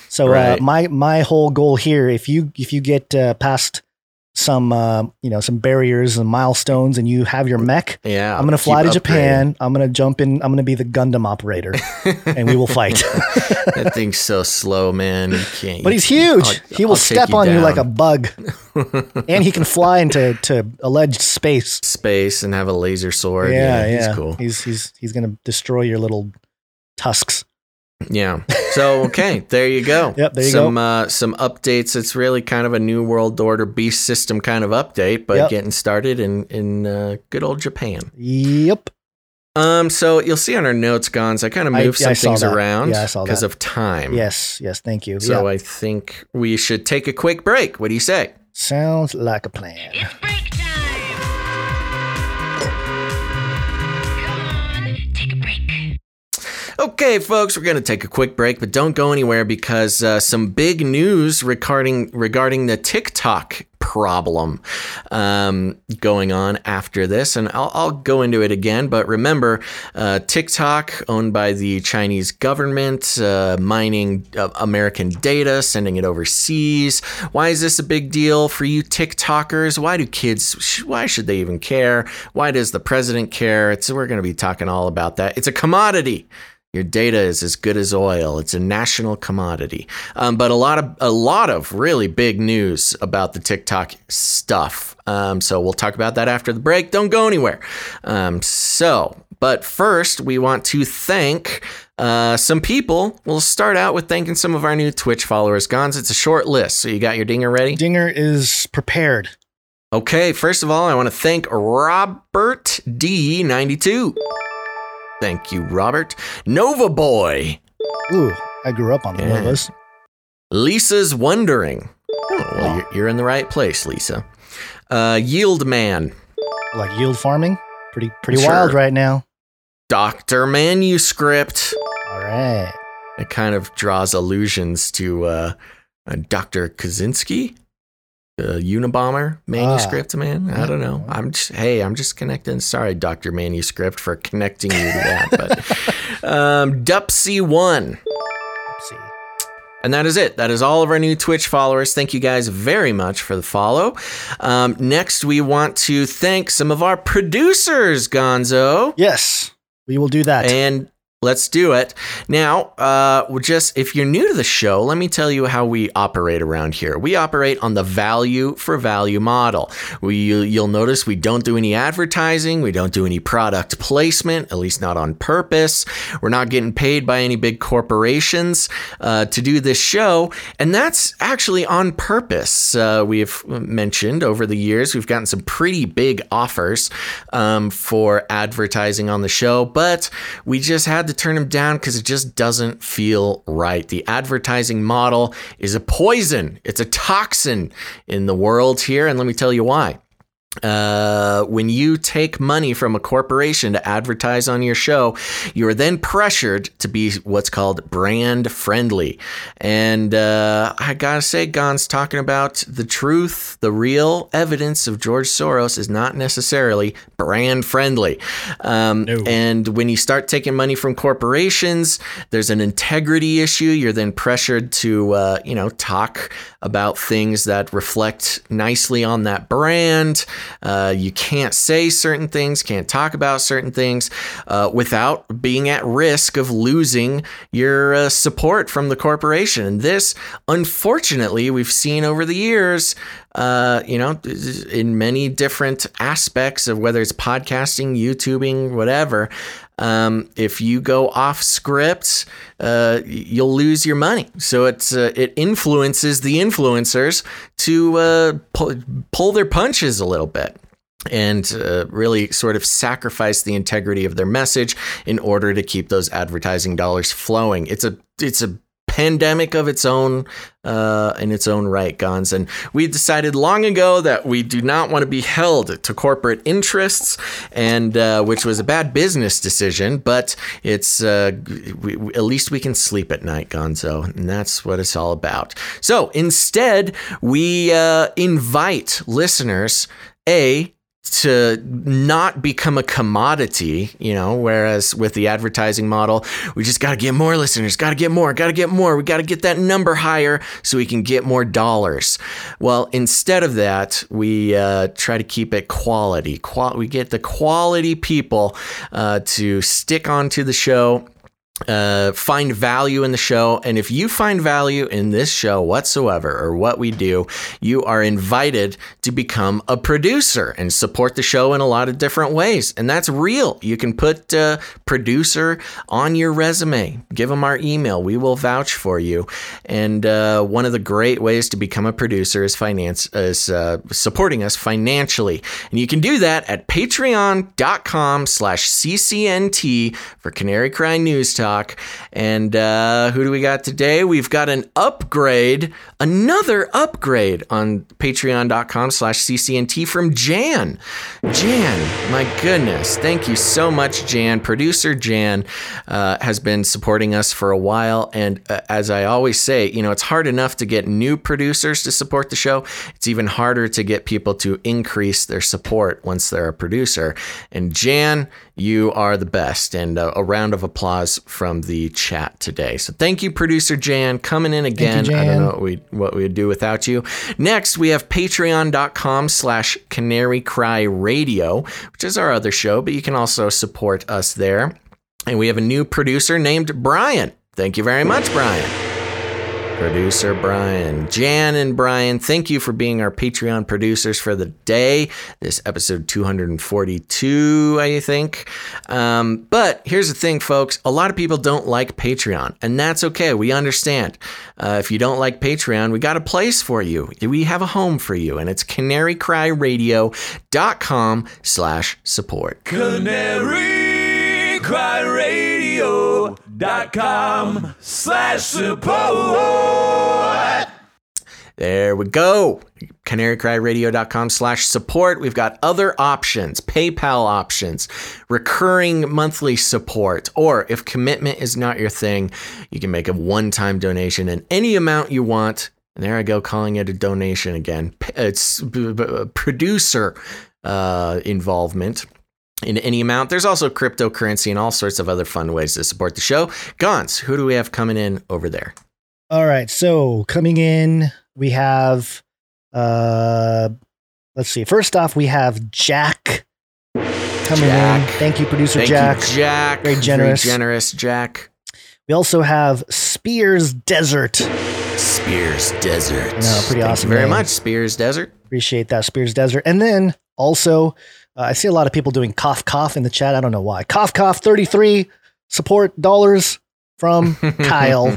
So uh, my my whole goal here, if you if you get uh, past some uh, you know some barriers and milestones, and you have your mech, Yeah, I'm gonna fly to Japan. I'm gonna jump in. I'm gonna be the Gundam operator, and we will fight. that thing's so slow, man. You can't. but he's huge. I'll- he will I'll step you on you like a bug, and he can fly into to alleged space. space and have a laser sword. Yeah, Yeah, yeah. he's cool. He's he's he's gonna destroy your little tusks. Yeah. So okay, there you go. Yep, there you some, go. Uh, some updates. It's really kind of a new world order beast system kind of update, but Yep. getting started in in uh, good old Japan. Yep. Um, so you'll see on our notes, Gonz, I kind of moved yeah, some I things that. around Yeah, I saw because that. of time. Yes. Yes. Thank you. So yeah. I think we should take a quick break. What do you say? Sounds like a plan. Okay, folks, we're going to take a quick break, but don't go anywhere because uh, some big news regarding regarding the TikTok problem um, going on after this, and I'll, I'll go into it again. But remember, uh, TikTok, owned by the Chinese government, uh, mining uh, American data, sending it overseas. Why is this a big deal for you TikTokers? Why do kids? Why should they even care? Why does the president care? It's we're going to be talking all about that. It's a commodity. Your data is as good as oil. It's a national commodity. Um, but a lot of a lot of really big news about the TikTok stuff. Um, so we'll talk about that after the break. Don't go anywhere. Um, so, but first, we want to thank uh, some people. We'll start out with thanking some of our new Twitch followers. Gonz, it's a short list. So you got your dinger ready? Dinger is prepared. Okay, first of all, I want to thank Robert D92. Thank you, Robert. Nova Boy. Ooh, I grew up on the Yeah. Novas. Lisa's Wondering. Oh, well, you're, you're in the right place, Lisa. Uh, Yield Man. Like yield farming. Pretty pretty Sure. wild right now. Dr. Manuscript. All right. It kind of draws allusions to uh, uh, Dr. Kaczynski, the Unabomber manuscript, man. I don't know. I'm just, hey, I'm just connecting. Sorry, Dr. Manuscript, for connecting you to that. But um, Dupsy1. Let's see. And that is it. That is all of our new Twitch followers. Thank you guys very much for the follow. Um, next, we want to thank some of our producers, Gonzo. Yes, we will do that. And let's do it. Now, uh, we're just if you're new to the show, let me tell you how we operate around here. We operate on the value for value model. We you'll notice we don't do any advertising, we don't do any product placement, at least not on purpose. We're not getting paid by any big corporations uh, to do this show, and that's actually on purpose. Uh, we've mentioned over the years we've gotten some pretty big offers um, for advertising on the show, but we just had to turn them down because it just doesn't feel right. The advertising model is a poison, it's a toxin in the world here, and let me tell you why. Uh, when you take money from a corporation to advertise on your show, you are then pressured to be what's called brand friendly. And uh, I gotta say, Gonz's talking about the truth, the real evidence of George Soros is not necessarily brand friendly. Um, And when you start taking money from corporations, there's an integrity issue. You're then pressured to, uh, you know, talk about things that reflect nicely on that brand. Uh, you can't say certain things, can't talk about certain things uh, without being at risk of losing your uh, support from the corporation. And this, unfortunately, we've seen over the years. Uh, you know, in many different aspects of whether it's podcasting, YouTubing, whatever. Um, if you go off script, uh, you'll lose your money. So it's uh, it influences the influencers to uh, pull, pull their punches a little bit and uh, really sort of sacrifice the integrity of their message in order to keep those advertising dollars flowing. It's a it's a pandemic of its own uh, in its own right, Gonz. And we decided long ago that we do not want to be held to corporate interests, and uh, which was a bad business decision. But it's uh, we, at least we can sleep at night, Gonzo, and that's what it's all about. So instead, we uh, invite listeners a to not become a commodity, you know, whereas with the advertising model, we just got to get more listeners, got to get more, got to get more. We got to get that number higher so we can get more dollars. Well, instead of that, we uh, try to keep it quality. Qual- we get the quality people uh, to stick onto the show uh, find value in the show. And if you find value in this show whatsoever or what we do, you are invited to become a producer and support the show in a lot of different ways. And that's real. You can put uh, producer on your resume, give them our email. We will vouch for you. And uh, one of the great ways to become a producer is finance is uh, supporting us financially. And you can do that at patreon.com slash CCNT for Canary Cry News Talk. And uh, who do we got today? We've got an upgrade, another upgrade on patreon.com slash CCNT from Jan. Jan, my goodness. Thank you so much, Jan. Producer Jan uh, has been supporting us for a while. And uh, as I always say, you know, it's hard enough to get new producers to support the show. It's even harder to get people to increase their support once they're a producer. And Jan, you are the best. And uh, a round of applause from the chat today. So thank you, producer Jan, coming in again. you, Jan. I don't know what we what we'd do without you. Next, we have patreon.com slash canary cry radio, which is our other show, but you can also support us there. And we have a new producer named Brian. Thank you very much, Brian. Producer Brian. Jan and Brian, thank you for being our Patreon producers for the day. This episode 242, I think. Um, but here's the thing, folks. A lot of people don't like Patreon, and that's okay. We understand. Uh, if you don't like Patreon, we got a place for you. We have a home for you, and it's canarycryradio.com slash support. CanaryCryRadio.com slash support. There we go. CanaryCryRadio.com slash support. We've got other options, PayPal options, recurring monthly support, or if commitment is not your thing, you can make a one time donation in any amount you want. And there I go, calling it a donation again. It's b- b- producer uh, involvement in any amount. There's also cryptocurrency and all sorts of other fun ways to support the show. Gonz, who do we have coming in over there? All right. So coming in, we have, uh, let's see. First off, we have Jack coming Jack. in. Thank you, producer Thank Jack. you, Jack. Very generous. Very generous, Jack. We also have Spears Desert. Spears Desert. No, pretty Thank awesome very name. much, Spears Desert. Appreciate that, Spears Desert. And then also, uh, I see a lot of people doing cough cough in the chat. I don't know why. Cough cough 33 support dollars from Kyle.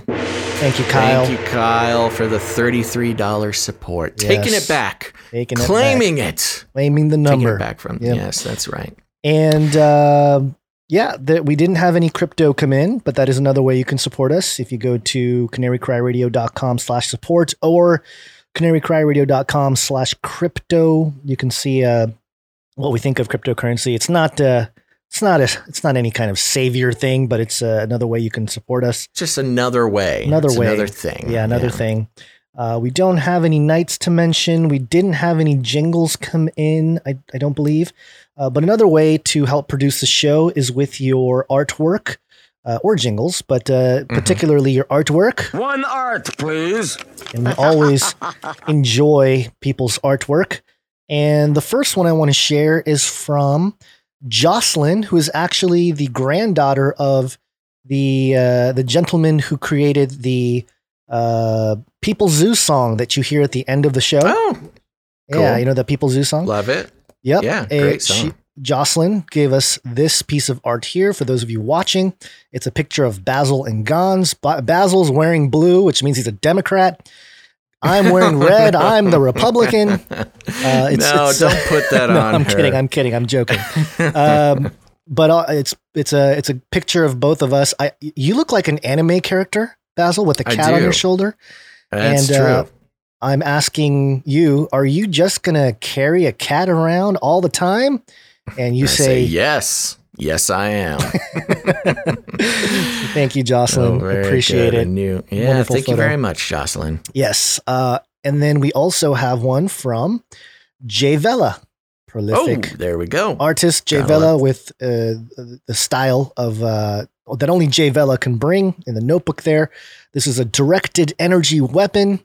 Thank you, Kyle. Thank you, Kyle, for the $33 support. Taking it back. Taking it Claiming back. it. Claiming the number. Taking it back from. Yep. Yes, that's right. And uh, yeah, that we didn't have any crypto come in, but that is another way you can support us. If you go to canarycryradio.com slash support or canarycryradio.com slash crypto, you can see uh, what we think of cryptocurrency. It's not uh, it's not a it's not any kind of savior thing, but it's uh, another way you can support us. Just another way. Another It's way. Another thing. Yeah, another thing. Uh, we don't have any nights to mention. We didn't have any jingles come in, I, I don't believe. Uh, but another way to help produce the show is with your artwork uh, or jingles, but uh, particularly your artwork. One art, please. And we always enjoy people's artwork. And the first one I want to share is from Jocelyn, who is actually the granddaughter of the uh, the gentleman who created the uh, People Zoo song that you hear at the end of the show. Oh, yeah, you know the People Zoo song. Love it. Yep. Yeah, great she- song. Jocelyn gave us this piece of art here for those of you watching. It's a picture of Basil and Gonz. Basil's wearing blue, which means he's a Democrat. I'm wearing red. I'm the Republican. Uh, it's, no, it's, don't put that no, on I'm her. kidding. I'm kidding. I'm joking. Um, but uh, it's it's a it's a picture of both of us. I you look like an anime character, Basil, with a cat on your shoulder. That's and, true. uh, I'm asking you, are you just gonna carry a cat around all the time? And you I say, yes. Yes, I am. Thank you, Jocelyn. Oh, Appreciate good. it. Yeah, Wonderful thank you very much, Jocelyn. Yes. Uh, and then we also have one from Jay Vella, prolific Oh, there we go. artist Jay Gotta Vella with uh, the style of uh, that only Jay Vella can bring in the notebook there. This is a directed energy weapon.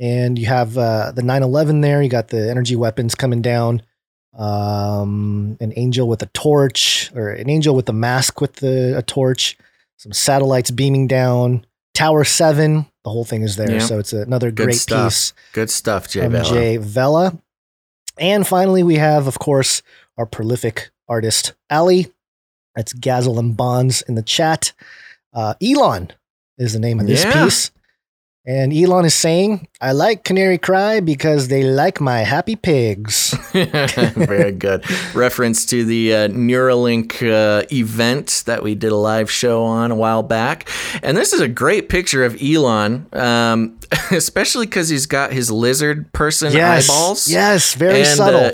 And you have uh, the 911 there. You got the energy weapons coming down. Um, an angel with a torch, or an angel with a mask with the, a torch. some satellites beaming down. Tower Seven, the whole thing is there. So it's another Good great stuff. piece Good stuff, Jay Vela. Jay Vela. And finally, we have, of course, our prolific artist, Ali. That's Gazel and Bonds in the chat. Uh, Elon is the name of this Yeah. piece. And Elon is saying, I like Canary Cry because they like my happy pigs. Very good. Reference to the uh, Neuralink uh, event that we did a live show on a while back. And this is a great picture of Elon, um, especially because he's got his lizard person yes. eyeballs. Yes, very And, subtle. uh,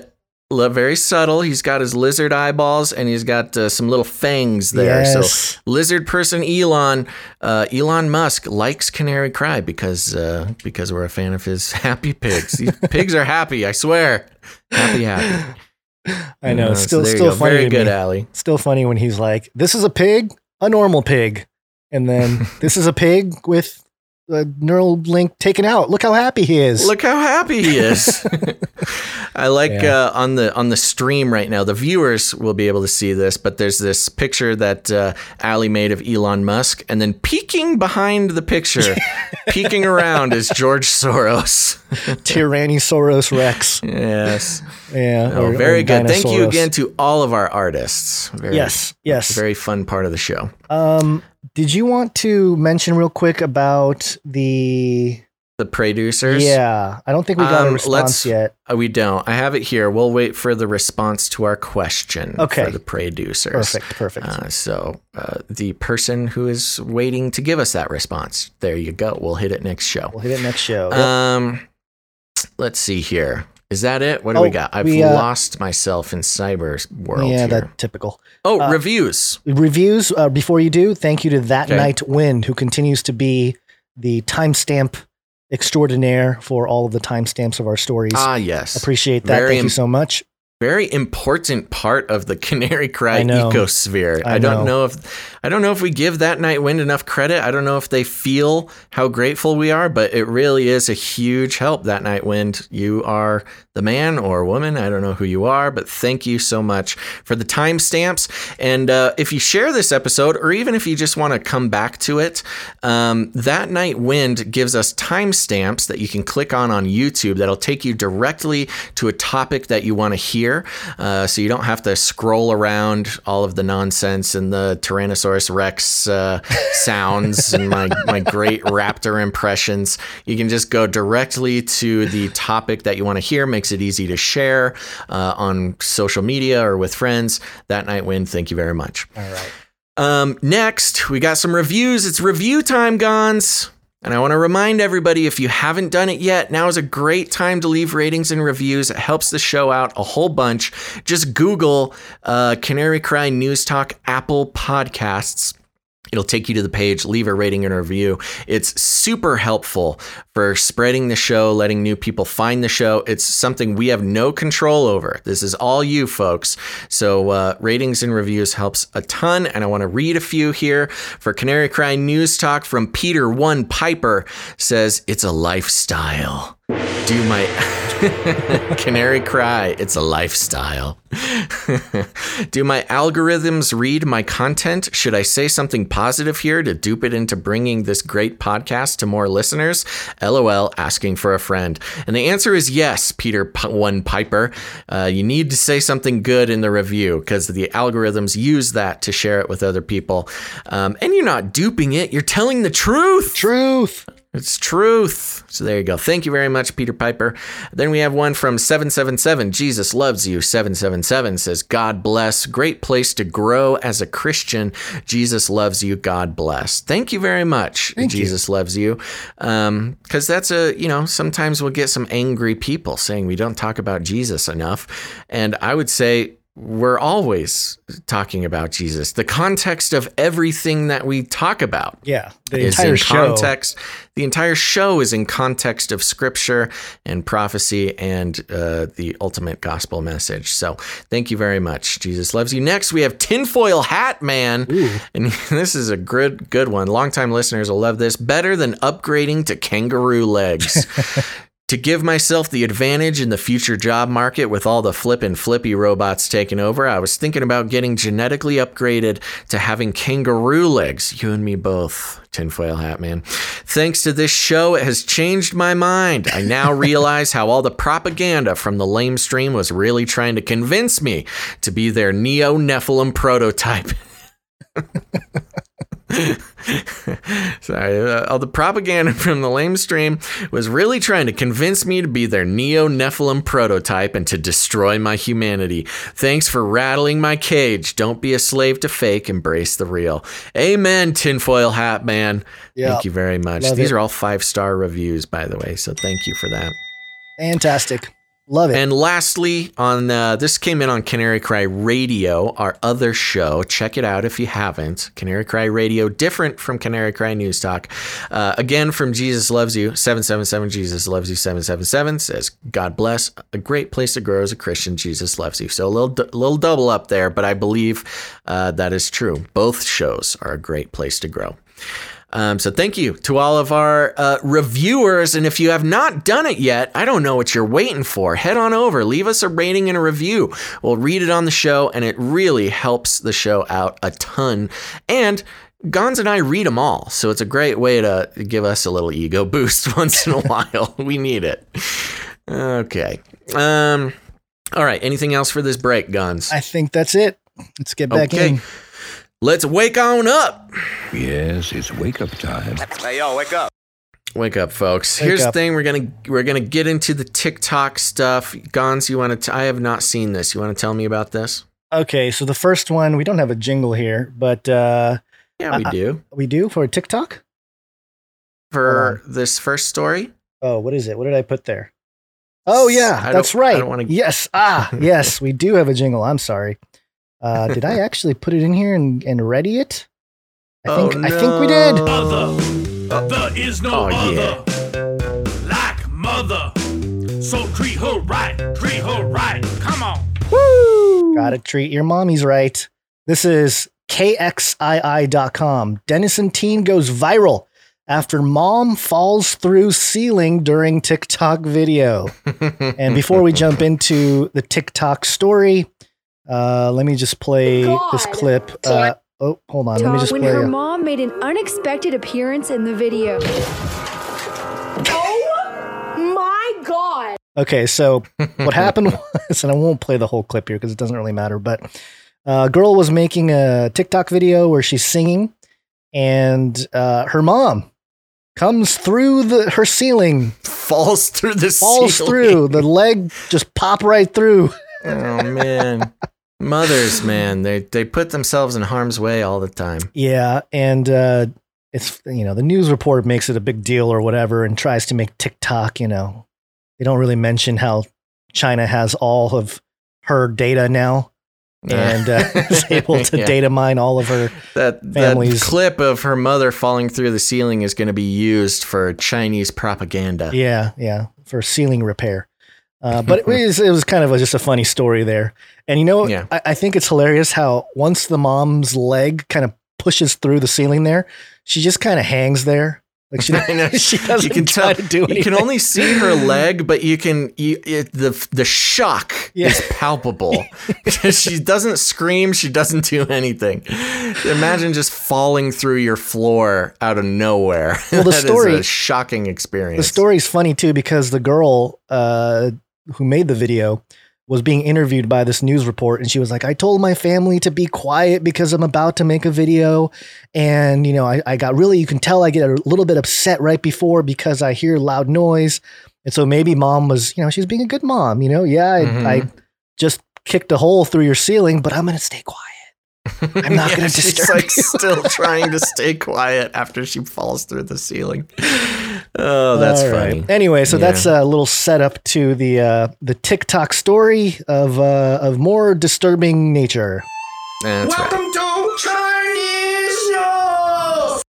very subtle. He's got his lizard eyeballs and he's got uh, some little fangs there. Yes. So, lizard person Elon, uh, Elon Musk likes Canary Cry because uh, because we're a fan of his happy pigs. These pigs are happy, I swear. Happy, happy. I know. Uh, It's so still, still go. funny. Very good. Allie. Still funny when he's like, "This is a pig, a normal pig," and then this is a pig with a Neuralink taken out. Look how happy he is. Look how happy he is. I like Yeah. uh, on the on the stream right now. The viewers will be able to see this, but there's this picture that uh, Ali made of Elon Musk, and then peeking behind the picture, peeking around is George Soros. Tyrannosaurus Rex. yes. Yeah. Oh, or- very or good. Thank you again to all of our artists. Very, Yes, yes. Very fun part of the show. Um, did you want to mention real quick about the? The producers. Yeah, I don't think we got a Um, response let's- yet. Uh, we don't. I have it here. We'll wait for the response to our question Okay. for the producers. Perfect, perfect. Uh, so uh, the person who is waiting to give us that response, there you go. We'll hit it next show. We'll hit it next show. Yep. Um, let's see here. Is that it? What do we Oh, got? I've we, uh, lost myself in cyber world yeah, here. that typical. oh, uh, reviews. reviews uh, before you do thank you to that Okay. night wind who continues to be the timestamp extraordinaire for all of the timestamps of our stories Ah, yes. appreciate that Very thank you so much very important part of the Canary Cry ecosphere. I, I don't know. know if I don't know if we give that night wind enough credit. I don't know if they feel how grateful we are, but it really is a huge help. That night wind, you are the man or woman. I don't know who you are, but thank you so much for the timestamps. And uh, if you share this episode, or even if you just want to come back to it, um, that night wind gives us timestamps that you can click on on YouTube. That'll take you directly to a topic that you want to hear, uh, so you don't have to scroll around all of the nonsense and the Tyrannosaurus Rex uh, sounds and my my great raptor impressions. You can just go directly to the topic that you want to hear. Makes it easy to share uh, on social media or with friends. That night wind. Thank you very much. all right Um, next, we got some reviews. It's review time, Gonz. And I want to remind everybody if you haven't done it yet, now is a great time to leave ratings and reviews. It helps the show out a whole bunch. Just Google uh, Canary Cry News Talk Apple Podcasts. It'll take you to the page, leave a rating and review. It's super helpful for spreading the show, letting new people find the show. It's something we have no control over. This is all you folks. So, uh, ratings and reviews helps a ton. And I want to read a few here for Canary Cry News Talk from Peter One Piper says, It's a lifestyle. Do my canary cry? It's a lifestyle. Do my algorithms read my content? Should I say something positive here to dupe it into bringing this great podcast to more listeners? LOL, asking for a friend. And the answer is yes, Peter P- One Piper. Uh, you need to say something good in the review because the algorithms use that to share it with other people. Um, and you're not duping it, you're telling the truth. truth It's truth. So there you go. Thank you very much, Peter Piper. Then we have one from 777. Jesus loves you. 777 says, God bless. Great place to grow as a Christian. Jesus loves you. God bless. Thank you very much. Thank you. Jesus loves you. Um, cause that's a, you know, sometimes we'll get some angry people saying we don't talk about Jesus enough. And I would say, we're always talking about Jesus. The context of everything that we talk about yeah the is entire in show context. The entire show is in context of scripture and prophecy and uh, the ultimate gospel message. So thank you very much. Jesus loves you. Next, we have Tinfoil Hat Man. And this is a good, good one. Longtime listeners will love this. Better than upgrading to kangaroo legs. To give myself the advantage in the future job market with all the flip and flippy robots taking over, I was thinking about getting genetically upgraded to having kangaroo legs. You and me both, tinfoil hat man. Thanks to this show, it has changed my mind. I now realize how all the propaganda from the lame stream was really trying to convince me to be their Neo Nephilim prototype. Sorry, uh, all the propaganda from the lame stream was really trying to convince me to be their Neo Nephilim prototype and to destroy my humanity. Thanks for rattling my cage. Don't be a slave to fake, embrace the real. Amen, tinfoil hat man. Yeah. Thank you very much. Love These it. are all five star reviews, by the way, so thank you for that. Fantastic. Love it. And lastly, on uh, this came in on Canary Cry Radio, our other show. Check it out if you haven't. Canary Cry Radio, different from Canary Cry News Talk. Uh, again, from Jesus Loves You, 777 Jesus Loves You 777 says, God bless. A great place to grow as a Christian. Jesus loves you. So a little, little double up there, but I believe uh, that is true. Both shows are a great place to grow. Um, so thank you to all of our uh, reviewers. And if you have not done it yet, I don't know what you're waiting for. Head on over, leave us a rating and a review. We'll read it on the show, and it really helps the show out a ton. And Gonz and I read them all, so it's a great way to give us a little ego boost once in a while. We need it. Okay. Um. All right. Anything else for this break, Gonz? I think that's it. Let's get back Okay. in. Let's wake on up. Yes, it's wake up time. Hey, yo, wake up. Wake up, folks. Wake Here's the thing: we're gonna we're gonna get into the TikTok stuff. Gonz, you want to? I have not seen this. You want to tell me about this? Okay, so the first one, we don't have a jingle here, but uh, Yeah, we Uh, do. we do for TikTok. For this first story, Oh, what is it? What did I put there? Oh yeah, I that's don't- I right. don't wanna- Yes, ah, yes, we do have a jingle. I'm sorry. Uh, did I actually put it in here and, and ready it? I Oh, think I think we did. Other, there is no Oh, other. yeah. Like mother. So treat her right, treat her right. Come on. Gotta treat your mommies right. This is KXII.com. Denison teen goes viral after mom falls through ceiling during TikTok video. and before we jump into the TikTok story, uh, let me just play this clip. Uh, oh, hold on. Let me just when play. her a- mom made an unexpected appearance in the video. Oh my god! Okay, so what happened was, and I won't play the whole clip here because it doesn't really matter, but uh, a girl was making a TikTok video where she's singing, and uh, her mom comes through the her ceiling, falls through the ceiling. falls ceiling. through the leg, just pop right through. Oh man, mothers, man, they they put themselves in harm's way all the time. Yeah, and uh, it's you know the news report makes it a big deal or whatever, and tries to make TikTok. You know, they don't really mention how China has all of her data now, and uh, is able to Yeah. data mine all of her That that families. clip of her mother falling through the ceiling is going to be used for Chinese propaganda. Yeah, yeah, for ceiling repair. Uh, but it was it was kind of a, just a funny story there, and you know, Yeah. I, I think it's hilarious how once the mom's leg kind of pushes through the ceiling there, she just kind of hangs there, like she, I know. she doesn't you can try tell, to do anything. You can only see her leg, but you can you, it, the the shock Yeah. is palpable because she doesn't scream, she doesn't do anything. Imagine just falling through your floor out of nowhere. Well, the story- a shocking experience. The story's funny too because the girl uh, who made the video was being interviewed by this news report, and she was like, "I told my family to be quiet because I'm about to make a video, and you know, I, I got really, you can tell I get a little bit upset right before because I hear loud noise, and so maybe mom was, you know, she's being a good mom, you know, yeah, I, Mhm. I just kicked a hole through your ceiling, but I'm gonna stay quiet. I'm not Yeah, gonna disturb she's like still trying to stay quiet after she falls through the ceiling. Oh, that's All right. funny. Anyway, so Yeah. that's a little setup to the uh, the TikTok story of uh, of more disturbing nature. That's right. Welcome to Chinese News.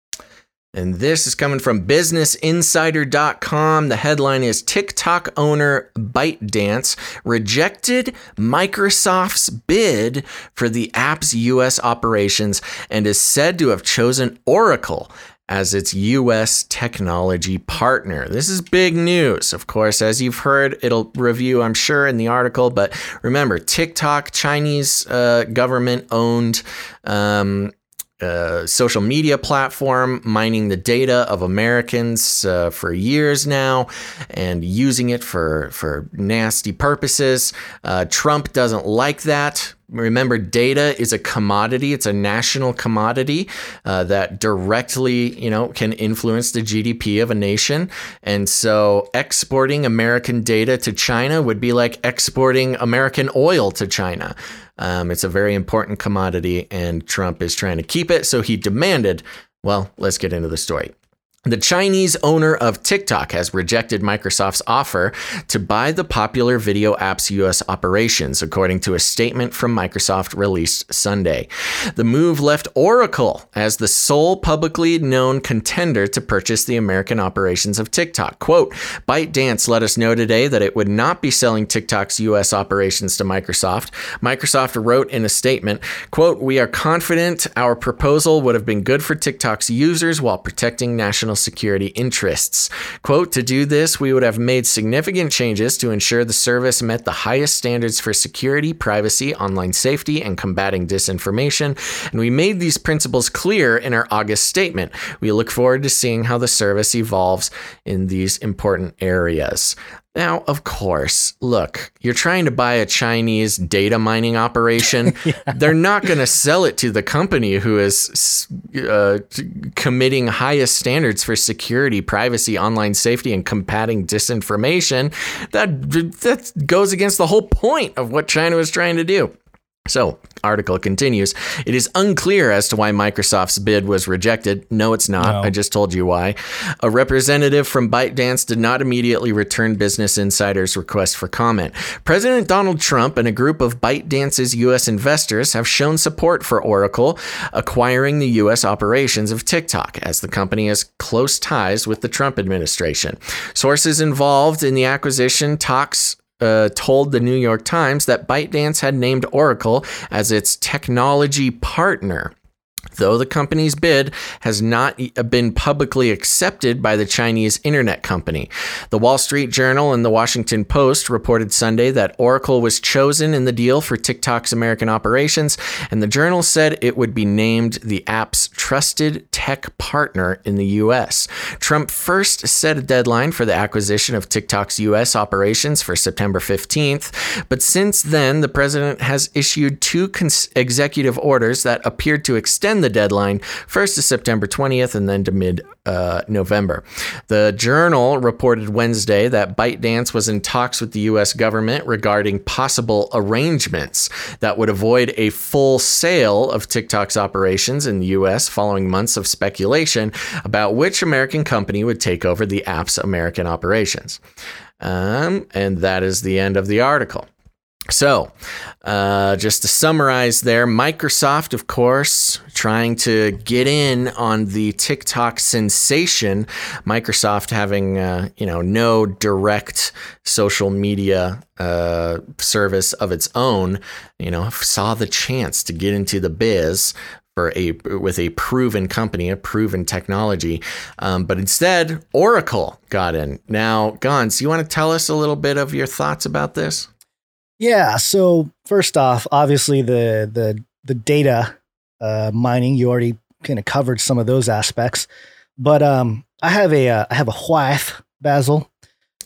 And this is coming from businessinsider.com. The headline is TikTok owner ByteDance rejected Microsoft's bid for the app's US operations and is said to have chosen Oracle as its U.S. technology partner. This is big news. Of course, as you've heard, it'll review, I'm sure, in the article. But remember, TikTok, Chinese uh, government owned. Um, social media platform mining the data of Americans uh, for years now and using it for for nasty purposes. Uh, Trump doesn't like that. Remember, data is a commodity. It's a national commodity uh, that directly, you know, can influence the GDP of a nation. And so, exporting American data to China would be like exporting American oil to China. Um, it's a very important commodity, and Trump is trying to keep it. So he demanded, well, let's get into the story. The Chinese owner of TikTok has rejected Microsoft's offer to buy the popular video app's US operations, according to a statement from Microsoft released Sunday. The move left Oracle as the sole publicly known contender to purchase the American operations of TikTok. Quote, ByteDance let us know today that it would not be selling TikTok's US operations to Microsoft. Microsoft wrote in a statement, quote, We are confident our proposal would have been good for TikTok's users while protecting national security interests. Quote, to do this, we would have made significant changes to ensure the service met the highest standards for security, privacy, online safety, and combating disinformation. And we made these principles clear in our August statement. We look forward to seeing how the service evolves in these important areas. Now, of course, look, you're trying to buy a Chinese data mining operation. yeah. They're not going to sell it to the company who is uh, committing highest standards for security, privacy, online safety, and combating disinformation. That that goes against the whole point of what China was trying to do. So, article continues. It is unclear as to why Microsoft's bid was rejected. No, it's not. No. I just told you why. A representative from ByteDance did not immediately return Business Insider's request for comment. President Donald Trump and a group of ByteDance's U.S. investors have shown support for Oracle acquiring the U.S. operations of TikTok, as the company has close ties with the Trump administration. Sources involved in the acquisition talks uh, told the New York Times that ByteDance had named Oracle as its technology partner though the company's bid has not uh, been publicly accepted by the Chinese internet company. The Wall Street Journal and the Washington Post reported Sunday that Oracle was chosen in the deal for TikTok's American operations, and the journal said it would be named the app's trusted tech partner in the U.S. Trump first set a deadline for the acquisition of TikTok's U.S. operations for September 15th, but since then, the president has issued two cons- executive orders that appeared to extend the deadline first to September 20th and then to mid uh, November. The Journal reported Wednesday that ByteDance was in talks with the U.S. government regarding possible arrangements that would avoid a full sale of TikTok's operations in the U.S. following months of speculation about which American company would take over the app's American operations. Um, and that is the end of the article. So, uh, just to summarize there, Microsoft, of course, trying to get in on the TikTok sensation. Microsoft having, uh, you know, no direct social media uh, service of its own, you know, saw the chance to get into the biz for a with a proven company, a proven technology. Um, but instead, Oracle got in. Now, Gonz, you want to tell us a little bit of your thoughts about this? Yeah. So first off, obviously the the the data uh, mining you already kind of covered some of those aspects, but um, I have a uh, I have a wife Basil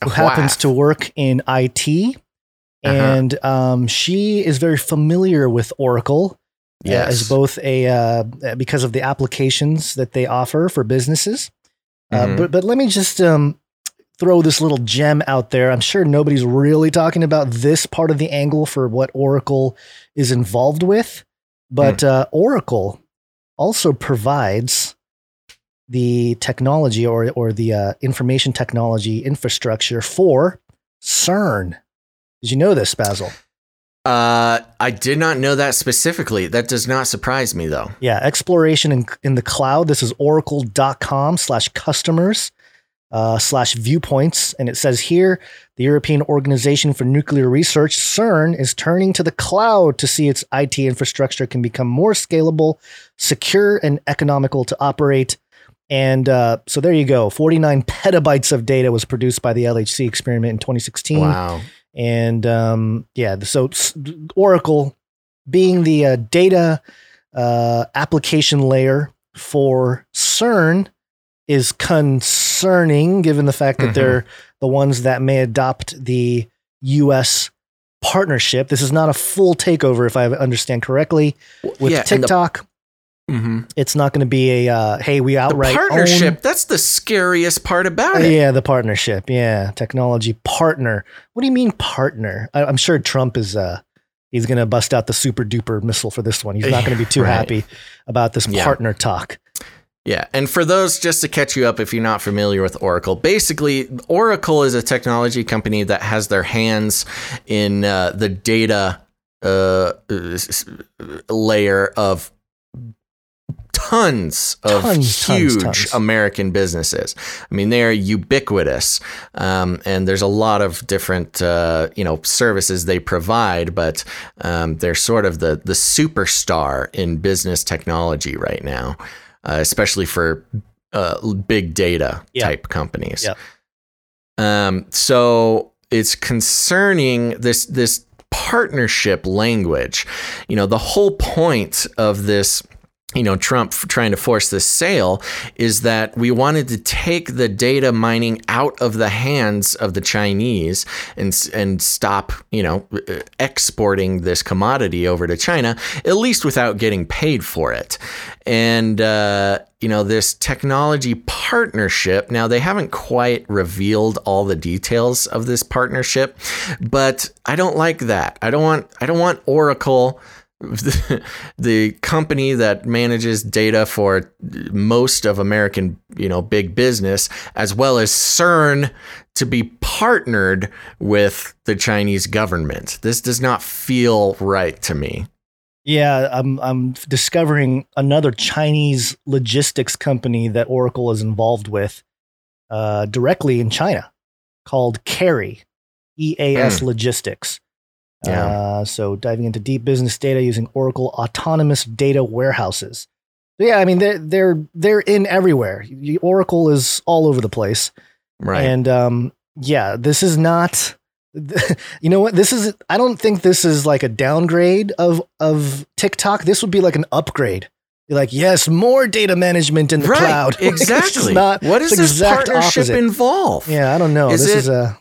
who happens to work in IT, uh-huh. and um, she is very familiar with Oracle. Yes. Uh, as both a uh, because of the applications that they offer for businesses. Uh, mm-hmm. but but let me just um, throw this little gem out there. I'm sure nobody's really talking about this part of the angle for what Oracle is involved with, but mm. uh, Oracle also provides the technology or or the uh, information technology infrastructure for CERN. Did you know this, Basil? Uh, I did not know that specifically. That does not surprise me, though. Yeah, exploration in, in the cloud. This is oracle.com slash customers uh, slash viewpoints. And it says here the European Organization for Nuclear Research, CERN, is turning to the cloud to see its IT infrastructure can become more scalable, secure, and economical to operate. And uh, so there you go. 49 petabytes of data was produced by the LHC experiment in 2016. Wow. And um, yeah, so Oracle being the uh, data uh, application layer for CERN is concerning given the fact that Mhm. they're the ones that may adopt the US partnership. This is not a full takeover, if I understand correctly, with yeah, the- TikTok. Mhm. It's not going to be a uh, hey, we The outright own- partnership, that's the scariest part about Uh, it. yeah, the partnership. Yeah, technology partner. What do you mean partner? I, I'm sure Trump is. Uh, he's going to bust out the super duper missile for this one. He's not going to be too Right. happy about this Yeah. partner talk. Yeah, and for those just to catch you up if you're not familiar with Oracle, basically Oracle is a technology company that has their hands in uh, the data uh, layer of tons of Tons, tons, huge tons. American businesses. I mean, they're ubiquitous, um, and there's a lot of different uh, you know services they provide, but um, they're sort of the the superstar in business technology right now, uh, especially for uh, big data Yeah. type companies. Yeah. Um, so it's concerning this this partnership language. You know, the whole point of this you know, Trump trying to force this sale is that we wanted to take the data mining out of the hands of the Chinese and and stop, you know, uh, exporting this commodity over to China, at least without getting paid for it. And uh, you know, this technology partnership. Now they haven't quite revealed all the details of this partnership, but I don't like that. I don't want I don't want Oracle the, the company that manages data for most of American, you know, big business, as well as CERN to be partnered with the Chinese government. This does not feel right to me. Yeah, I'm I'm discovering another Chinese logistics company that Oracle is involved with uh, directly in China called Kerry, EAS Hmm. Logistics. Yeah. Uh, so diving into deep business data using Oracle autonomous data warehouses. So yeah, I mean they're they're they're in everywhere. Oracle is all over the place. Right. And um, yeah, this is not. You know what? This is. I don't think this is like a downgrade of of TikTok. This would be like an upgrade. You're like, yes, more data management in the right. cloud. Exactly. not- what it's this partnership opposite. involve? Yeah, I don't know. Is this it- is a.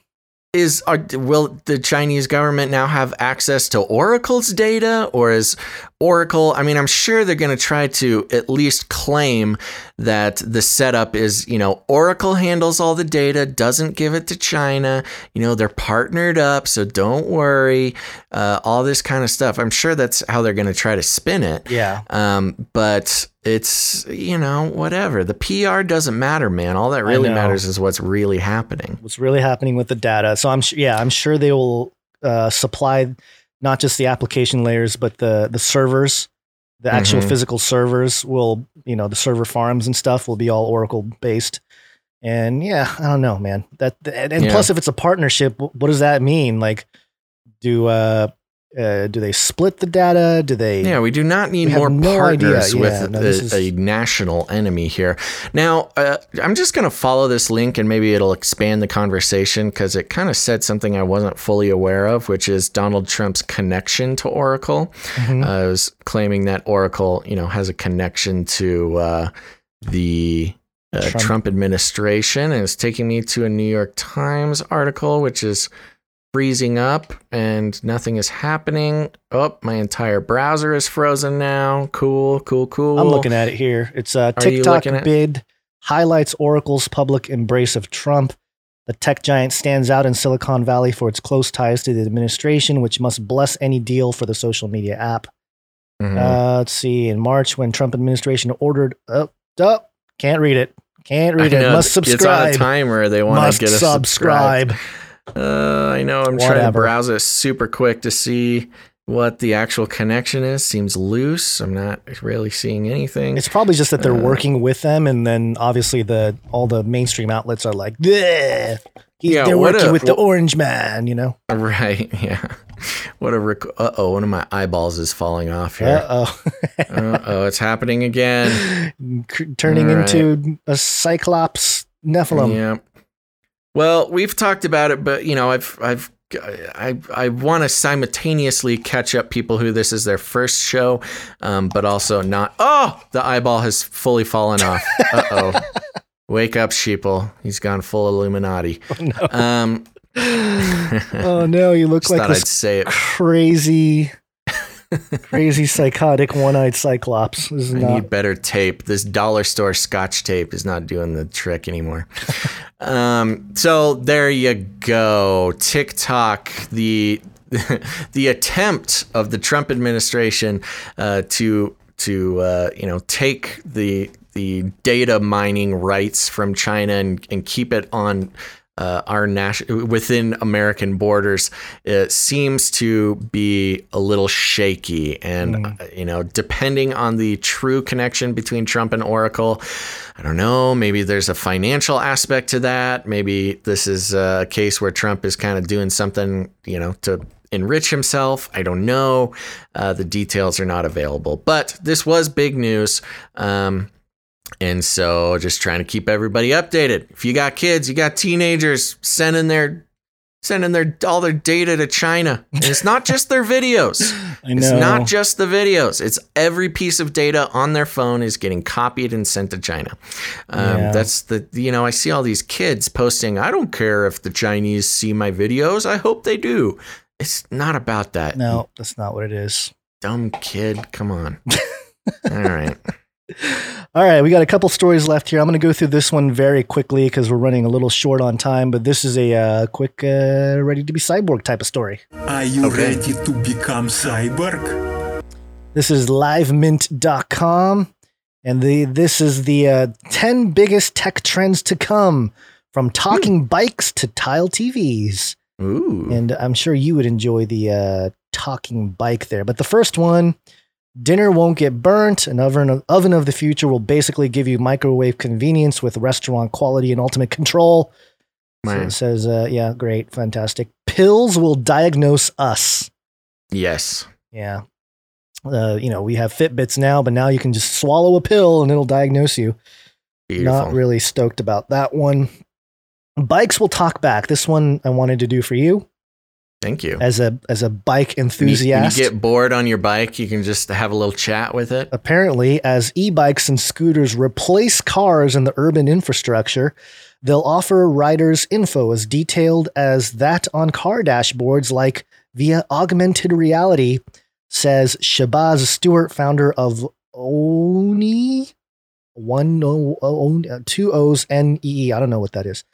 is are, will the Chinese government now have access to Oracle's data or is Oracle I mean I'm sure they're going to try to at least claim that the setup is you know Oracle handles all the data doesn't give it to China you know they're partnered up so don't worry uh, all this kind of stuff. I'm sure that's how they're going to try to spin it. Yeah. um, but it's you know whatever. The PR doesn't matter man. All that really matters is what's really happening. What's really happening with the data. So I'm sure, yeah, I'm sure they will uh, supply not just the application layers, but the the servers, the actual Mhm. physical servers will, you know, the server farms and stuff will be all Oracle based. And yeah, I don't know, man. That and, and Yeah. plus, if it's a partnership, what does that mean? Like, do uh, uh do they split the data? Do they? Yeah, we do not need more no idea. partners Yeah, with no, a, is- a national enemy here. Now, uh, I'm just going to follow this link and maybe it'll expand the conversation because it kind of said something I wasn't fully aware of, which is Donald Trump's connection to Oracle. Mhm. Uh, I was claiming that Oracle, you know, has a connection to uh, the uh, Trump. Trump. administration, and it's taking me to a New York Times article, which is freezing up and nothing is happening. Oh, my entire browser is frozen now. Cool, cool, cool. I'm looking at it here. It's a TikTok bid highlights Oracle's public embrace of Trump. The tech giant stands out in Silicon Valley for its close ties to the administration, which must bless any deal for the social media app. Mhm. Uh, let's see. In March, when Trump administration ordered, oh, oh, can't read it. Can't read I it. know, Must subscribe. It's on a timer. They want Must to get us subscribed. subscribe. Uh, I know. I'm trying to browse it super quick to see what the actual connection is. Seems loose. I'm not really seeing anything. It's probably just that they're Uh, working with them, and then obviously the all the mainstream outlets are like, "Bleh, he's, Yeah, they're working a- with the Orange Man," you know. Right. Yeah. What a rec- uh oh, one of my eyeballs is falling off here. Uh oh, Uh oh, it's happening again. turning right. into a Cyclops Nephilim. Yeah. Well, we've talked about it, but you know, I've I've I I want to simultaneously catch up people who this is their first show, um, but also not. Oh, the eyeball has fully fallen off. Uh oh. Wake up, sheeple. He's gone full Illuminati. Um, oh no, you look like this I'd say it. crazy, crazy psychotic one-eyed Cyclops. This is I not. need better tape. This dollar store scotch tape is not doing the trick anymore. um, so there you go. TikTok, the the attempt of the Trump administration uh, to to uh, you know take the the data mining rights from China and, and keep it on uh, our national within American borders it seems to be a little shaky, and uh, you know, depending on the true connection between Trump and Oracle, I don't know. Maybe there's a financial aspect to that. Maybe this is a case where Trump is kind of doing something, you know, to enrich himself. I don't know. Uh, the details are not available, but this was big news. Um, and so just trying to keep everybody updated. If you got kids, you got teenagers sending their sending their all their data to China. And it's not just their videos. I It's not just the videos. It's every piece of data on their phone is getting copied and sent to China. Um, Yeah. That's the you know I see all these kids posting. I don't care if the Chinese see my videos. I hope they do. It's not about that. No, that's not what it is. Dumb kid. Come on. all right. All right, we got a couple stories left here. I'm going to go through this one very quickly because we're running a little short on time. But this is a uh, quick, uh, ready to be cyborg type of story. Are you ready to become cyborg? This is livemint.com. And the this is the uh, 10 biggest tech trends to come from talking bikes to tile TVs. Ooh. And I'm sure you would enjoy the uh, talking bike there. But the first one dinner won't get burnt. An oven, oven of the future will basically give you microwave convenience with restaurant quality and ultimate control. So it says, uh, yeah, great, fantastic. Pills will diagnose us. Yes. Yeah. Uh, you know, we have Fitbits now, but now you can just swallow a pill and it'll diagnose you. Beautiful. Not really stoked about that one. Bikes will talk back. This one I wanted to do for you Thank you. as a as a bike you- enthusiast. When you get bored on your bike, you can just have a little chat with it. Apparently, as e-bikes and scooters replace cars in the urban infrastructure, they'll offer riders info as detailed as that on car dashboards like via augmented reality, says Shabazz Stewart, founder of Oonee. One o- two O's N E E. I don't know what that is.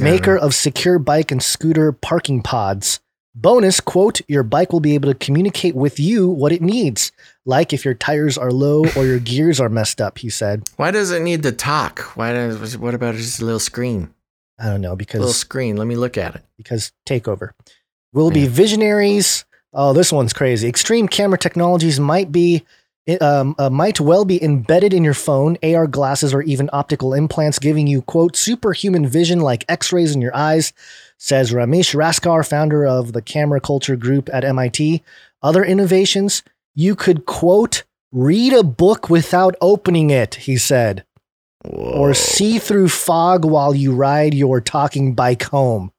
Maker of secure bike and scooter parking pods. Bonus quote, your bike will be able to communicate with you what it needs, like if your tires are low or your gears are messed up, he said. Why does it need to talk? Why does what about just a little screen? I don't know because little screen. Let me look at it. because takeover We'll be visionaries. Oh, this one's crazy. Extreme camera technologies might be um, uh, might well be embedded in your phone, AR glasses, or even optical implants, giving you quote superhuman vision like X-rays in your eyes. Says Ramesh Raskar, founder of the Camera Culture Group at MIT. Other innovations, you could quote read a book without opening it. He said, or see through fog while you ride your talking bike home.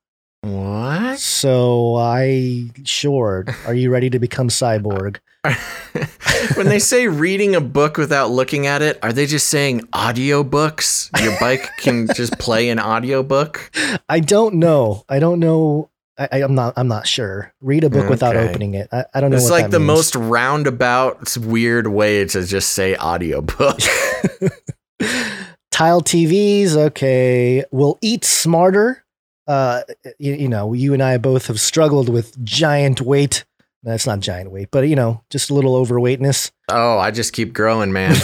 What? So I sure. Are you ready to become cyborg? when they say reading a book without looking at it, are they just saying audiobooks? Your bike can just play an audiobook? I don't know. I don't know. I, am not. I'm not sure. Read a book without opening it. I, I don't know. It's like the means. most roundabout, weird way to just say audiobook. tile TVs. Okay, we'll eat smarter. Uh, you, you know, you and I both have struggled with giant weight. That's not giant weight, but you know, just a little overweightness. oh, I just keep growing, man.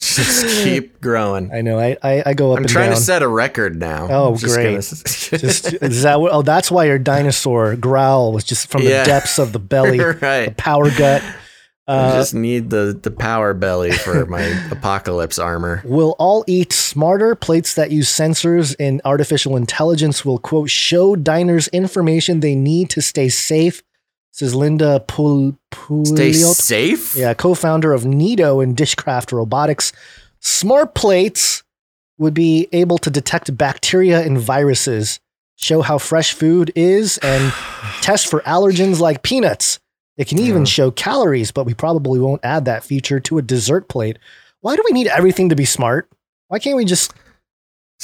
Just keep growing. I know. I I, I go up. I'm trying down. to set a record now. Oh, just great! just is that what, oh, that's why your dinosaur growl was just from Yeah. the depths of the belly, Right. the power gut. I Uh, just need the the power belly for my apocalypse armor. will all eat smarter. Plates that use sensors and artificial intelligence will, quote, show diners information they need to stay safe. Says Linda Pul- Stay safe. Yeah, co founder of Neato and Dishcraft Robotics. Smart plates would be able to detect bacteria and viruses, show how fresh food is, and test for allergens like peanuts. It can even show calories, but we probably won't add that feature to a dessert plate. Why do we need everything to be smart? Why can't we just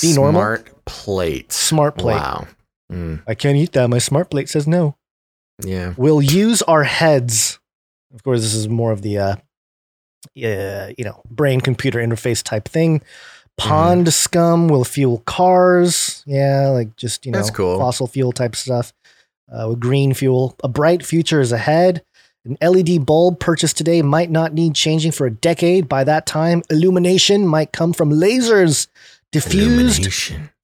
be normal? Smart plate. Smart plate. Wow. Mm, I can't eat that. My smart plate says no. Yeah. We'll use our heads. Of course, this is more of the, uh, uh, you know, brain computer interface type thing. Mm-hmm. Pond scum will fuel cars. Yeah, like just, you know, That's cool. fossil fuel type stuff uh, with green fuel. A bright future is ahead. An LED bulb purchased today might not need changing for a decade. By that time, illumination might come from lasers diffused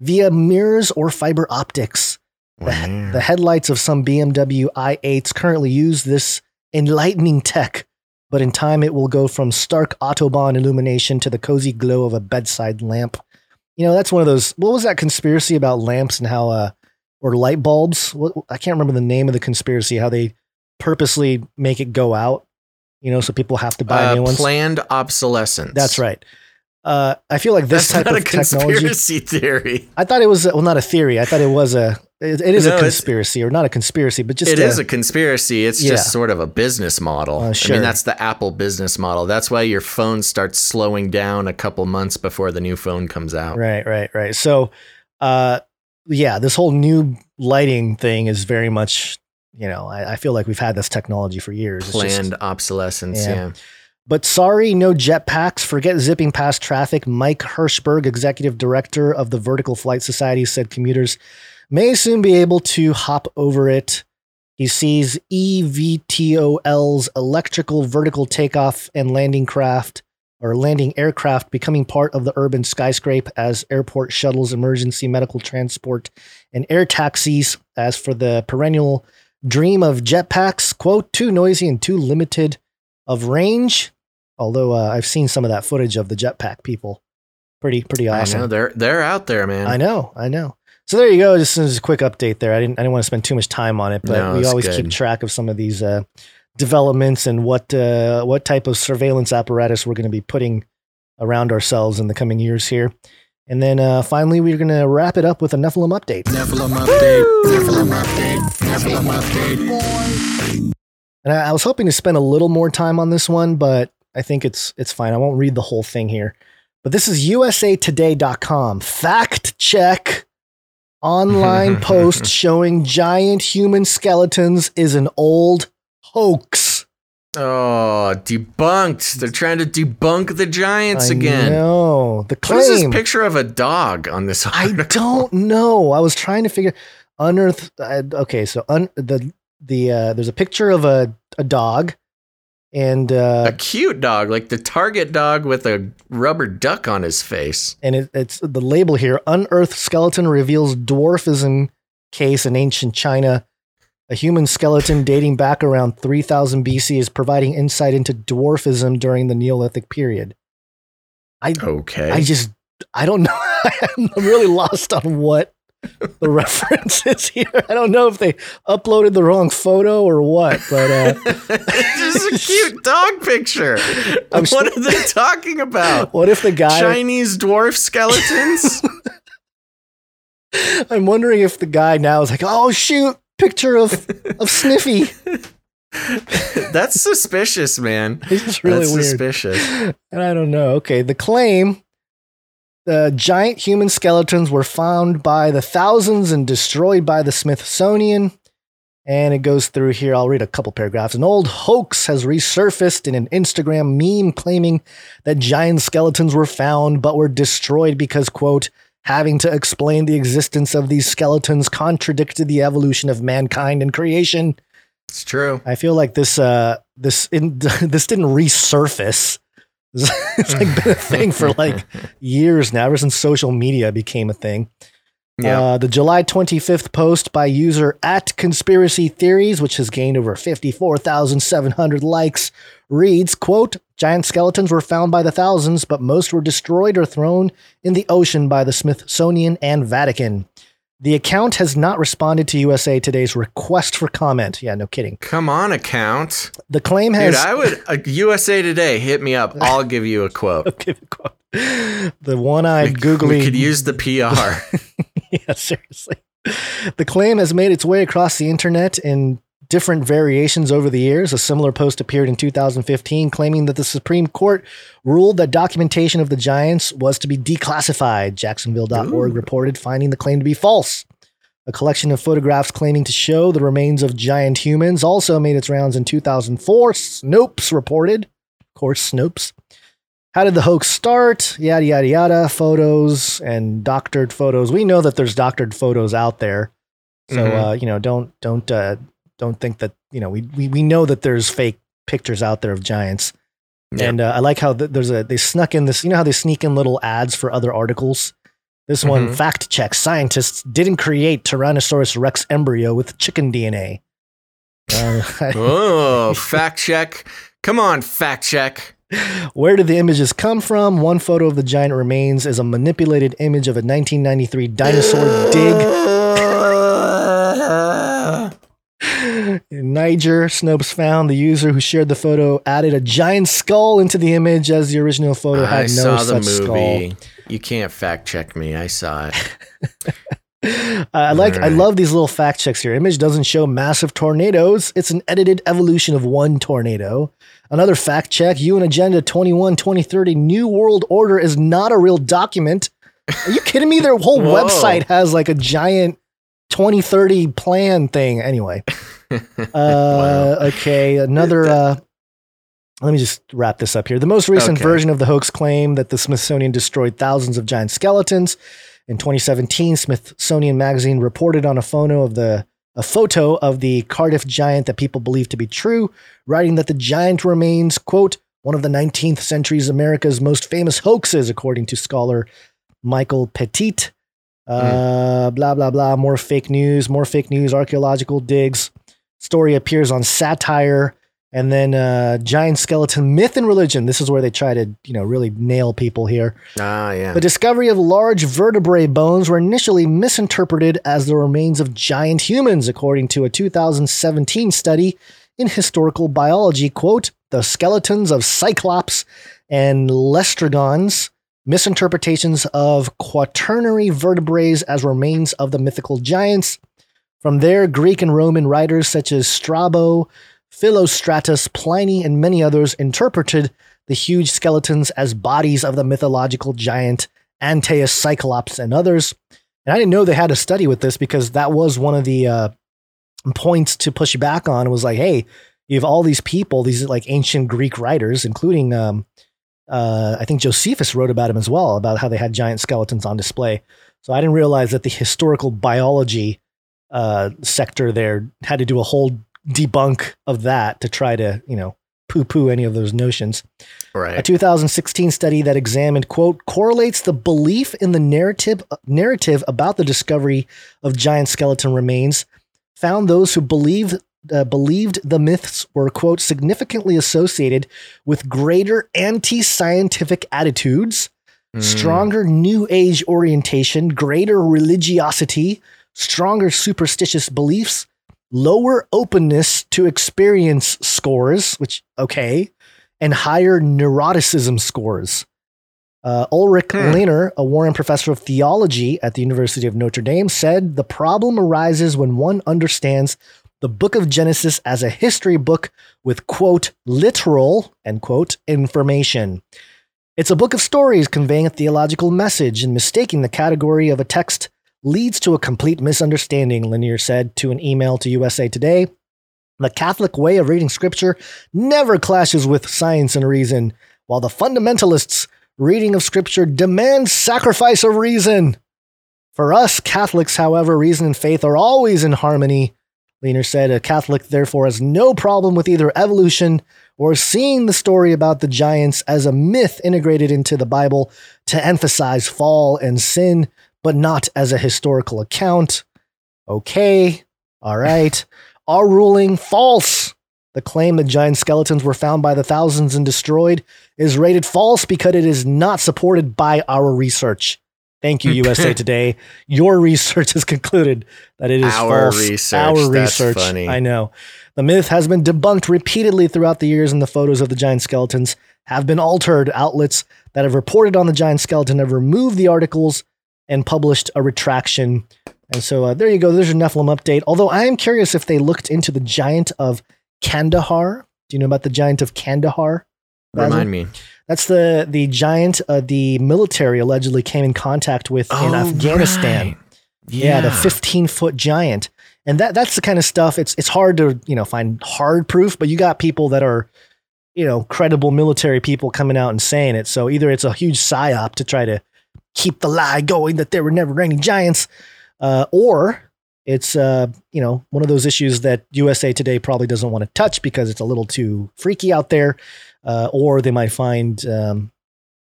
via mirrors or fiber optics. The, Wow. the headlights of some BMW i8s currently use this enlightening tech, but in time it will go from stark Autobahn illumination to the cozy glow of a bedside lamp. You know, that's one of those. What was that conspiracy about lamps and how, uh, or light bulbs? What, I can't remember the name of the conspiracy, how they purposely make it go out, you know, so people have to buy Uh, new ones. planned obsolescence. That's right. Uh, I feel like this That's type not of a technology. conspiracy theory. I thought it was well, not a theory. I thought it was a. It, it is No, a conspiracy, or not a conspiracy, but just It a, is a conspiracy. It's Yeah. just sort of a business model. Uh, I mean, that's the Apple business model. That's why your phone starts slowing down a couple months before the new phone comes out. right, right, right. So, uh, yeah, this whole new lighting thing is very much. You know, I, I feel like we've had this technology for years. It's just- Planned obsolescence. Yeah. Yeah. But sorry, no jetpacks. Forget zipping past traffic. Mike Hirschberg, executive director of the Vertical Flight Society, said commuters may soon be able to hop over it. He sees EVTOL's electrical vertical takeoff and landing craft or landing aircraft becoming part of the urban skyscrape as airport shuttles, emergency medical transport, and air taxis. As for the perennial dream of jetpacks, quote, too noisy and too limited of range. Although uh, I've seen some of that footage of the jetpack people, pretty pretty awesome. I know they're they're out there, man. I know, I know. So there you go. Just as a quick update there. I didn't I didn't want to spend too much time on it, but No, we always good. keep track of some of these uh, developments and what uh, what type of surveillance apparatus we're going to be putting around ourselves in the coming years here. And then uh, finally, we're going to wrap it up with a Nephilim update. Nephilim update. Nephilim update. Nephilim update. And I, I was hoping to spend a little more time on this one, but I think it's it's fine. I won't read the whole thing here. But this is usatoday.com. Fact check. Online post showing giant human skeletons is an old hoax. Oh, debunked. They're trying to debunk the giants I again. know. The claim. What is this picture of a dog on this I don't know. I was trying to figure unearth. Uh, okay, so un, the the uh, there's a picture of a a dog, and uh, a cute dog, like the target dog with a rubber duck on his face. and it, it's the label here unearthed skeleton reveals dwarfism case in ancient china a human skeleton dating back around 3000 bc is providing insight into dwarfism during the neolithic period i Okay. i just i don't know i'm really lost on what the reference is here i don't know if they uploaded the wrong photo or what but uh this is a cute dog picture. I'm what are they talking about? what if the guy Chinese dwarf skeletons? I'm wondering if the guy now is like, oh shoot, picture of of Sniffy. That's suspicious, man. It's really That's weird. suspicious. And I don't know. Okay, the claim the giant human skeletons were found by the thousands and destroyed by the Smithsonian. And it goes through here. I'll read a couple paragraphs. An old hoax has resurfaced in an Instagram meme claiming that giant skeletons were found but were destroyed because, quote, having to explain the existence of these skeletons contradicted the evolution of mankind and creation. It's true. I feel like this uh this in, this didn't resurface. it's like been a thing for like years now, ever since social media became a thing. Yeah. Uh, the July 25th post by user at Conspiracy Theories, which has gained over 54,700 likes, reads, quote, Giant skeletons were found by the thousands, but most were destroyed or thrown in the ocean by the Smithsonian and Vatican. The account has not responded to USA Today's request for comment. Yeah, no kidding. Come on, account. The claim has. Dude, I would uh, USA Today hit me up. I'll give you a quote. give a quote. The one-eyed googly. We could use the PR. yeah, seriously. The claim has made its way across the internet in different variations over the years. A similar post appeared in 2015 claiming that the Supreme Court ruled that documentation of the Giants was to be declassified. Jacksonville.org Ooh. reported finding the claim to be false. A collection of photographs claiming to show the remains of giant humans also made its rounds in 2004. Snopes reported. Of course, Snopes. How did the hoax start? Yada, yada, yada. Photos and doctored photos. We know that there's doctored photos out there. So, Mhm. uh, you know, don't, don't, uh, don't think that, you know, we, we, we know that there's fake pictures out there of giants. Yeah. And uh, I like how th- there's a, they snuck in this, you know how they sneak in little ads for other articles? This one, Mhm. fact check scientists didn't create Tyrannosaurus rex embryo with chicken DNA. Uh, oh, fact check. Come on, fact check. Where did the images come from? One photo of the giant remains is a manipulated image of a 1993 dinosaur dig. Niger, Snopes found the user who shared the photo added a giant skull into the image as the original photo had I no saw the such movie. skull. You can't fact check me. I saw it. Uh, I like, I love these little fact checks here. Image doesn't show massive tornadoes. It's an edited evolution of one tornado. Another fact check: UN Agenda 21 2030 New World Order is not a real document. Are you kidding me? Their whole Whoa. website has like a giant 2030 plan thing. Anyway, uh, okay, another. Uh, let me just wrap this up here. The most recent Okay. version of the hoax claim that the Smithsonian destroyed thousands of giant skeletons. In 2017, Smithsonian Magazine reported on a photo of the a photo of the Cardiff giant that people believe to be true, writing that the giant remains, quote, one of the 19th century's America's most famous hoaxes, according to scholar Michael Pettit. Uh, Blah, blah, blah. More fake news, more fake news, archaeological digs. Story appears on satire. And then uh, giant skeleton myth and religion. This is where they try to, you know, really nail people here. Ah, yeah. The discovery of large vertebrae bones were initially misinterpreted as the remains of giant humans, according to a 2017 study in historical biology. Quote, the skeletons of Cyclops and Lestrodons, misinterpretations of quaternary vertebrae as remains of the mythical giants. From there, Greek and Roman writers such as Strabo, Philostratus, Pliny, and many others interpreted the huge skeletons as bodies of the mythological giant Antaeus Cyclops and others. And I didn't know they had a study with this because that was one of the uh, points to push back on. Was like, hey, you have all these people, these like ancient Greek writers, including um, uh, I think Josephus wrote about him as well, about how they had giant skeletons on display. So I didn't realize that the historical biology uh, sector there had to do a whole debunk of that to try to, you know, poo poo any of those notions. A 2016 study that examined, quote, correlates the belief in the narrative narrative about the discovery of giant skeleton remains, found those who believed uh, believed the myths were, quote, significantly associated with greater anti-scientific attitudes, stronger New Age orientation, greater religiosity, stronger superstitious beliefs, lower openness to experience scores, which, okay, and higher neuroticism scores. Uh, Ulrich Lehner, a Warren professor of theology at the University of Notre Dame, said the problem arises when one understands the book of Genesis as a history book with, quote, literal, end quote, information. It's a book of stories conveying a theological message, and mistaking the category of a text leads to a complete misunderstanding, Lehner said to an email to USA Today. The Catholic way of reading scripture never clashes with science and reason, while the fundamentalists' reading of scripture demands sacrifice of reason. For us Catholics, however, reason and faith are always in harmony, Lehner said a Catholic therefore has no problem with either evolution or seeing the story about the giants as a myth integrated into the Bible to emphasize fall and sin, but not as a historical account. Okay, all right. Our ruling false. The claim that giant skeletons were found by the thousands and destroyed is rated false because it is not supported by our research. Thank you, USA Today. Your research has concluded that it is Our false. research. Our That's research. funny. I know. The myth has been debunked repeatedly throughout the years, and the photos of the giant skeletons have been altered. Outlets that have reported on the giant skeleton have removed the articles and published a retraction. And so uh, there you go. There's your Nephilim update. Although I am curious if they looked into the giant of Kandahar. Do you know about the giant of Kandahar? Remind me. That's the the giant uh, the military allegedly came in contact with in Oh, Afghanistan. right. Yeah, the 15 foot giant, and that that's the kind of stuff. It's it's hard to you know find hard proof, but you got people that are you know credible military people coming out and saying it. So either it's a huge psyop to try to keep the lie going that there were never any giants, uh, or it's uh, you know one of those issues that USA Today probably doesn't want to touch because it's a little too freaky out there, uh, or they might find um,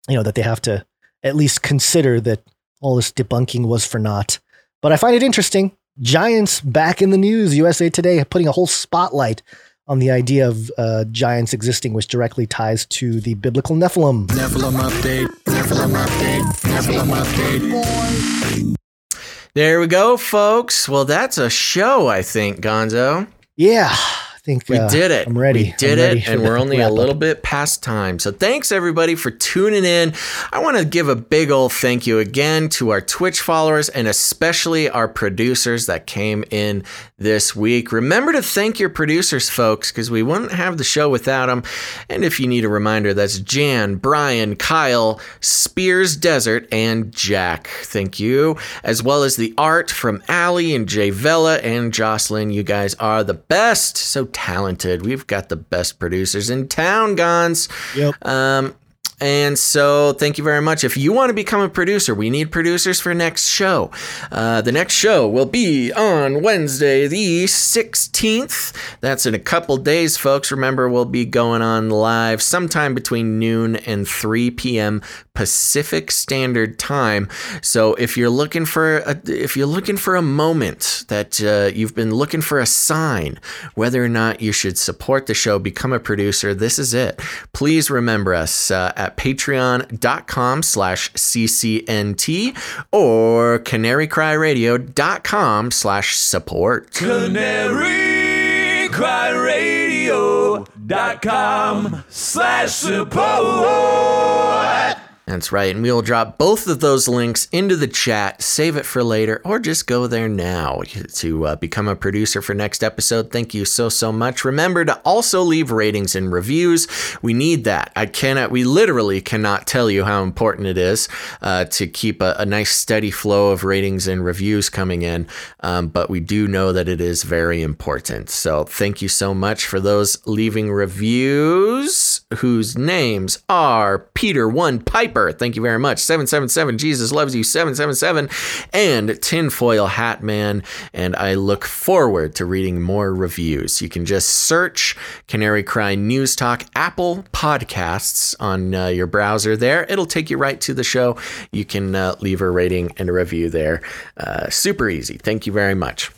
you know that they have to at least consider that all this debunking was for naught. But I find it interesting. Giants back in the news. USA Today putting a whole spotlight on the idea of uh, giants existing, which directly ties to the biblical Nephilim. Nephilim update. Nephilim update. Nephilim update. There we go, folks. Well, that's a show, I think, Gonzo. Yeah, think We uh, did it. I'm ready. We did ready it, and we're only a little bit past time. So thanks everybody for tuning in. I want to give a big old thank you again to our Twitch followers and especially our producers that came in this week. Remember to thank your producers, folks, because we wouldn't have the show without them. And if you need a reminder, that's Jan, Brian, Kyle, Spears Desert, and Jack. Thank you. As well as the art from Allie and Jay Vella and Jocelyn. You guys are the best. So talented. We've got the best producers in town, Gonz. Yep. Um, and so, thank you very much. If you want to become a producer, we need producers for next show. Uh, the next show will be on Wednesday, the 16th. That's in a couple days, folks. Remember, we'll be going on live sometime between noon and 3 p.m. Pacific Standard Time. So, if you're looking for a, if you're looking for a moment that uh, you've been looking for a sign, whether or not you should support the show, become a producer, this is it. Please remember us uh, at patreon.com slash ccnt or canarycryradio.com slash support. CanaryCryRadio.com slash support. That's right. And we'll drop both of those links into the chat. Save it for later, or just go there now to uh, become a producer for next episode. Thank you so, so much. Remember to also leave ratings and reviews. We need that. I cannot, we literally cannot tell you how important it is uh, to keep a, a nice, steady flow of ratings and reviews coming in. Um, but we do know that it is very important. So thank you so much for those leaving reviews whose names are Peter One Thank you very much. 777 Jesus loves you. 777 and Tinfoil Hat Man. And I look forward to reading more reviews. You can just search Canary Cry News Talk Apple Podcasts on uh, your browser there. It'll take you right to the show. You can uh, leave a rating and a review there. Uh, super easy. Thank you very much.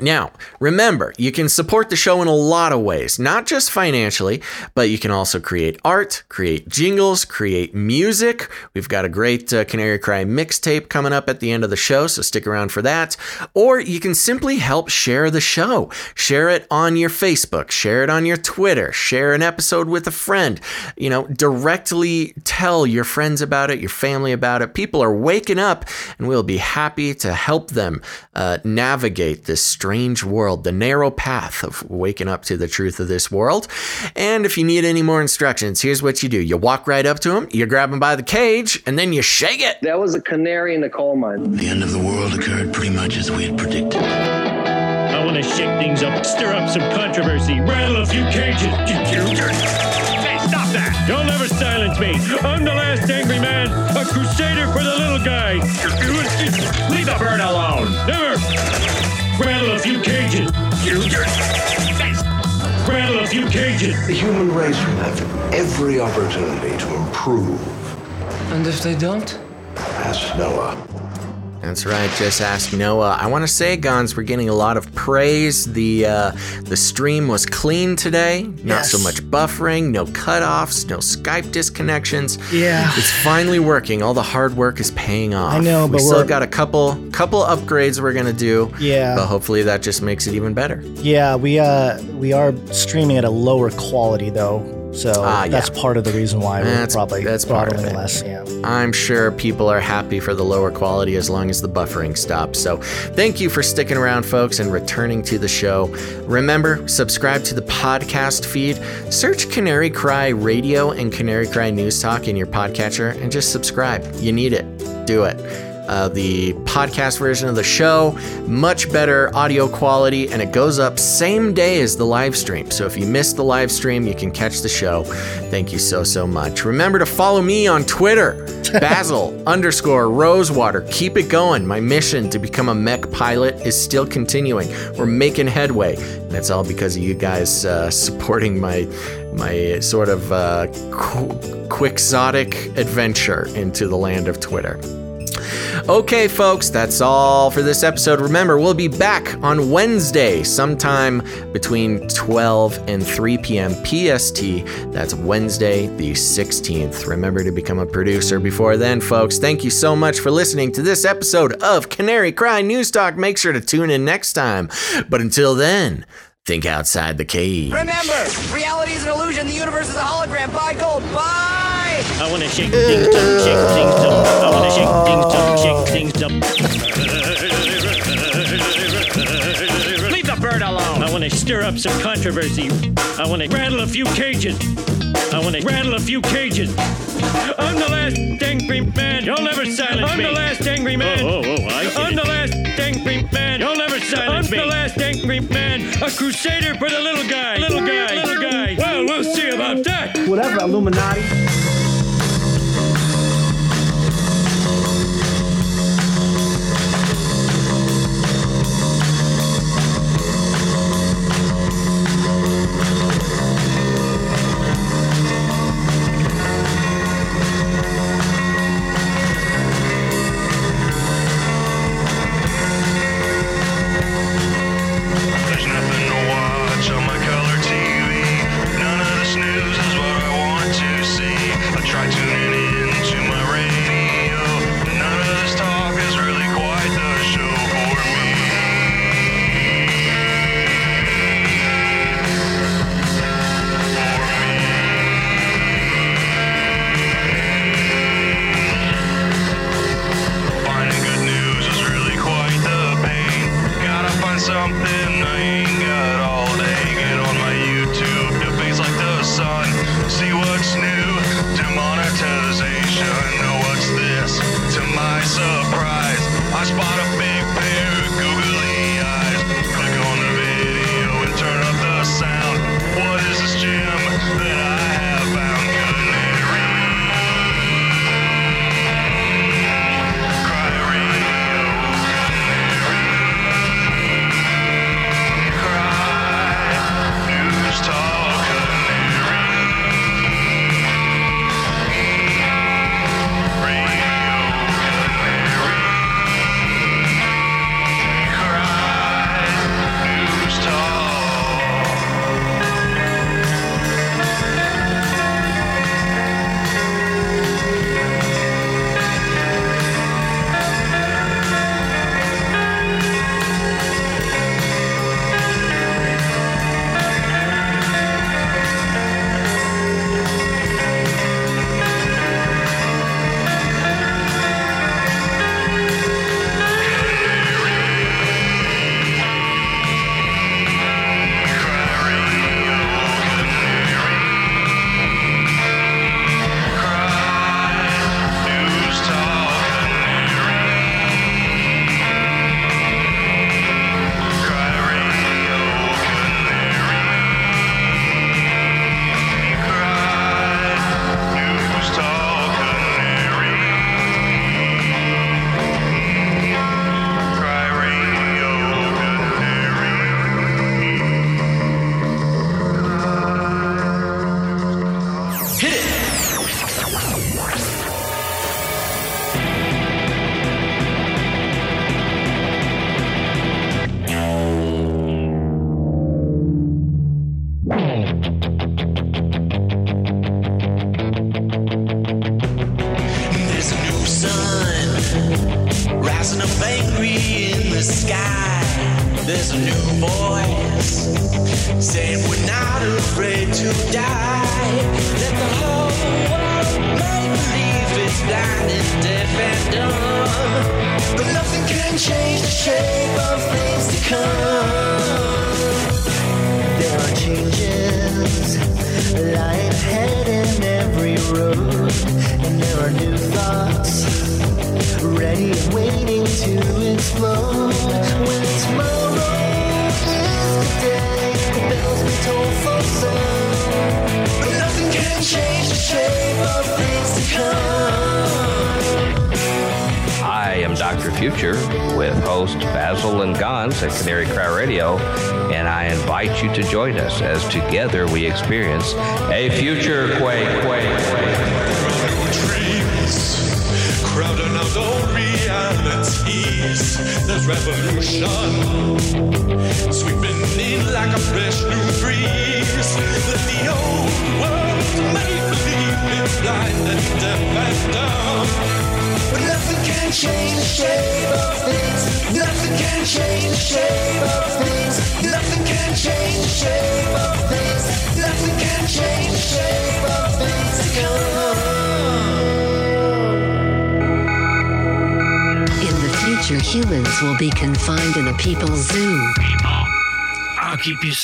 Now, remember, you can support the show in a lot of ways, not just financially, but you can also create art, create jingles, create music. We've got a great uh, Canary Cry mixtape coming up at the end of the show, so stick around for that. Or you can simply help share the show. Share it on your Facebook, share it on your Twitter, share an episode with a friend. You know, directly tell your friends about it, your family about it. People are waking up, and we'll be happy to help them uh, navigate this strange world, the narrow path of waking up to the truth of this world. And if you need any more instructions, here's what you do you walk right up to him, you grab him by the cage, and then you shake it. That was a canary in the coal mine. The end of the world occurred pretty much as we had predicted. I want to shake things up, stir up some controversy, rattle a few cages. Hey, stop that! You'll never silence me. I'm the last angry man, a crusader for the little guy. Leave the bird alone. Never rattle a few cages. rattle a few cages. The human race will have every opportunity to improve. And if they don't? Ask Noah. That's right. Just ask Noah. I want to say, Gonz, we're getting a lot of praise. The uh, the stream was clean today. Not Yes. so much buffering, no cutoffs, no Skype disconnections. Yeah. it's finally working. All the hard work is paying off. I know, we but still we're- got a couple couple upgrades we're gonna do. Yeah. but hopefully that just makes it even better. Yeah, we uh we are streaming at a lower quality though, so Ah, that's yeah. part of the reason why we're That's- probably that's it. less. Yeah. I'm sure people are happy for the lower quality as long as the buffering stops. So, thank you for sticking around, folks, and returning to the show. Remember, subscribe to the podcast feed. Search Canary Cry Radio and Canary Cry News Talk in your podcatcher and just subscribe. You need it. Do it. Uh, the podcast version of the show, much better audio quality, and it goes up same day as the live stream. So if you missed the live stream, you can catch the show. Thank you so, so much. Remember to follow me on Twitter, Basil underscore Rosewater. Keep it going. My mission to become a mech pilot is still continuing. We're making headway, and it's all because of you guys uh, supporting my my sort of uh, qu- quixotic adventure into the land of Twitter. Okay, folks, that's all for this episode. Remember, we'll be back on Wednesday, sometime between 12 and 3 p.m. PST. That's Wednesday, the 16th. Remember to become a producer before then, folks. Thank you so much for listening to this episode of Canary Cry News Talk. Make sure to tune in next time. But until then, think outside the cave. Remember, reality is an illusion. The universe is a hologram. Buy gold. Buy. I wanna shake things up, shake things up. I wanna shake things up, shake things up. Alone. I wanna stir up some controversy. I wanna rattle a few cages. I wanna rattle a few cages. I'm the last angry man. You'll never silence I'm me. I'm the last angry man. Oh, oh, oh, I get I'm the last angry man. You'll never silence I'm me. I'm the last angry man. A crusader for the little guy. Little guy. Little guy. Well, we'll see about that. Whatever, Illuminati.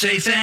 Safe